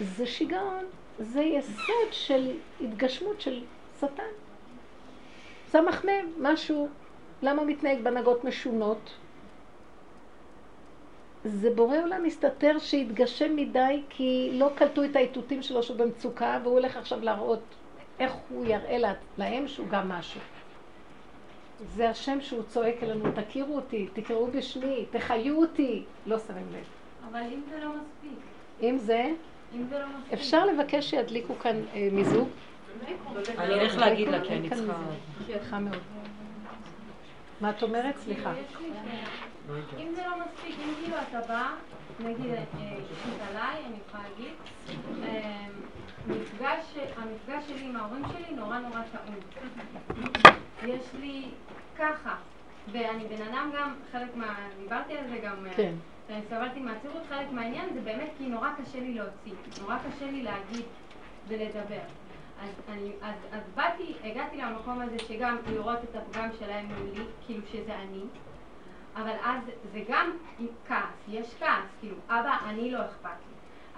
זה שיגעון. זה יסוד של התגשמות של שטן. סמ"ם, משהו, למה מתנהג בהנהגות משונות? זה בורא עולם מסתתר שהתגשם מדי כי לא קלטו את האיתותים שלו שהוא במצוקה והוא הולך עכשיו להראות איך הוא יראה לה, להם שהוא גם משהו. זה השם שהוא צועק אלינו, תכירו אותי, תקראו בשמי, תחיו אותי. לא שמים לב. אבל אם זה לא מספיק, אם זה, לא. אפשר לבקש שידליקו כאן אה, מיזוג? אני אלך להגיד לה, כי אני צריכה... מה את אומרת? סליחה. אם זה לא מספיק, אם כאילו אתה בא, נגיד, אה, אישית עליי, אני יכולה להגיד, אה, מפגש, המפגש שלי עם ההורים שלי נורא נורא טעון. יש לי ככה, ואני בן אדם גם, חלק מה... דיברתי על זה גם, כן. ואני סבלתי מהצירות, חלק מהעניין זה באמת כי נורא קשה לי להוציא, נורא קשה לי להגיד ולדבר. אז, אני, אז, אז באתי, הגעתי למקום הזה שגם לראות את הפגם שלהם מולי, כאילו שזה אני, אבל אז זה גם כעס, יש כעס, כאילו, אבא, אני לא אכפת לי,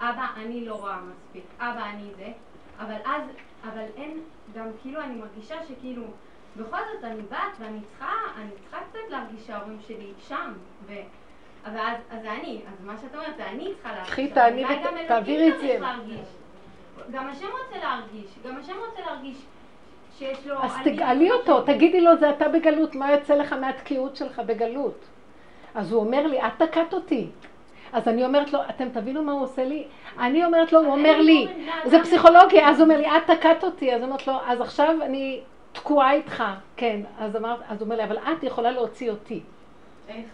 אבא, אני לא רואה מספיק, אבא, אני זה, אבל אז, אבל אין, גם כאילו אני מרגישה שכאילו, בכל זאת אני בת ואני צריכה, אני צריכה קצת להרגיש שההורים שלי שם, ו... אבל אז, זה אני, אז מה שאת אומרת, זה אני צריכה להרגיש. קחי, תעני אולי ות- גם אלוקים תעבירי את זה. גם השם רוצה להרגיש, גם השם רוצה להרגיש שיש לו... אז תגאלי אותו, תגידי לו, זה אתה בגלות, מה יוצא לך מהתקיעות שלך בגלות? אז הוא אומר לי, את תקעת אותי. אז אני אומרת לו, אתם תבינו מה הוא עושה לי? אני אומרת לו, הוא אומר לי, לאדם- זה פסיכולוגיה, אז הוא אומר לי, את תקעת אותי. אז אומרת לו, אז עכשיו אני תקועה איתך. כן, אז הוא אומר לי, אבל את יכולה להוציא אותי. איך?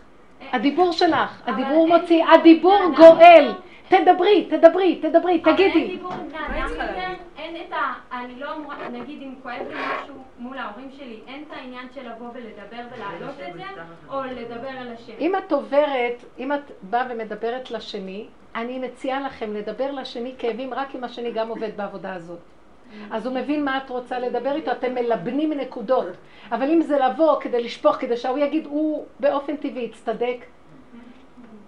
הדיבור שלך, הדיבור מוציא, דיבור הדיבור גואל. תדברי, תדברי, תדברי, אבל אין תגידי. דיבור עם בני אדם יותר, אין את ה... אני לא אמורה, נגיד אם כואב לי משהו מול ההורים שלי, אין את העניין של לבוא ולדבר ולהעלות את זה, או לדבר על השם. אם את עוברת, אם את באה ומדברת לשני, אני מציעה לכם לדבר לשני כאבים רק אם השני גם עובד בעבודה הזאת. אז הוא מבין מה את רוצה לדבר איתו, אתם מלבנים נקודות. אבל אם זה לבוא כדי לשפוך, כדי שההוא יגיד, הוא באופן טבעי יצטדק,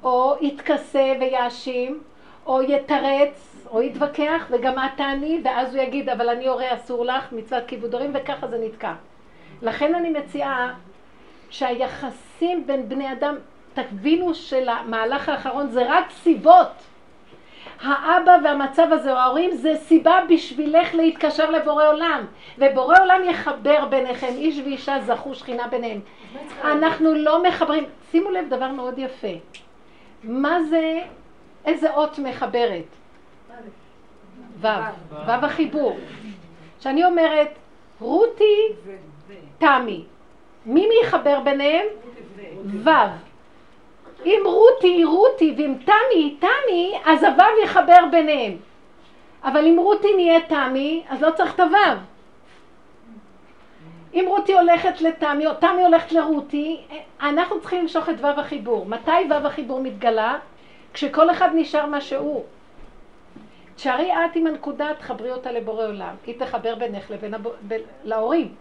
או יתכסה ויאשים, או יתרץ, או יתווכח, וגם את תעני, ואז הוא יגיד, אבל אני הורה אסור לך, מצוות כיבוד הורים, וככה זה נתקע. לכן אני מציעה שהיחסים בין בני אדם, תבינו שלמהלך האחרון זה רק סיבות. האבא והמצב הזה, או ההורים, זה סיבה בשבילך להתקשר לבורא עולם. ובורא עולם יחבר ביניכם, איש ואישה זכו שכינה ביניהם. אנחנו לא מחברים, שימו לב דבר מאוד יפה. מה זה, איזה אות מחברת? ו', ו' החיבור. כשאני אומרת, רותי, תמי, מי מי יחבר ביניהם? ו'. אם רותי היא רותי ואם תמי היא תמי, אז הו' יחבר ביניהם. אבל אם רותי נהיה תמי, אז לא צריך את הו'. אם רותי הולכת לתמי, או תמי הולכת לרותי, אנחנו צריכים למשוך את ו' החיבור. מתי ו' החיבור מתגלה? כשכל אחד נשאר מה שהוא. תשארי את עם הנקודה, תחברי אותה לבורא עולם. היא תחבר בינך לבין. להורים.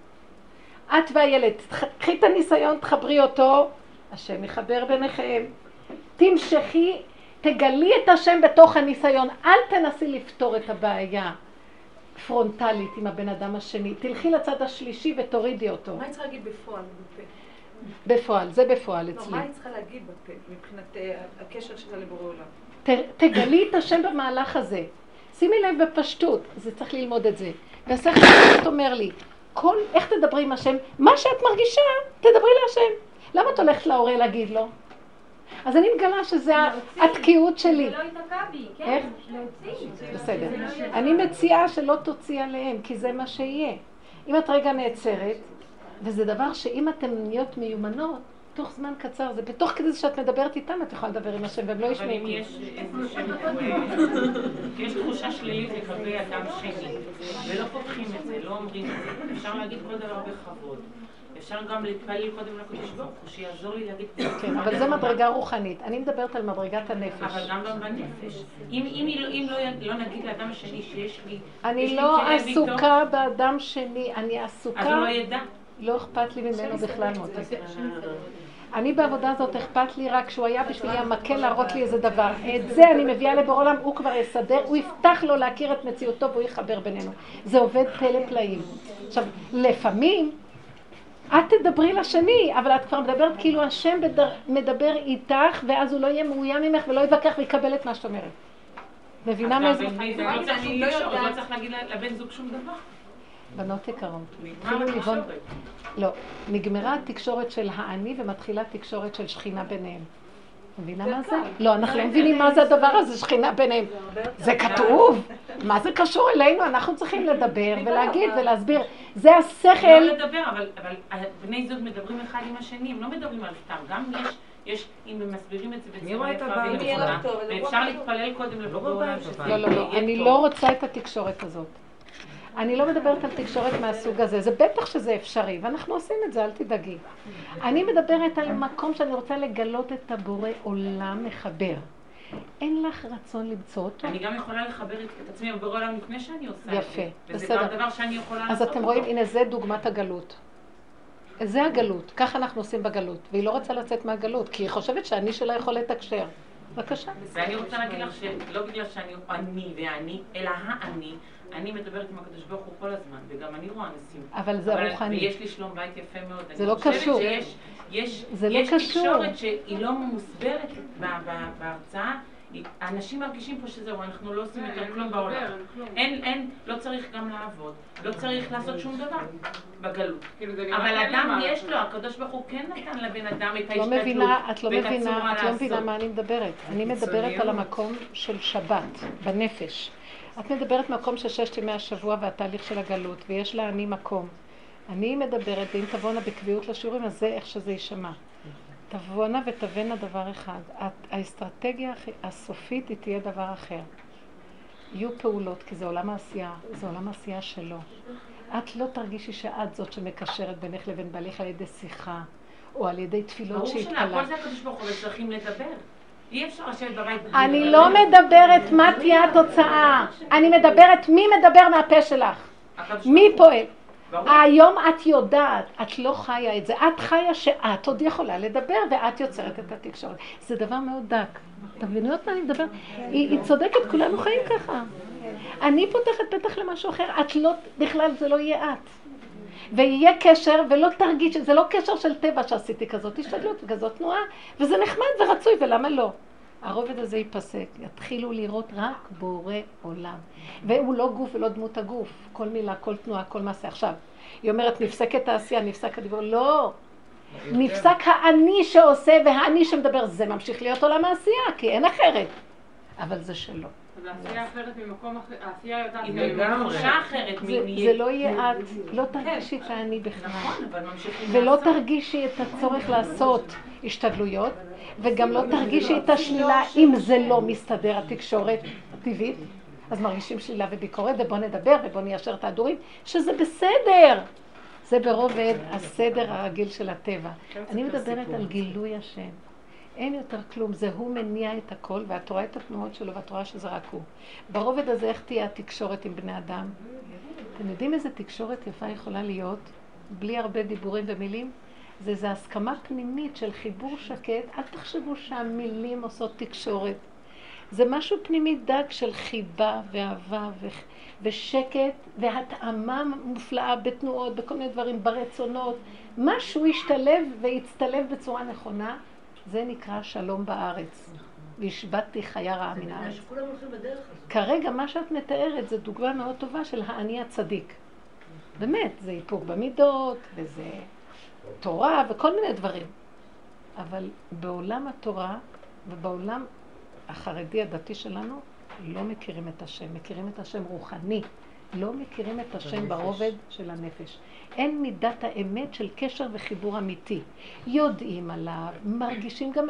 את והילד, קחי את הניסיון, תחברי אותו, השם יחבר ביניכם. תמשכי, תגלי את השם בתוך הניסיון, אל תנסי לפתור את הבעיה פרונטלית עם הבן אדם השני. תלכי לצד השלישי ותורידי אותו. מה היא צריכה להגיד בפועל? בפועל, זה בפועל לא, אצלי. מה היא צריכה להגיד בפה, מבחינת אה, הקשר שלה לבורא עולם? תגלי את השם במהלך הזה. שימי לב בפשטות, זה צריך ללמוד את זה. והשכל אומר לי, כל, איך תדברי עם השם? מה שאת מרגישה, תדברי להשם. למה את הולכת להורה להגיד לו? אז אני מגלה שזה. התקיעות שלי. זה לא ייתקע בי, כן? איך? להוציא. בסדר. לא אני מציעה שלא תוציא עליהם, כי זה מה שיהיה. אם את רגע נעצרת, וזה דבר שאם אתן נהיות מיומנות, תוך זמן קצר, זה בתוך כדי שאת מדברת איתם, את יכולה לדבר עם השם, והם לא אבל ישמעו אם כלום. יש. יש תחושה שלילית לגבי אדם שני, ולא פותחים את זה, לא אומרים את זה, אפשר להגיד כל דבר בכבוד. אפשר גם להתפלל קודם לקדוש ברוך הוא, שיעזור לי להגיד... כן, אבל זה מדרגה רוחנית. אני מדברת על מדרגת הנפש. אבל גם גם בנפש. אם, לא- אם לא, לא נגיד לאדם השני שיש לי... אני לא עסוקה באדם שני, אני אז עסוקה... הוא לא ידע. לא אכפת לי ממנו בכלל מוטי. אני בעבודה הזאת אכפת לי רק שהוא היה בשבילי המקל להראות לי איזה דבר. את זה אני מביאה לבור עולם, הוא כבר יסדר, הוא יפתח לו להכיר את מציאותו והוא יחבר בינינו. זה עובד פלא פלאים. עכשיו, לפעמים את תדברי לשני, אבל את כבר מדברת כאילו השם בדר... מדבר איתך, ואז הוא לא יהיה מאוים ממך ולא יתווכח ויקבל את מה שאת אומרת. מבינה מאיזה... גם בבית, לא תקשורת, לא צריך להגיד לבן זוג שום דבר. בנות יקרות. התחילו התקשורת. לא, נגמרה התקשורת של האני ומתחילה תקשורת של שכינה ביניהם. מבינה מה זה? לא, אנחנו לא מבינים מה זה הדבר הזה, שכינה ביניהם. זה כתוב. מה זה קשור אלינו? אנחנו צריכים לדבר ולהגיד ולהסביר. זה השכל. לא לדבר, אבל, אבל בני זוג מדברים אחד עם השני, הם לא מדברים על סתם. גם יש, יש, אם הם מסבירים את זה בצורה יפה ונכונה, ואפשר להתפלל קודם לבורא עולם שזה לא, לא, לא, אני. לא רוצה את התקשורת הזאת. אני לא מדברת על תקשורת מהסוג הזה, זה בטח שזה אפשרי, ואנחנו עושים את זה, אל תדאגי. אני מדברת על מקום שאני רוצה לגלות את הבורא עולם מחבר. אין לך רצון למצוא אותו? אני גם יכולה לחבר את עצמי בבורא עולם לפני שאני עושה את זה. יפה, וזה בסדר. גם דבר שאני יכולה אז לעשות אתם אותו. רואים, הנה זה דוגמת הגלות. זה הגלות, ככה אנחנו עושים בגלות. והיא לא רוצה לצאת מהגלות, כי היא חושבת שאני שלה יכול לתקשר. בבקשה. ואני רוצה להגיד לך שלא בגלל שאני אני ואני, אלא האני, אני מדברת עם הקדוש ברוך הוא כל הזמן, וגם אני רואה ניסים. אבל זה רוחני. ויש לי שלום בית יפה מאוד. זה לא קשור. אני חושבת שיש יש, זה לא. תקשורת שהיא לא מוסברת בהרצאה. האנשים מרגישים פה שזהו, אנחנו לא עושים יותר כלום בעולם. אין, אין, לא צריך גם לעבוד, לא צריך לעשות שום דבר בגלות. כאילו אבל אדם יש. לו, הקדוש ברוך הוא כן נתן לבן אדם את לא ההשתדלות מבינה, את לא ואת מבינה, הצורה את לא מבינה לעשות. מה אני מדברת. אני מדברת על המקום של שבת, בנפש. את מדברת מקום של ששת ימי השבוע והתהליך של הגלות, ויש לה אני מקום. אני מדברת, ואם תבואנה בקביעות לשיעורים, אז זה איך שזה יישמע. תבואנה ותבאנה דבר אחד. האסטרטגיה הסופית היא תהיה דבר אחר. יהיו פעולות, כי זה עולם העשייה, זה עולם העשייה שלו. את לא תרגישי שאת זאת שמקשרת בינך לבין בעליך על ידי שיחה, או על ידי תפילות ברור שלא. הכל זה הקדוש ברוך הוא, אבל צריכים לדבר. אי אפשר לשבת בבית בלי אני. לא מדברת מה תהיה התוצאה, אני מדברת מי מדבר מהפה שלך, מי. פועל. היום את יודעת, את לא חיה את זה, את חיה שאת עוד יכולה לדבר ואת יוצרת את התקשורת. זה דבר מאוד דק. אתם מבינות מה אני מדברת? היא, היא צודקת, כולנו חיים ככה. אני פותחת פתח למשהו אחר, את לא, בכלל זה לא יהיה את. ויהיה קשר, ולא תרגיש, זה לא קשר של טבע שעשיתי כזאת השתדלות וכזאת תנועה, וזה נחמד ורצוי, ולמה לא? הרובד הזה ייפסק, יתחילו לראות רק בורא עולם. והוא לא גוף ולא דמות הגוף, כל מילה, כל תנועה, כל מעשה. עכשיו, היא אומרת, נפסקת העשייה, נפסק הדיבור, לא. נפסק האני שעושה והאני שמדבר, זה ממשיך להיות עולם העשייה, כי אין אחרת. אבל זה שלו. זה, לא יהיה את, לא תרגישי את האני בכלל. נכון, ולא. תרגישי את הצורך לעשות השתדלויות, וגם לא תרגישי את השלילה אם זה לא מסתדר, התקשורת הטבעית. אז מרגישים שלילה וביקורת, ובוא נדבר ובוא ניישר את ההדורים, שזה בסדר. זה ברובד הסדר הרגיל של הטבע. אני מדברת על גילוי השם. אין יותר כלום, זה הוא מניע את הכל, ואת רואה את התנועות שלו, ואת רואה שזה רק הוא. ברובד הזה, איך תהיה התקשורת עם בני אדם? אתם יודעים איזה תקשורת יפה יכולה להיות, בלי הרבה דיבורים ומילים? זה איזו הסכמה פנימית של חיבור שקט. אל תחשבו שהמילים עושות תקשורת. זה משהו פנימי דק של חיבה ואהבה ו- ושקט והתאמה מופלאה בתנועות, בכל מיני דברים, ברצונות. משהו ישתלב ויצטלב בצורה נכונה, זה נקרא שלום בארץ. והשבתתי חיה רעה מן הארץ. כרגע מה שאת מתארת זה דוגמה מאוד טובה של האני הצדיק. באמת, זה איפוק במידות, וזה תורה וכל מיני דברים. אבל בעולם התורה ובעולם החרדי הדתי שלנו לא מכירים את השם, מכירים את השם רוחני. לא מכירים את השם ברובד של הנפש. אין מידת האמת של קשר וחיבור אמיתי. יודעים עליו, מרגישים גם...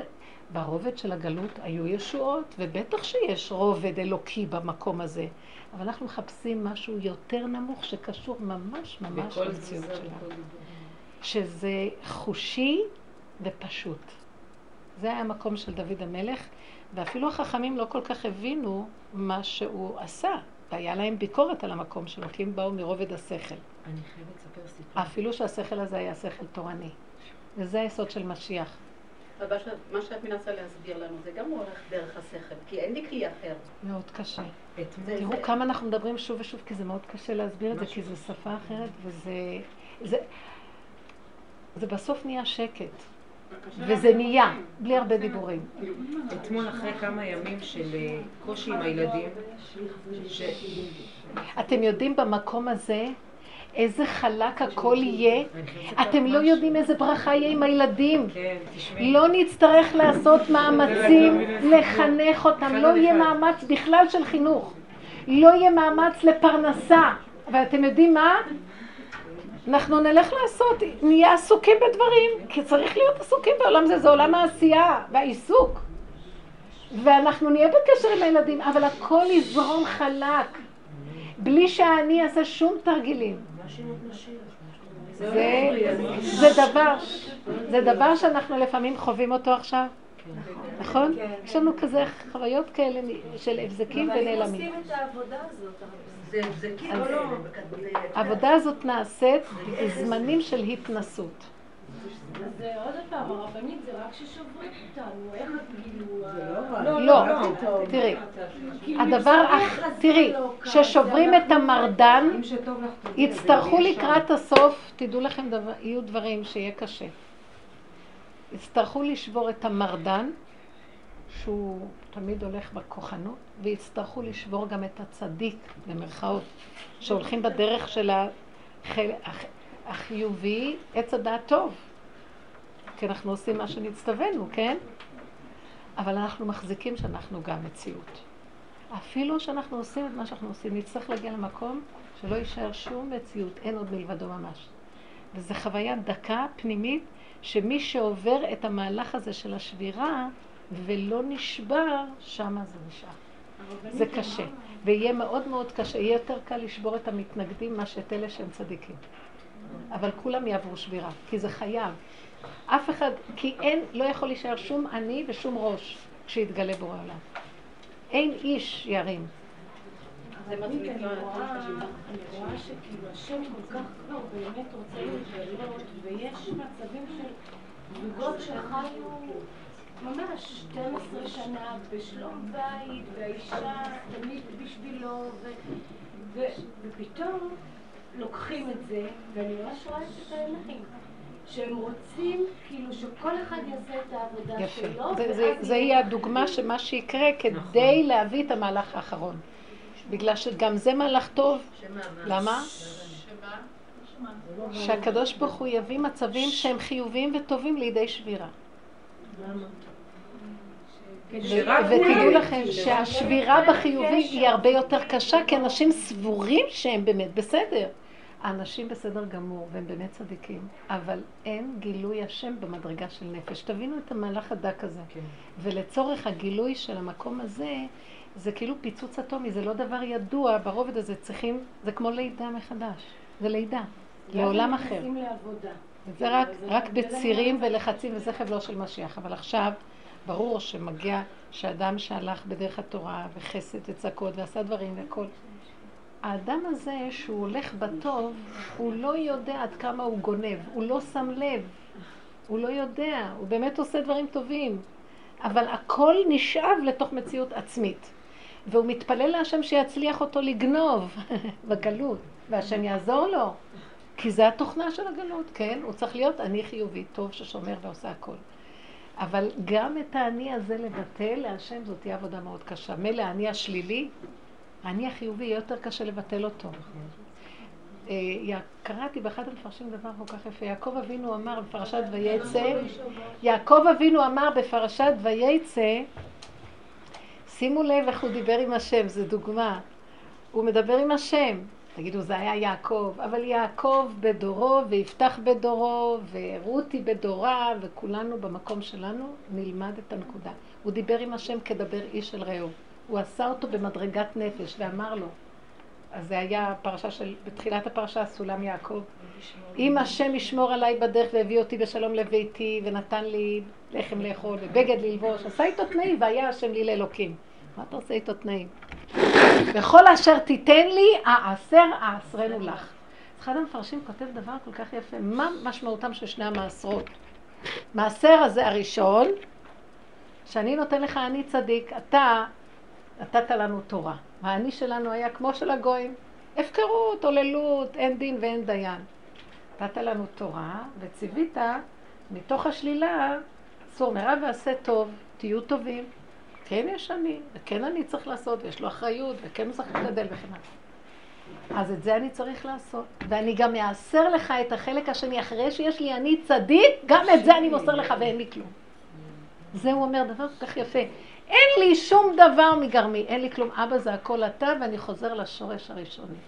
ברובד של הגלות היו ישועות, ובטח שיש רובד אלוקי במקום הזה. אבל אנחנו מחפשים משהו יותר נמוך שקשור ממש ממש למציאות שלנו. שזה חושי ופשוט. זה היה המקום של דוד המלך, ואפילו החכמים לא כל כך הבינו מה שהוא עשה, והיה להם ביקורת על המקום שלו, כי הם באו מרובד השכל. אני חייבת לספר סיפור. אפילו שהשכל הזה היה שכל תורני. וזה היסוד של משיח. אבל מה שאת- מנסה להסביר לנו זה גם הולך דרך השכל, כי אין לי כלי אחר. מאוד קשה. אתמול- תראו כמה אנחנו מדברים שוב ושוב, כי זה מאוד קשה להסביר את זה, כי זו שפה אחרת, וזה... זה, זה בסוף נהיה שקט. וזה נהיה, בלי הרבה דיבורים. אתמול אחרי כמה ימים של אה, קושי עם הילדים, ש... אתם יודעים, במקום הזה, איזה חלק הכל יהיה. אתם לא יודעים איזה ברכה יהיה עם הילדים. כן. לא נצטרך לעשות מאמצים לחנך אותם, לא יהיה מאמץ בכלל של חינוך. לא יהיה מאמץ לפרנסה. ואתם יודעים מה? אנחנו נלך לעשות, נהיה עסוקים בדברים, כי צריך להיות עסוקים בעולם הזה, זה עולם העשייה והעיסוק. ואנחנו נהיה בקשר עם הילדים, אבל הכל יזרום חלק, בלי שאני אעשה שום תרגילים. זה, זה דבר, זה דבר שאנחנו לפעמים חווים אותו עכשיו, נכון? יש לנו כזה חוויות כאלה של הבזקים אבל אם ונעלמים. עושים את העבודה הזאת, לא? העבודה הזאת נעשית בזמנים של התנסות. אז אה, עוד פעם, הרבנית זה רק ששוברים אותנו, איך כאילו... לא לא, תראי, הדבר, תראי, כששוברים את המרדן, יצטרכו לקראת הסוף, תדעו לכם, יהיו דברים שיהיה קשה. יצטרכו לשבור את המרדן, שהוא תמיד הולך בכוחנות, ויצטרכו לשבור גם את הצדיק, במרכאות, שהולכים בדרך של החל- הח- החיובי, עץ הדעת טוב. כי אנחנו עושים מה שנצטווינו, כן? אבל אנחנו מחזיקים שאנחנו גם מציאות. אפילו שאנחנו עושים את מה שאנחנו עושים, נצטרך להגיע למקום שלא יישאר שום מציאות, אין עוד מלבדו ממש. וזו חוויה דקה, פנימית, שמי שעובר את המהלך הזה של השבירה ולא נשבר, שמה זה נשאר. זה קשה. ויהיה מאוד מאוד קשה, יהיה יותר קל לשבור את המתנגדים מאשר את אלה שהם צדיקים. אבל כולם יעברו שבירה, כי זה חייב. אף אחד, כי אין, לא יכול להישאר שום אני ושום ראש כשיתגלה בורא עולם. אין איש ירים. נקרא... אני רואה שכאילו השם כל כך כבר באמת רוצה להתגלות, ויש מצבים של זוגות שחיו ממש 12 שנה בשלום בית, והאישה תמיד בשבילו, ו- ו- ופתאום לוקחים את זה, ואני ממש רואה את זה בעיניים. שהם רוצים כאילו שכל אחד יעשה את העבודה יפה. שלו, זה, זה, זה יהיה הדוגמה של מה שיקרה כדי להביא את המהלך האחרון. בגלל שגם זה מהלך טוב. למה? שהקדוש ברוך הוא יביא מצבים שהם חיוביים וטובים לידי שבירה. שרק ותדעו לכם שהשבירה בחיובי היא הרבה יותר קשה, כי אנשים סבורים שהם באמת בסדר. האנשים בסדר גמור, והם באמת צדיקים, אבל אין גילוי השם במדרגה של נפש. תבינו את המהלך הדק הזה. ולצורך הגילוי של המקום הזה, זה כאילו פיצוץ אטומי, זה לא דבר ידוע, ברובד הזה צריכים, זה כמו לידה מחדש, זה לידה, לעולם אחר. לעבודה. זה רק, רק בצירים. ולחצים, וזה חבלו של משיח. אבל עכשיו, ברור שמגיע שאדם שהלך בדרך התורה, וחסד וצעקות, ועשה דברים והכל, האדם הזה, שהוא הולך בטוב, הוא לא יודע עד כמה הוא גונב, הוא לא שם לב, הוא לא יודע, הוא באמת עושה דברים טובים, אבל הכל נשאב לתוך מציאות עצמית. והוא מתפלל להשם שיצליח אותו לגנוב בגלות, והשם יעזור לו. כי זה התוכנה של הגלות, כן? הוא צריך להיות אני חיובי, טוב ששומר ועושה הכל. אבל גם את האני הזה לבטל להשם זאת תהיה עבודה מאוד קשה. מילא האני השלילי, האני החיובי יהיה יותר קשה לבטל אותו. אה, קראתי באחד המפרשים דבר כל כך יפה. יעקב אבינו אמר בפרשת וייצא, יעקב אבינו אמר בפרשת וייצא, שימו לב איך הוא דיבר עם השם, זו דוגמה. הוא מדבר עם השם. תגידו, זה היה יעקב, אבל יעקב בדורו ויפתח בדורו ורותי בדורה וכולנו במקום שלנו נלמד את הנקודה. הוא דיבר עם השם כדבר איש אל רעהו. הוא עשה אותו במדרגת נפש ואמר לו, אז זה היה פרשה של, בתחילת הפרשה, סולם יעקב. אם השם ישמור עליי בדרך והביא אותי בשלום לביתי ונתן לי לחם לאכול ובגד ללבוש, עשה איתו תנאים והיה השם לי לאלוקים. מה אתה עושה איתו תנאים? וכל אשר תיתן לי, אעשר אעשרנו לך. אחד המפרשים כותב דבר כל כך יפה, מה משמעותם של שני המעשרות? מעשר הזה הראשון, שאני נותן לך אני צדיק, אתה נתת לנו תורה. האני שלנו היה כמו של הגויים, הפקרות, עוללות, אין דין ואין דיין. נתת לנו תורה, וציווית מתוך השלילה, צור מרע ועשה טוב, תהיו טובים. כן יש אני, וכן אני צריך לעשות, ויש לו אחריות, וכן הוא צריך לגדל וכן הלאה. אז את זה אני צריך לעשות. ואני גם אעשר לך את החלק השני, אחרי שיש לי אני צדיק, גם את זה אני מוסר לך ואין לי כלום. זה הוא אומר, דבר כל כך יפה. אין לי שום דבר מגרמי, אין לי כלום. אבא זה הכל אתה, ואני חוזר לשורש הראשוני.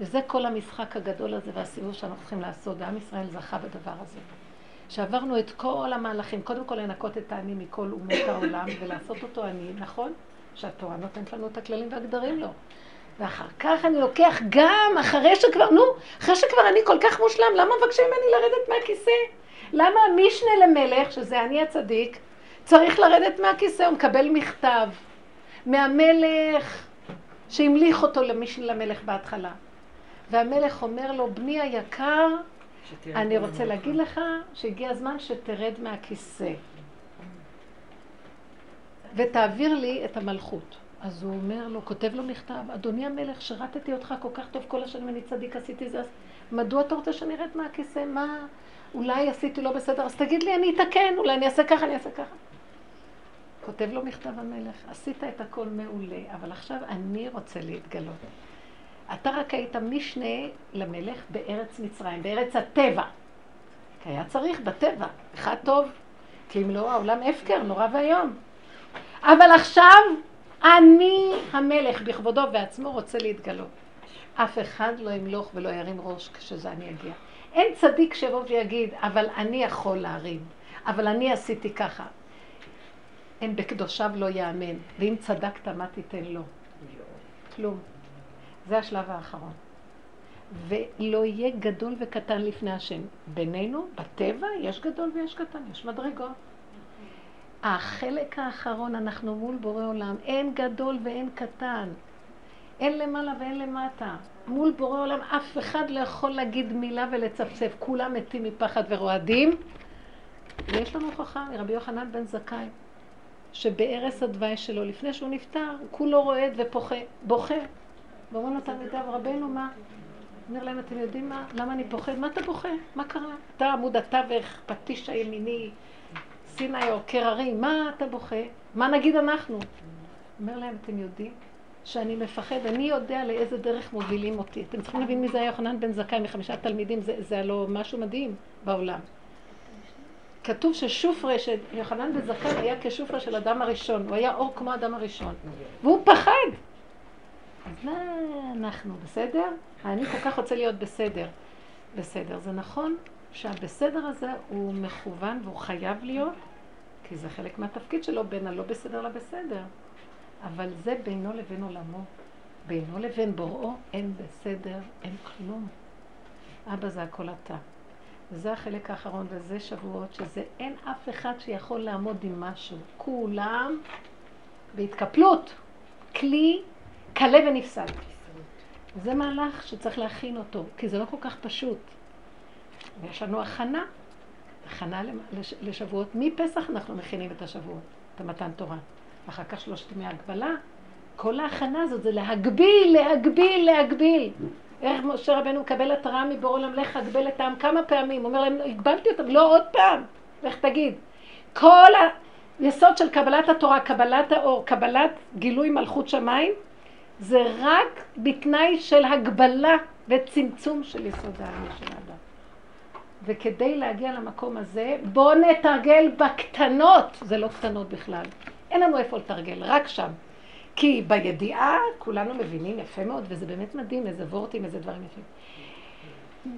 וזה כל המשחק הגדול הזה והסיבוב שאנחנו צריכים לעשות, ועם ישראל זכה בדבר הזה. שעברנו את כל המהלכים, קודם כל לנקות את העני מכל אומות העולם ולעשות אותו עני, נכון? שהתורה נותנת לנו את הכללים והגדרים לו. ואחר כך אני לוקח גם, אחרי שכבר, נו, אחרי שכבר אני כל כך מושלם, למה מבקשים ממני לרדת מהכיסא? למה המשנה למלך, שזה אני הצדיק, צריך לרדת מהכיסא? הוא מקבל מכתב מהמלך שהמליך אותו למשנה למלך בהתחלה. והמלך אומר לו, בני היקר, אני רוצה להגיד לך שהגיע הזמן שתרד מהכיסא ותעביר לי את המלכות. אז הוא אומר לו, כותב לו מכתב, אדוני המלך, שירתתי אותך כל כך טוב כל השנים, אני צדיק, עשיתי זה, אז מדוע אתה רוצה שאני ארד מהכיסא? מה, אולי עשיתי לא בסדר, אז תגיד לי, אני אתקן, אולי אני אעשה ככה, אני אעשה ככה. כותב לו מכתב המלך, עשית את הכל מעולה, אבל עכשיו אני רוצה להתגלות. אתה רק היית משנה למלך בארץ מצרים, בארץ הטבע. כי היה צריך בטבע, אחד טוב, כי אם לא העולם הפקר, נורא ואיום. אבל עכשיו אני המלך בכבודו ועצמו רוצה להתגלות. אף אחד לא ימלוך ולא ירים ראש כשזה אני אגיע. אין צדיק שיבוא ויגיד, אבל אני יכול להרים, אבל אני עשיתי ככה. אין בקדושיו לא יאמן, ואם צדקת, מה תיתן לו? כלום. זה השלב האחרון. ולא יהיה גדול וקטן לפני השם. בינינו, בטבע, יש גדול ויש קטן, יש מדרגות. החלק האחרון, אנחנו מול בורא עולם. אין גדול ואין קטן. אין למעלה ואין למטה. מול בורא עולם אף אחד לא יכול להגיד מילה ולצפצף. כולם מתים מפחד ורועדים. ויש לנו הוכחה מרבי יוחנן בן זכאי, שבערש הדווי שלו, לפני שהוא נפטר, כולו רועד ופוחה, בוכה. ואומרים לו תלמידיו, רבנו מה? אומר להם, אתם יודעים מה? למה אני פוחד? מה אתה בוכה? מה קרה? אתה עמוד התווך, פטיש הימיני, סיני או קררי, מה אתה בוכה? מה נגיד אנחנו? אומר להם, אתם יודעים שאני מפחד, אני יודע לאיזה דרך מובילים אותי. אתם צריכים להבין מי זה היה יוחנן בן זכאי מחמישה תלמידים, זה, זה הלא משהו מדהים בעולם. כתוב ששופרה, שיוחנן בן זכאי היה כשופרה של אדם הראשון, הוא היה אור כמו אדם הראשון, והוא פחד. אז מה אנחנו, בסדר? אני כל כך רוצה להיות בסדר. בסדר. זה נכון שהבסדר הזה הוא מכוון והוא חייב להיות, כי זה חלק מהתפקיד שלו בין הלא בסדר לבסדר. אבל זה בינו לבין עולמו. בינו לבין בוראו אין בסדר, אין כלום. אבא זה הכל אתה. וזה החלק האחרון, וזה שבועות, שזה אין אף אחד שיכול לעמוד עם משהו. כולם בהתקפלות. כלי קלה ונפסד. זה מהלך שצריך להכין אותו, כי זה לא כל כך פשוט. ויש לנו הכנה, הכנה לשבועות. מפסח אנחנו מכינים את השבועות, את המתן תורה. אחר כך שלושת ימי הגבלה. כל ההכנה הזאת זה להגביל, להגביל, להגביל. איך משה רבנו מקבל התראה מבור עולם, לך הגבל את העם כמה פעמים. הוא אומר להם, הגבלתי אותם, לא עוד פעם. לך תגיד. כל היסוד של קבלת התורה, קבלת האור, קבלת גילוי מלכות שמיים, זה רק בתנאי של הגבלה וצמצום של יסוד העני של האדם. וכדי להגיע למקום הזה, בואו נתרגל בקטנות, זה לא קטנות בכלל. אין לנו איפה לתרגל, רק שם. כי בידיעה כולנו מבינים יפה מאוד, וזה באמת מדהים, איזה וורטים, איזה דברים יפים.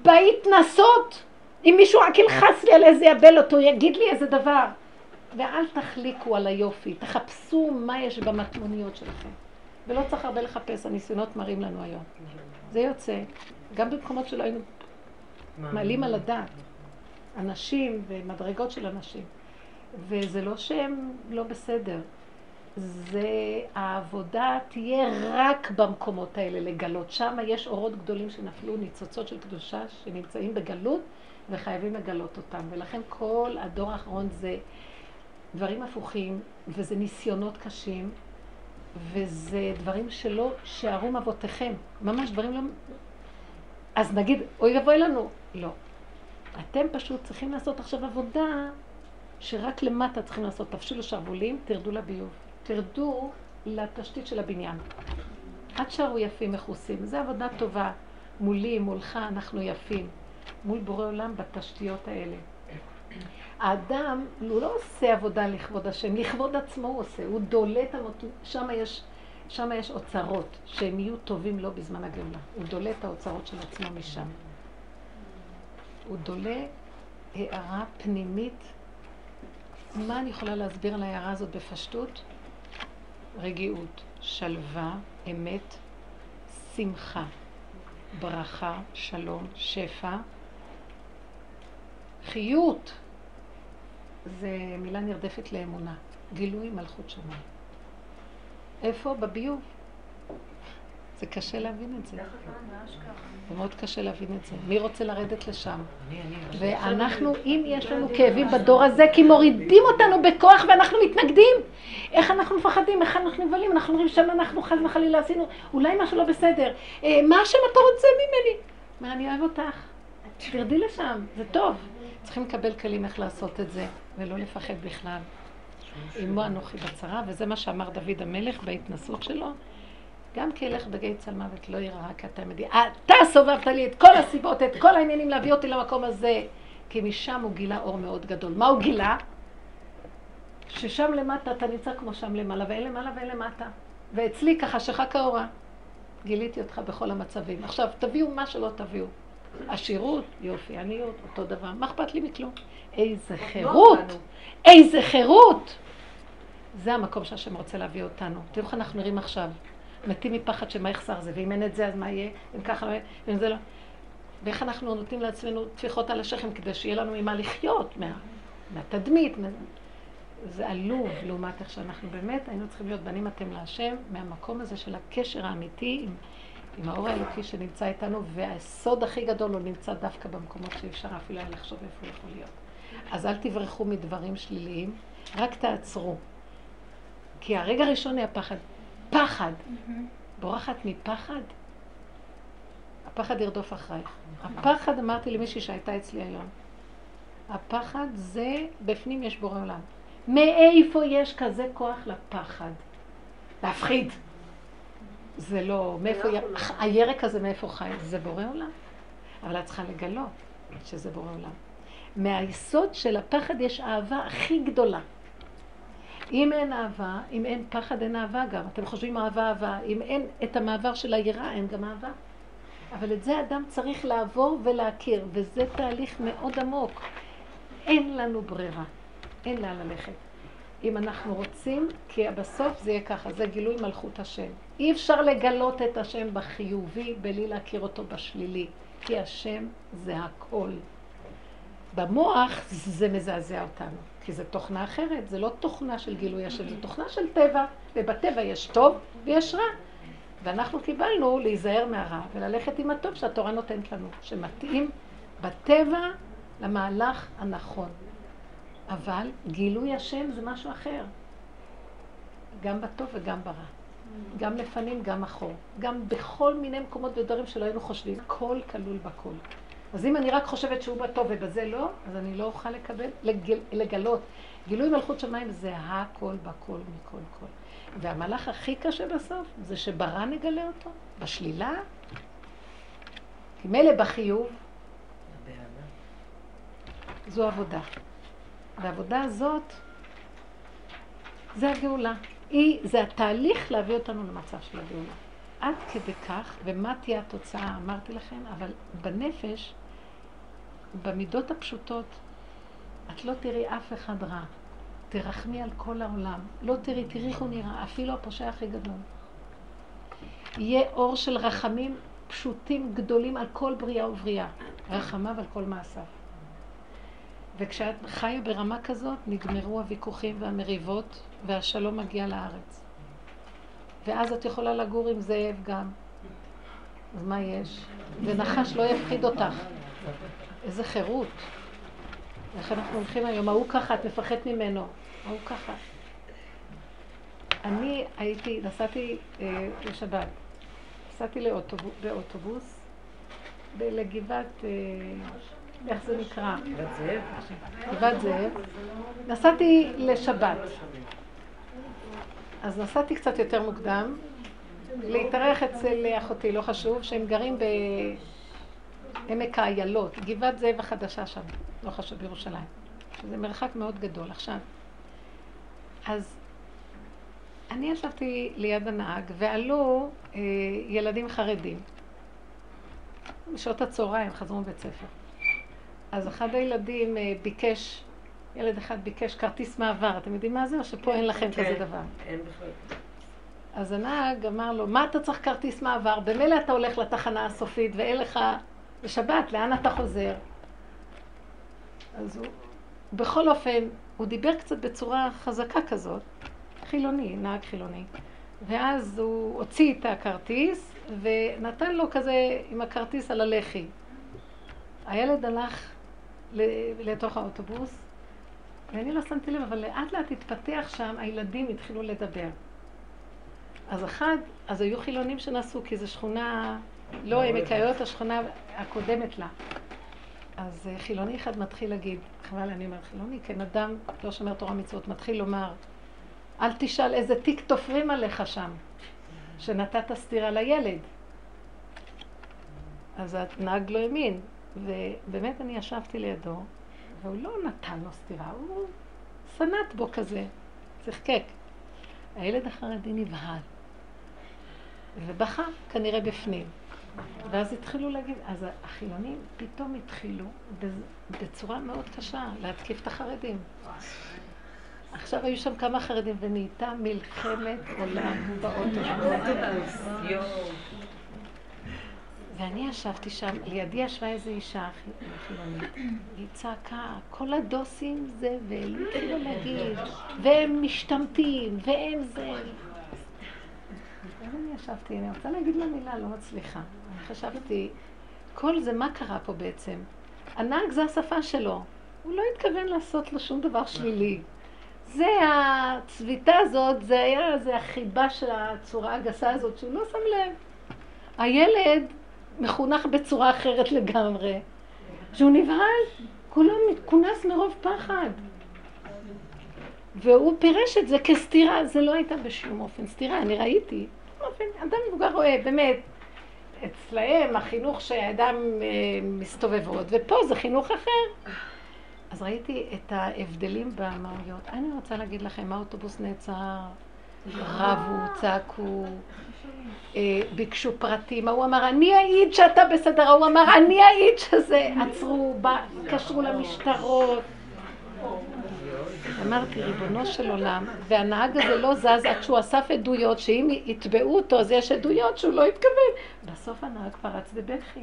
בהתנסות, אם מישהו רק ילחץ לי על איזה יבל אותו, יגיד לי איזה דבר. ואל תחליקו על היופי, תחפשו מה יש במטמוניות שלכם. ולא צריך הרבה לחפש, הניסיונות מראים לנו היום. זה יוצא, גם במקומות שלא היינו מעלים על הדעת. אנשים ומדרגות של אנשים. וזה לא שהם לא בסדר. זה, העבודה תהיה רק במקומות האלה לגלות. שם יש אורות גדולים שנפלו, ניצוצות של קדושה שנמצאים בגלות וחייבים לגלות אותם. ולכן כל הדור האחרון זה דברים הפוכים, וזה ניסיונות קשים, וזה דברים שלא שערום אבותיכם, ממש דברים לא... אז נגיד, אוי ואבוי לנו. לא. אתם פשוט צריכים לעשות עכשיו עבודה שרק למטה צריכים לעשות. תפשילו שרוולים, תרדו לביוב. תרדו לתשתית של הבניין. עד שערו יפים מכוסים. זו עבודה טובה. מולי, מולך, אנחנו יפים. מול בורא עולם בתשתיות האלה. האדם, הוא לא עושה עבודה לכבוד השם, לכבוד עצמו הוא עושה, הוא דולה את המות... שם יש, שם יש אוצרות, שהם יהיו טובים לו בזמן הגאולה. הוא דולה את האוצרות של עצמו משם. הוא דולה הערה פנימית. מה אני יכולה להסביר על ההערה הזאת בפשטות? רגיעות, שלווה, אמת, שמחה, ברכה, שלום, שפע, חיות. זה מילה נרדפת לאמונה. גילוי מלכות שמיים. איפה? בביוב. זה קשה להבין את זה. זה מאוד קשה להבין את זה. מי רוצה לרדת לשם? ואנחנו, אם יש לנו כאבים בדור הזה, כי מורידים אותנו בכוח ואנחנו מתנגדים. איך אנחנו מפחדים? איך אנחנו נבהלים? אנחנו אומרים שם אנחנו חס וחלילה עשינו, אולי משהו לא בסדר. אה, מה השם אתה רוצה ממני? אומר, אני אוהב אותך. תרדי לשם, זה טוב. צריכים לקבל כלים איך לעשות את זה, ולא לפחד בכלל. עמו אנוכי בצרה, וזה מה שאמר דוד המלך בהתנסות שלו. גם כי אלך בגיא צל מוות לא יראה רק אתה מדי. אתה סובבת לי את כל הסיבות, את כל העניינים להביא אותי למקום הזה. כי משם הוא גילה אור מאוד גדול. מה הוא גילה? ששם למטה אתה נמצא כמו שם למעלה, ואין למעלה ואין למטה. ואצלי ככה שחק האורה. גיליתי אותך בכל המצבים. עכשיו, תביאו מה שלא תביאו. עשירות, יופי, עניות, אותו דבר. מה אכפת לי מכלום? איזה חירות! איזה חירות! זה המקום שהשם רוצה להביא אותנו. תראו איך אנחנו נראים עכשיו. מתים מפחד שמה יחסר זה, ואם אין את זה אז מה יהיה? אם ככה לא ואם זה לא... ואיך אנחנו נותנים לעצמנו טפיחות על השכם כדי שיהיה לנו ממה לחיות, מה, מהתדמית. מה... זה עלוב לעומת איך שאנחנו באמת היינו צריכים להיות בנים אתם להשם, מהמקום הזה של הקשר האמיתי עם, עם האור האלוקי שנמצא איתנו, והסוד הכי גדול הוא נמצא דווקא במקומות שאפשר אפילו היה לחשוב איפה הוא יכול להיות. אז אל תברחו מדברים שליליים, רק תעצרו. כי הרגע הראשון היה פחד. פחד. בורחת מפחד? הפחד ירדוף אחרייך. הפחד, אמרתי למישהי שהייתה אצלי היום, הפחד זה, בפנים יש בורא עולם. מאיפה יש כזה כוח לפחד? להפחיד. זה לא, מאיפה, הירק הזה מאיפה חי? זה בורא עולם. אבל את צריכה לגלות שזה בורא עולם. מהיסוד של הפחד יש אהבה הכי גדולה. אם אין אהבה, אם אין פחד, אין אהבה גם. אתם חושבים אהבה, אהבה. אם אין את המעבר של היראה, אין גם אהבה. אבל את זה אדם צריך לעבור ולהכיר, וזה תהליך מאוד עמוק. אין לנו ברירה, אין לאן ללכת. אם אנחנו רוצים, כי בסוף זה יהיה ככה, זה גילוי מלכות השם. אי אפשר לגלות את השם בחיובי בלי להכיר אותו בשלילי, כי השם זה הכל. במוח זה מזעזע אותנו. כי זו תוכנה אחרת, זה לא תוכנה של גילוי השם, זו תוכנה של טבע, ובטבע יש טוב ויש רע. ואנחנו קיבלנו להיזהר מהרע וללכת עם הטוב שהתורה נותנת לנו, שמתאים בטבע למהלך הנכון. אבל גילוי השם זה משהו אחר. גם בטוב וגם ברע. גם לפנים, גם אחור. גם בכל מיני מקומות ודברים שלא היינו חושבים. הכל כלול בכל. אז אם אני רק חושבת שהוא בטוב ובזה לא, אז אני לא אוכל לקבל, לגל, לגלות. גילוי מלכות שמיים זה הכל בכל מכל כל. והמהלך הכי קשה בסוף זה שברא נגלה אותו, בשלילה. כי מילא בחיוב, זו עבודה. והעבודה הזאת, זה הגאולה. היא, זה התהליך להביא אותנו למצב של הגאולה. עד כדי כך, ומה תהיה התוצאה, אמרתי לכם, אבל בנפש, במידות הפשוטות, את לא תראי אף אחד רע. תרחמי על כל העולם. לא תראי, תראי איך הוא נראה, אפילו הפושע הכי גדול. יהיה אור של רחמים פשוטים גדולים על כל בריאה ובריאה. רחמיו על כל מעשיו. וכשאת חיה ברמה כזאת, נגמרו הוויכוחים והמריבות, והשלום מגיע לארץ. ואז את יכולה לגור עם זאב גם. אז מה יש? ונחש לא יפחיד אותך. איזה חירות. איך אנחנו הולכים היום, ההוא ככה, את מפחדת ממנו. ההוא ככה. אני הייתי, נסעתי אה, לשבת. נסעתי לאוטובוס, באוטובוס, לגבעת, אה, איך זה נקרא? גבעת זאב. גבעת זאב. נסעתי לשבת. אז נסעתי קצת יותר מוקדם, להתארח אצל אחותי, לא חשוב, שהם גרים בעמק האיילות, גבעת זאב החדשה שם, לא חשוב, בירושלים. זה מרחק מאוד גדול. עכשיו, אז אני ישבתי ליד הנהג, ועלו אה, ילדים חרדים. בשעות הצהריים חזרו מבית ספר. אז אחד הילדים אה, ביקש, ילד אחד ביקש כרטיס מעבר. אתם יודעים מה זה? או שפה אין לכם כן, כזה דבר? אין בכלל. אז הנהג אמר לו, מה אתה צריך כרטיס מעבר? במילא אתה הולך לתחנה הסופית ואין לך בשבת, לאן אתה חוזר? אז הוא, בכל אופן, הוא דיבר קצת בצורה חזקה כזאת, חילוני, נהג חילוני. ואז הוא הוציא את הכרטיס ונתן לו כזה עם הכרטיס על הלחי. הילד הלך לתוך האוטובוס, ואני לא שמתי לב, אבל לאט לאט התפתח שם, הילדים התחילו לדבר. אז אחד, אז היו חילונים שנסעו, כי זו שכונה, לא עמק האיות, השכונה הקודמת לה. אז אה, חילוני אחד מתחיל להגיד, חבל, אני אומר חילוני, כן, אדם לא שומר תורה מצוות, מתחיל לומר, אל תשאל איזה תיק תופרים עליך שם, שנתת סטירה לילד. אז הנהג לא האמין, ובאמת אני ישבתי לידו, והוא לא נתן לו סטירה, הוא סנט בו כזה, צחקק. הילד החרדי נבהל, ובכה כנראה בפנים. ואז התחילו להגיד, אז החילונים פתאום התחילו בצורה מאוד קשה להתקיף את החרדים. עכשיו היו שם כמה חרדים ונהייתה מלחמת עולם באוטובוס. ואני ישבתי שם, לידי ישבה איזו אישה חילונית, היא צעקה, כל הדוסים זה, והתחילו להגיד, והם משתמטים, והם זה. אז אני ישבתי, אני רוצה להגיד לה מילה, לא מצליחה. אני חשבתי, כל זה, מה קרה פה בעצם? הנהג זה השפה שלו. הוא לא התכוון לעשות לו שום דבר שלילי. זה הצביטה הזאת, זה היה, זה החיבה של הצורה הגסה הזאת, שהוא לא שם לב. הילד מחונך בצורה אחרת לגמרי, שהוא נבהל, כולו כונס מרוב פחד. והוא פירש את זה כסתירה, זה לא הייתה בשום אופן סתירה, אני ראיתי. אופן, אדם מבוגר רואה, באמת, אצלהם החינוך שהאדם אה, מסתובבות, ופה זה חינוך אחר. אז ראיתי את ההבדלים במהויות. אני רוצה להגיד לכם, האוטובוס נעצר, רבו, צעקו, ביקשו פרטים, ההוא אמר, אני אעיד שאתה בסדר, ההוא אמר, אני אעיד שזה, עצרו, קשרו למשטרות. אמרתי, ריבונו של עולם, והנהג הזה לא זז עד שהוא אסף עדויות, שאם יתבעו אותו אז יש עדויות שהוא לא התכוון. בסוף הנהג פרץ בבכי.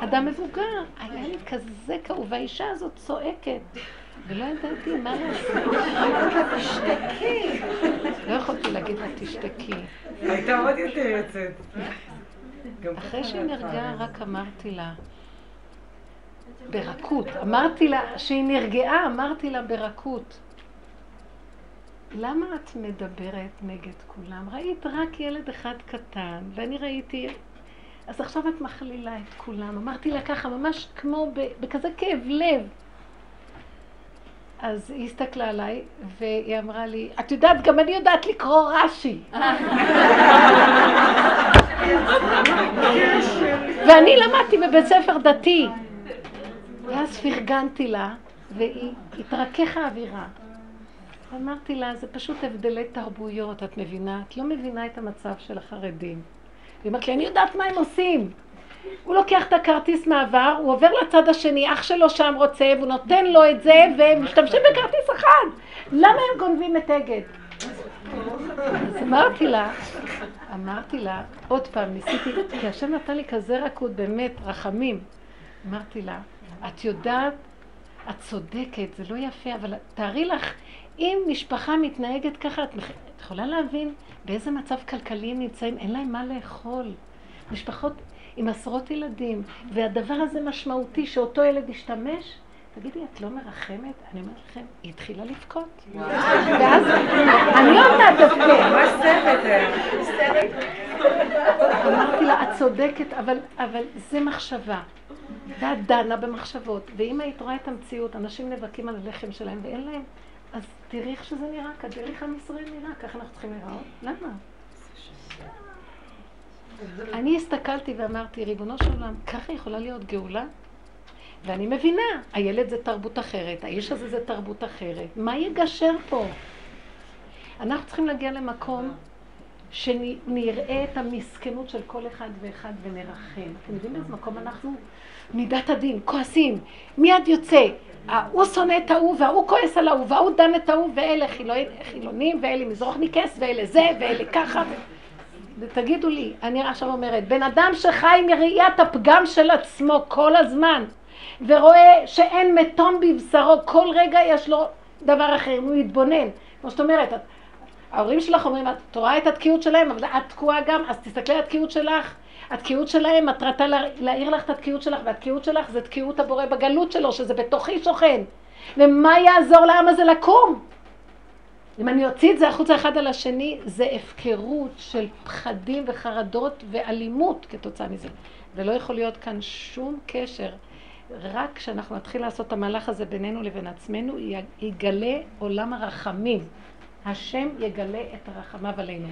אדם מבוגר, היה לי כזה כאוב, והאישה הזאת צועקת. ולא ידעתי מה לעשות. תשתקי. לא יכולתי להגיד לה, תשתקי. הייתה עוד יותר יוצאת. אחרי שהיא נרגעה, רק אמרתי לה, ברכות. אמרתי לה, שהיא נרגעה, אמרתי לה ברכות. למה את מדברת נגד כולם? ראית רק ילד אחד קטן, ואני ראיתי... אז עכשיו את מכלילה את כולם. אמרתי לה ככה, ממש כמו בכזה כאב לב. אז היא הסתכלה עליי, והיא אמרה לי, את יודעת, גם אני יודעת לקרוא רש"י. ואני למדתי בבית ספר דתי. ואז פרגנתי לה, והיא התרכך האווירה. אמרתי לה, זה פשוט הבדלי תרבויות, את מבינה? את לא מבינה את המצב של החרדים. היא אמרת לי, אני יודעת מה הם עושים. הוא לוקח את הכרטיס מעבר, הוא עובר לצד השני, אח שלו שם רוצה, והוא נותן לו את זה, והם משתמשים בכרטיס אחד. למה הם גונבים את אגד? אז אמרתי לה, אמרתי לה, עוד פעם, ניסיתי, כי השם נתן לי כזה רכות, באמת, רחמים. אמרתי לה, את יודעת, את צודקת, זה לא יפה, אבל תארי לך, אם משפחה מתנהגת ככה, את, את יכולה להבין באיזה מצב כלכלי הם נמצאים, אין להם מה לאכול. משפחות עם עשרות ילדים, והדבר הזה משמעותי שאותו ילד ישתמש, תגידי, את לא מרחמת? אני אומרת לכם, היא התחילה לבכות. ואז אני עוד מעט אבכה. מה סרט? אמרתי לה, את צודקת, אבל זה מחשבה. ואת דנה במחשבות. ואם היית רואה את המציאות, אנשים נאבקים על הלחם שלהם ואין להם, אז תראי איך שזה נראה, כדרך עם ישראל נראה, ככה אנחנו צריכים לראות. למה? אני הסתכלתי ואמרתי, ריבונו של עולם, ככה יכולה להיות גאולה? ואני מבינה, הילד זה תרבות אחרת, האיש הזה זה תרבות אחרת. מה יגשר פה? אנחנו צריכים להגיע למקום שנראה את המסכנות של כל אחד ואחד ונרחם. אתם יודעים באיזה מקום אנחנו? מידת הדין, כועסים, מיד יוצא. ההוא שונא את ההוא, וההוא כועס על ההוא, וההוא דן את ההוא, ואלה חילונים, ואלה מזרוחניקס, ואלה זה, ואלה ככה. ותגידו לי, אני עכשיו אומרת, בן אדם שחי מראיית הפגם של עצמו כל הזמן, ורואה שאין מתום בבשרו, כל רגע יש לו דבר אחר, הוא יתבונן. כמו שאת אומרת, ההורים שלך אומרים, את רואה את התקיעות שלהם, אבל את תקועה גם, אז תסתכלי על התקיעות שלך. התקיעות שלהם מטרתה להעיר לך את התקיעות שלך, והתקיעות שלך זה תקיעות הבורא בגלות שלו, שזה בתוכי שוכן. ומה יעזור לעם הזה לקום? אם אני אוציא את זה החוצה אחד על השני, זה הפקרות של פחדים וחרדות ואלימות כתוצאה מזה. ולא יכול להיות כאן שום קשר. רק כשאנחנו נתחיל לעשות את המהלך הזה בינינו לבין עצמנו, יגלה עולם הרחמים. השם יגלה את רחמיו עלינו.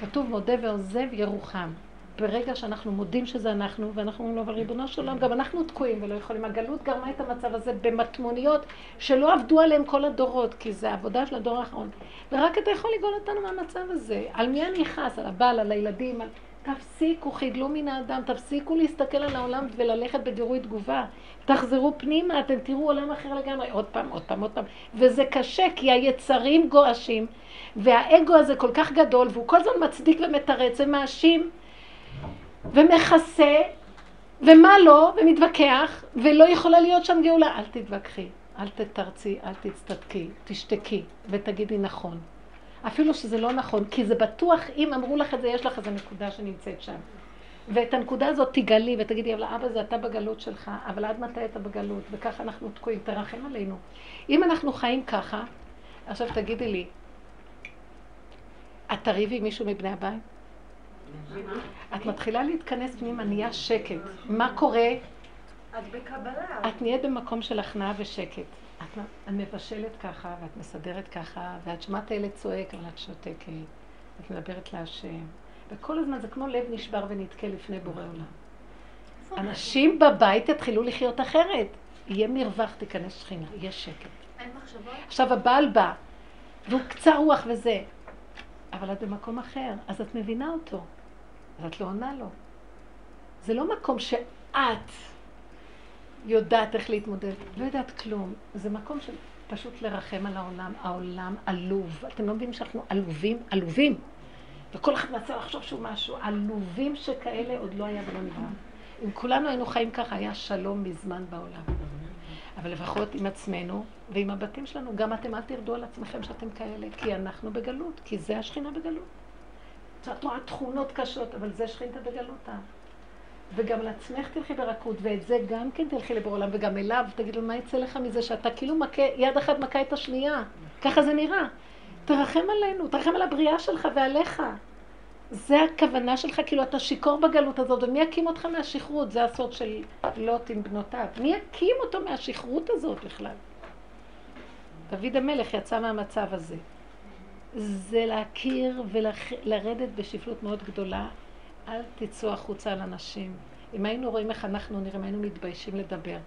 כתוב מודה ועוזב ירוחם. ברגע שאנחנו מודים שזה אנחנו, ואנחנו אומרים לו, אבל ריבונו של עולם, גם אנחנו תקועים ולא יכולים. הגלות גרמה את המצב הזה במטמוניות שלא עבדו עליהם כל הדורות, כי זה עבודה של הדור האחרון. ורק אתה יכול לגאול אותנו מהמצב הזה. על מי אני אכעס? על הבעל, על הילדים? על... תפסיקו, חידלו מן האדם, תפסיקו להסתכל על העולם וללכת בגירוי תגובה. תחזרו פנימה, אתם תראו עולם אחר לגמרי. עוד פעם, עוד פעם, עוד פעם. וזה קשה, כי היצרים גועשים, והאגו הזה כל כך גדול, והוא כל הזמן מצדיק ומתרץ ומאשים. ומכסה, ומה לא, ומתווכח, ולא יכולה להיות שם גאולה. אל תתווכחי, אל תתרצי, אל תצטדקי, תשתקי ותגידי נכון. אפילו שזה לא נכון, כי זה בטוח, אם אמרו לך את זה, יש לך איזו נקודה שנמצאת שם. ואת הנקודה הזאת תגלי ותגידי, אבל אבא זה אתה בגלות שלך, אבל עד מתי אתה בגלות? וככה אנחנו תקועים, תרחם עלינו. אם אנחנו חיים ככה, עכשיו תגידי לי, את תריבי עם מישהו מבני הבית? את מתחילה להתכנס פנימה, נהיה שקט. מה קורה? את בקבלה. את נהיית במקום של הכנעה ושקט. את מבשלת ככה, ואת מסדרת ככה, ואת שמעת הילד צועק, אבל את שותקת. את מדברת להשם. וכל הזמן זה כמו לב נשבר ונתקה לפני בורא עולם. אנשים בבית יתחילו לחיות אחרת. יהיה מרווח, תיכנס שכינה, יהיה שקט. אין מחשבות? עכשיו הבעל בא, והוא קצר רוח וזה, אבל את במקום אחר, אז את מבינה אותו. ואת לא עונה לו. זה לא מקום שאת יודעת איך להתמודד, לא יודעת כלום. זה מקום של פשוט לרחם על העולם. העולם עלוב. אתם לא מבינים שאנחנו עלובים? עלובים. וכל אחד מנסה לחשוב שהוא משהו. עלובים שכאלה עוד לא היה ולא נברא. אם כולנו היינו חיים ככה, היה שלום מזמן בעולם. אבל לפחות עם עצמנו ועם הבתים שלנו, גם אתם אל תרדו על עצמכם שאתם כאלה, כי אנחנו בגלות, כי זה השכינה בגלות. את רואה תכונות קשות, אבל זה שכינתה בגלותה. וגם לעצמך תלכי ברכות, ואת זה גם כן תלכי לבור עולם, וגם אליו, תגיד לו, מה יצא לך מזה שאתה כאילו מכה, יד אחת מכה את השנייה. ככה זה נראה. תרחם עלינו, תרחם על הבריאה שלך ועליך. זה הכוונה שלך, כאילו אתה שיכור בגלות הזאת, ומי יקים אותך מהשכרות? זה הסוד של לוט עם בנותיו. מי יקים אותו מהשכרות הזאת בכלל? דוד המלך יצא מהמצב הזה. זה להכיר ולרדת בשפלות מאוד גדולה. אל תצאו החוצה על אנשים. אם היינו רואים איך אנחנו נראים, היינו מתביישים לדבר.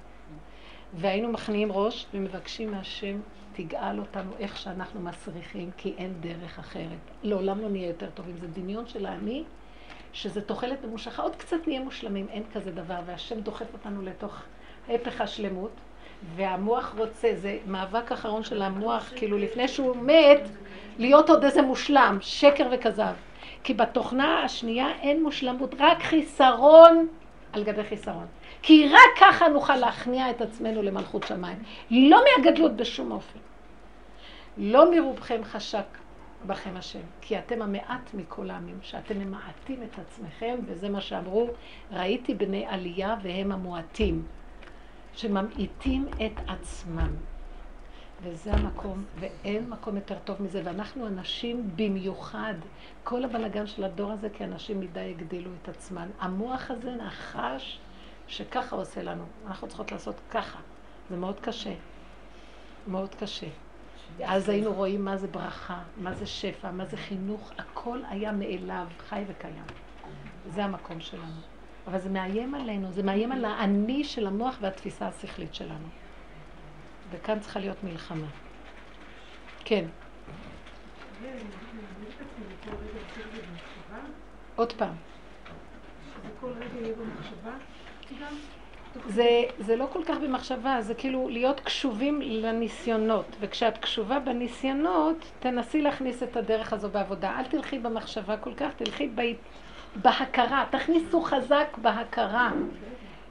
והיינו מכניעים ראש ומבקשים מהשם, תגאל אותנו איך שאנחנו מסריחים, כי אין דרך אחרת. לעולם לא נהיה יותר טובים. זה דמיון של האני, שזה תוחלת ממושכה. עוד קצת נהיה מושלמים, אין כזה דבר, והשם דוחף אותנו לתוך הפך השלמות. והמוח רוצה, זה מאבק אחרון של המוח, כאילו לפני שהוא מת, להיות עוד איזה מושלם, שקר וכזב. כי בתוכנה השנייה אין מושלמות, רק חיסרון על גבי חיסרון. כי רק ככה נוכל להכניע את עצמנו למלכות שמיים. לא מהגדלות בשום אופן. לא מרובכם חשק בכם השם, כי אתם המעט מכל העמים, שאתם ממעטים את עצמכם, וזה מה שאמרו, ראיתי בני עלייה והם המועטים. שממעיטים את עצמם. וזה המקום, ואין מקום יותר טוב מזה. ואנחנו אנשים במיוחד, כל הבלגן של הדור הזה, כי אנשים מדי הגדילו את עצמם. המוח הזה נחש שככה עושה לנו. אנחנו צריכות לעשות ככה. זה מאוד קשה. מאוד קשה. אז היינו רואים מה זה ברכה, מה זה שפע, מה זה חינוך, הכל היה מאליו, חי וקיים. זה המקום שלנו. אבל זה מאיים עלינו, זה מאיים על האני של המוח והתפיסה השכלית שלנו. וכאן צריכה להיות מלחמה. כן. עוד פעם. זה, זה לא כל כך במחשבה, זה כאילו להיות קשובים לניסיונות. וכשאת קשובה בניסיונות, תנסי להכניס את הדרך הזו בעבודה. אל תלכי במחשבה כל כך, תלכי ב... בהכרה. תכניסו חזק בהכרה.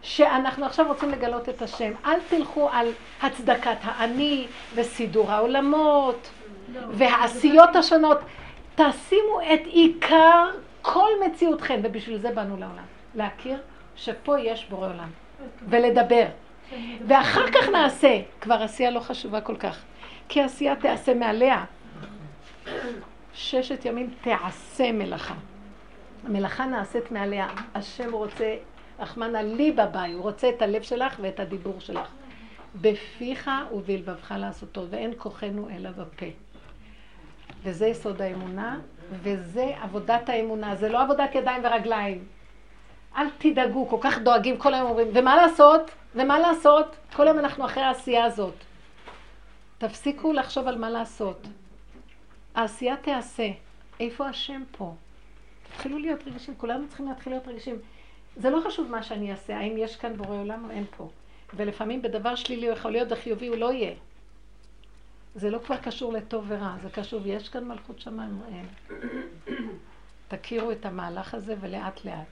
שאנחנו עכשיו רוצים לגלות את השם. אל תלכו על הצדקת האני וסידור העולמות לא, והעשיות השונות. תשימו את עיקר כל מציאותכם, ובשביל זה באנו לעולם. להכיר שפה יש בורא עולם. ולדבר. ואחר כך נעשה. כבר עשייה לא חשובה כל כך. כי עשייה תעשה מעליה. ששת ימים תעשה מלאכה. המלאכה נעשית מעליה. השם רוצה, רחמנא ליבא ביי, הוא רוצה את הלב שלך ואת הדיבור שלך. בפיך ובלבבך לעשותו, ואין כוחנו אלא בפה. וזה יסוד האמונה, וזה עבודת האמונה, זה לא עבודת ידיים ורגליים. אל תדאגו, כל כך דואגים, כל היום אומרים, ומה לעשות? ומה לעשות? כל היום אנחנו אחרי העשייה הזאת. תפסיקו לחשוב על מה לעשות. העשייה תיעשה. איפה השם פה? תתחילו להיות רגישים, כולנו צריכים להתחיל להיות רגישים. זה לא חשוב מה שאני אעשה, האם יש כאן בורא עולם או אין פה. ולפעמים בדבר שלילי הוא יכול להיות וחיובי הוא לא יהיה. זה לא כבר קשור לטוב ורע, זה קשור, יש כאן מלכות שמיים או אין. תכירו את המהלך הזה ולאט לאט.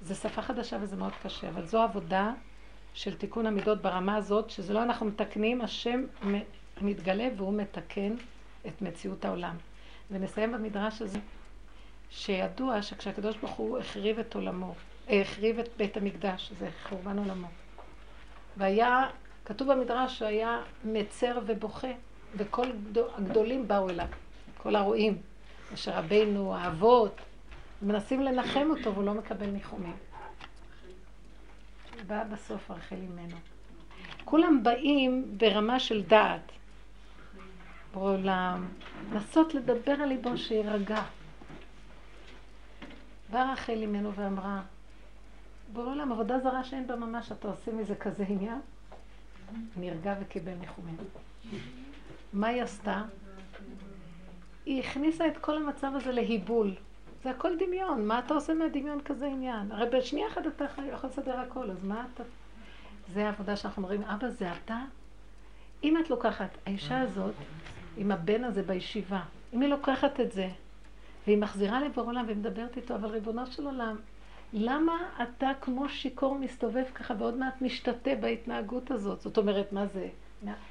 זה שפה חדשה וזה מאוד קשה, אבל זו עבודה של תיקון המידות ברמה הזאת, שזה לא אנחנו מתקנים, השם מתגלה והוא מתקן את מציאות העולם. ונסיים במדרש הזה, שידוע שכשהקדוש ברוך הוא החריב את עולמו, אה, החריב את בית המקדש, זה חורבן עולמו. והיה, כתוב במדרש שהיה מצר ובוכה, וכל הגדולים באו אליו, כל הרועים, אשר רבינו, האבות, מנסים לנחם אותו והוא לא מקבל ניחומים. בא בסוף רחל אימנו. כולם באים ברמה של דעת. בעולם, לנסות לדבר על ליבו שיירגע. באה רחל אימנו ואמרה, בעולם עבודה זרה שאין בה ממש, אתה עושה מזה כזה עניין? נרגע וקיבל ניחומים. מה היא עשתה? היא הכניסה את כל המצב הזה להיבול. זה הכל דמיון, מה אתה עושה מהדמיון כזה עניין? הרי בשנייה אחת אתה יכול לסדר הכל, אז מה אתה... זה העבודה שאנחנו אומרים, אבא זה אתה? אם את לוקחת, האישה הזאת, עם הבן הזה בישיבה, אם היא לוקחת את זה, והיא מחזירה לבור עולם ומדברת איתו, אבל ריבונו של עולם, למה אתה כמו שיכור מסתובב ככה ועוד מעט משתתה בהתנהגות הזאת? זאת אומרת, מה זה?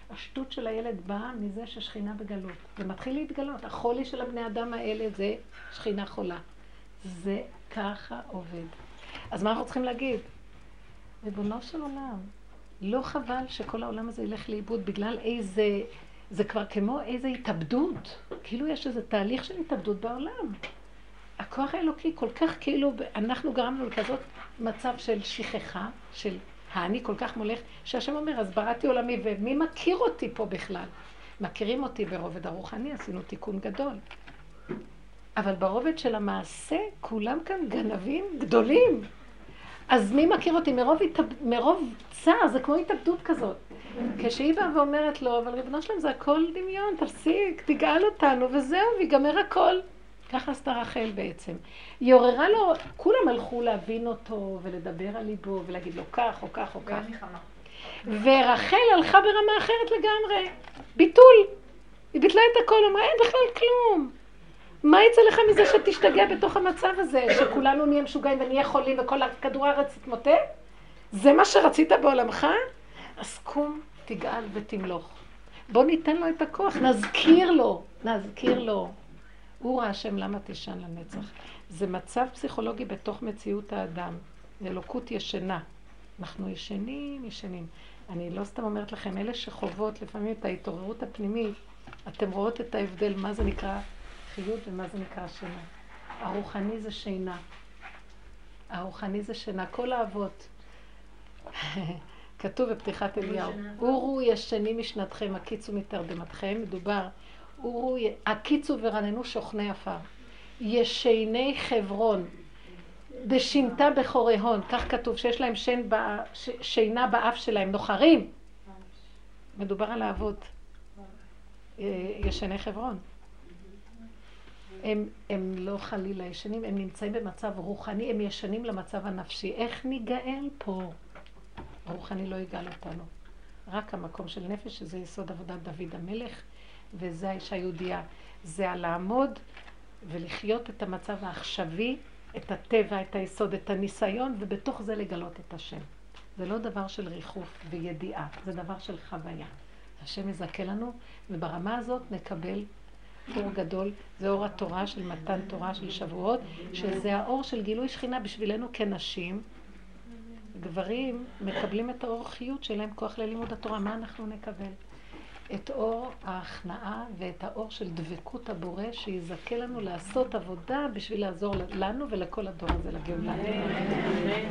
השטות של הילד באה מזה ששכינה בגלות. זה מתחיל להתגלות. החולי של הבני אדם האלה זה שכינה חולה. זה ככה עובד. אז מה אנחנו צריכים להגיד? ריבונו של עולם, לא חבל שכל העולם הזה ילך לאיבוד בגלל איזה... זה כבר כמו איזה התאבדות. כאילו יש איזה תהליך של התאבדות בעולם. הכוח האלוקי כל כך כאילו, אנחנו גרמנו לכזאת מצב של שכחה, של האני כל כך מולך, שהשם אומר, אז בראתי עולמי, ומי מכיר אותי פה בכלל? מכירים אותי ברובד הרוחני, עשינו תיקון גדול. אבל ברובד של המעשה, כולם כאן גנבים גדולים. אז מי מכיר אותי? מרוב, התאב... מרוב צער, זה כמו התאבדות כזאת. כשהיא באה ואומרת לו, אבל ריבונו שלם, זה הכל דמיון, תפסיק, תגאל אותנו, וזהו, ויגמר הכל. ככה עשתה רחל בעצם. היא עוררה לו, כולם הלכו להבין אותו ולדבר על ליבו ולהגיד לו כך או כך או כך. ורחל הלכה ברמה אחרת לגמרי, ביטול. היא ביטלה את הכל, אמרה אין בכלל כלום. מה יצא לך מזה שתשתגע בתוך המצב הזה, שכולנו נהיה משוגעים ונהיה חולים וכל כדור הארץ יתמוטט? זה מה שרצית בעולמך? אז קום, תגאל ותמלוך. בוא ניתן לו את הכוח, נזכיר לו, נזכיר לו. אורה השם למה תשן לנצח. זה מצב פסיכולוגי בתוך מציאות האדם. אלוקות ישנה. אנחנו ישנים, ישנים. אני לא סתם אומרת לכם, אלה שחוות לפעמים את ההתעוררות הפנימית, אתם רואות את ההבדל, מה זה נקרא חיות ומה זה נקרא שינה. הרוחני זה שינה. הרוחני זה שינה. כל האבות. כתוב בפתיחת אליהו, אורו ישנים משנתכם, הקיצו מתרדמתכם, מדובר אורו, הקיצו ורננו שוכני עפר. ישני חברון. דשינתה בחורי הון, כך כתוב, שיש להם שן ב... ש... שינה באף שלהם, נוחרים. מדובר על האבות, אה, ישני חברון. הם, הם לא חלילה ישנים, הם נמצאים במצב רוחני, הם ישנים למצב הנפשי. איך ניגאל פה? רוחני לא יגאל אותנו. רק המקום של נפש, שזה יסוד עבודת דוד המלך, וזה האישה היהודייה. זה על לעמוד ולחיות את המצב העכשווי, את הטבע, את היסוד, את הניסיון, ובתוך זה לגלות את השם. זה לא דבר של ריחוף וידיעה, זה דבר של חוויה. השם יזכה לנו, וברמה הזאת נקבל אור גדול, זה אור התורה של מתן תורה של שבועות, שזה האור של גילוי שכינה בשבילנו כנשים. גברים מקבלים את האור חיות שלהם כוח ללימוד התורה, מה אנחנו נקבל? את אור ההכנעה ואת האור של דבקות הבורא שיזכה לנו לעשות עבודה בשביל לעזור לנו ולכל הדור הזה לגאולה.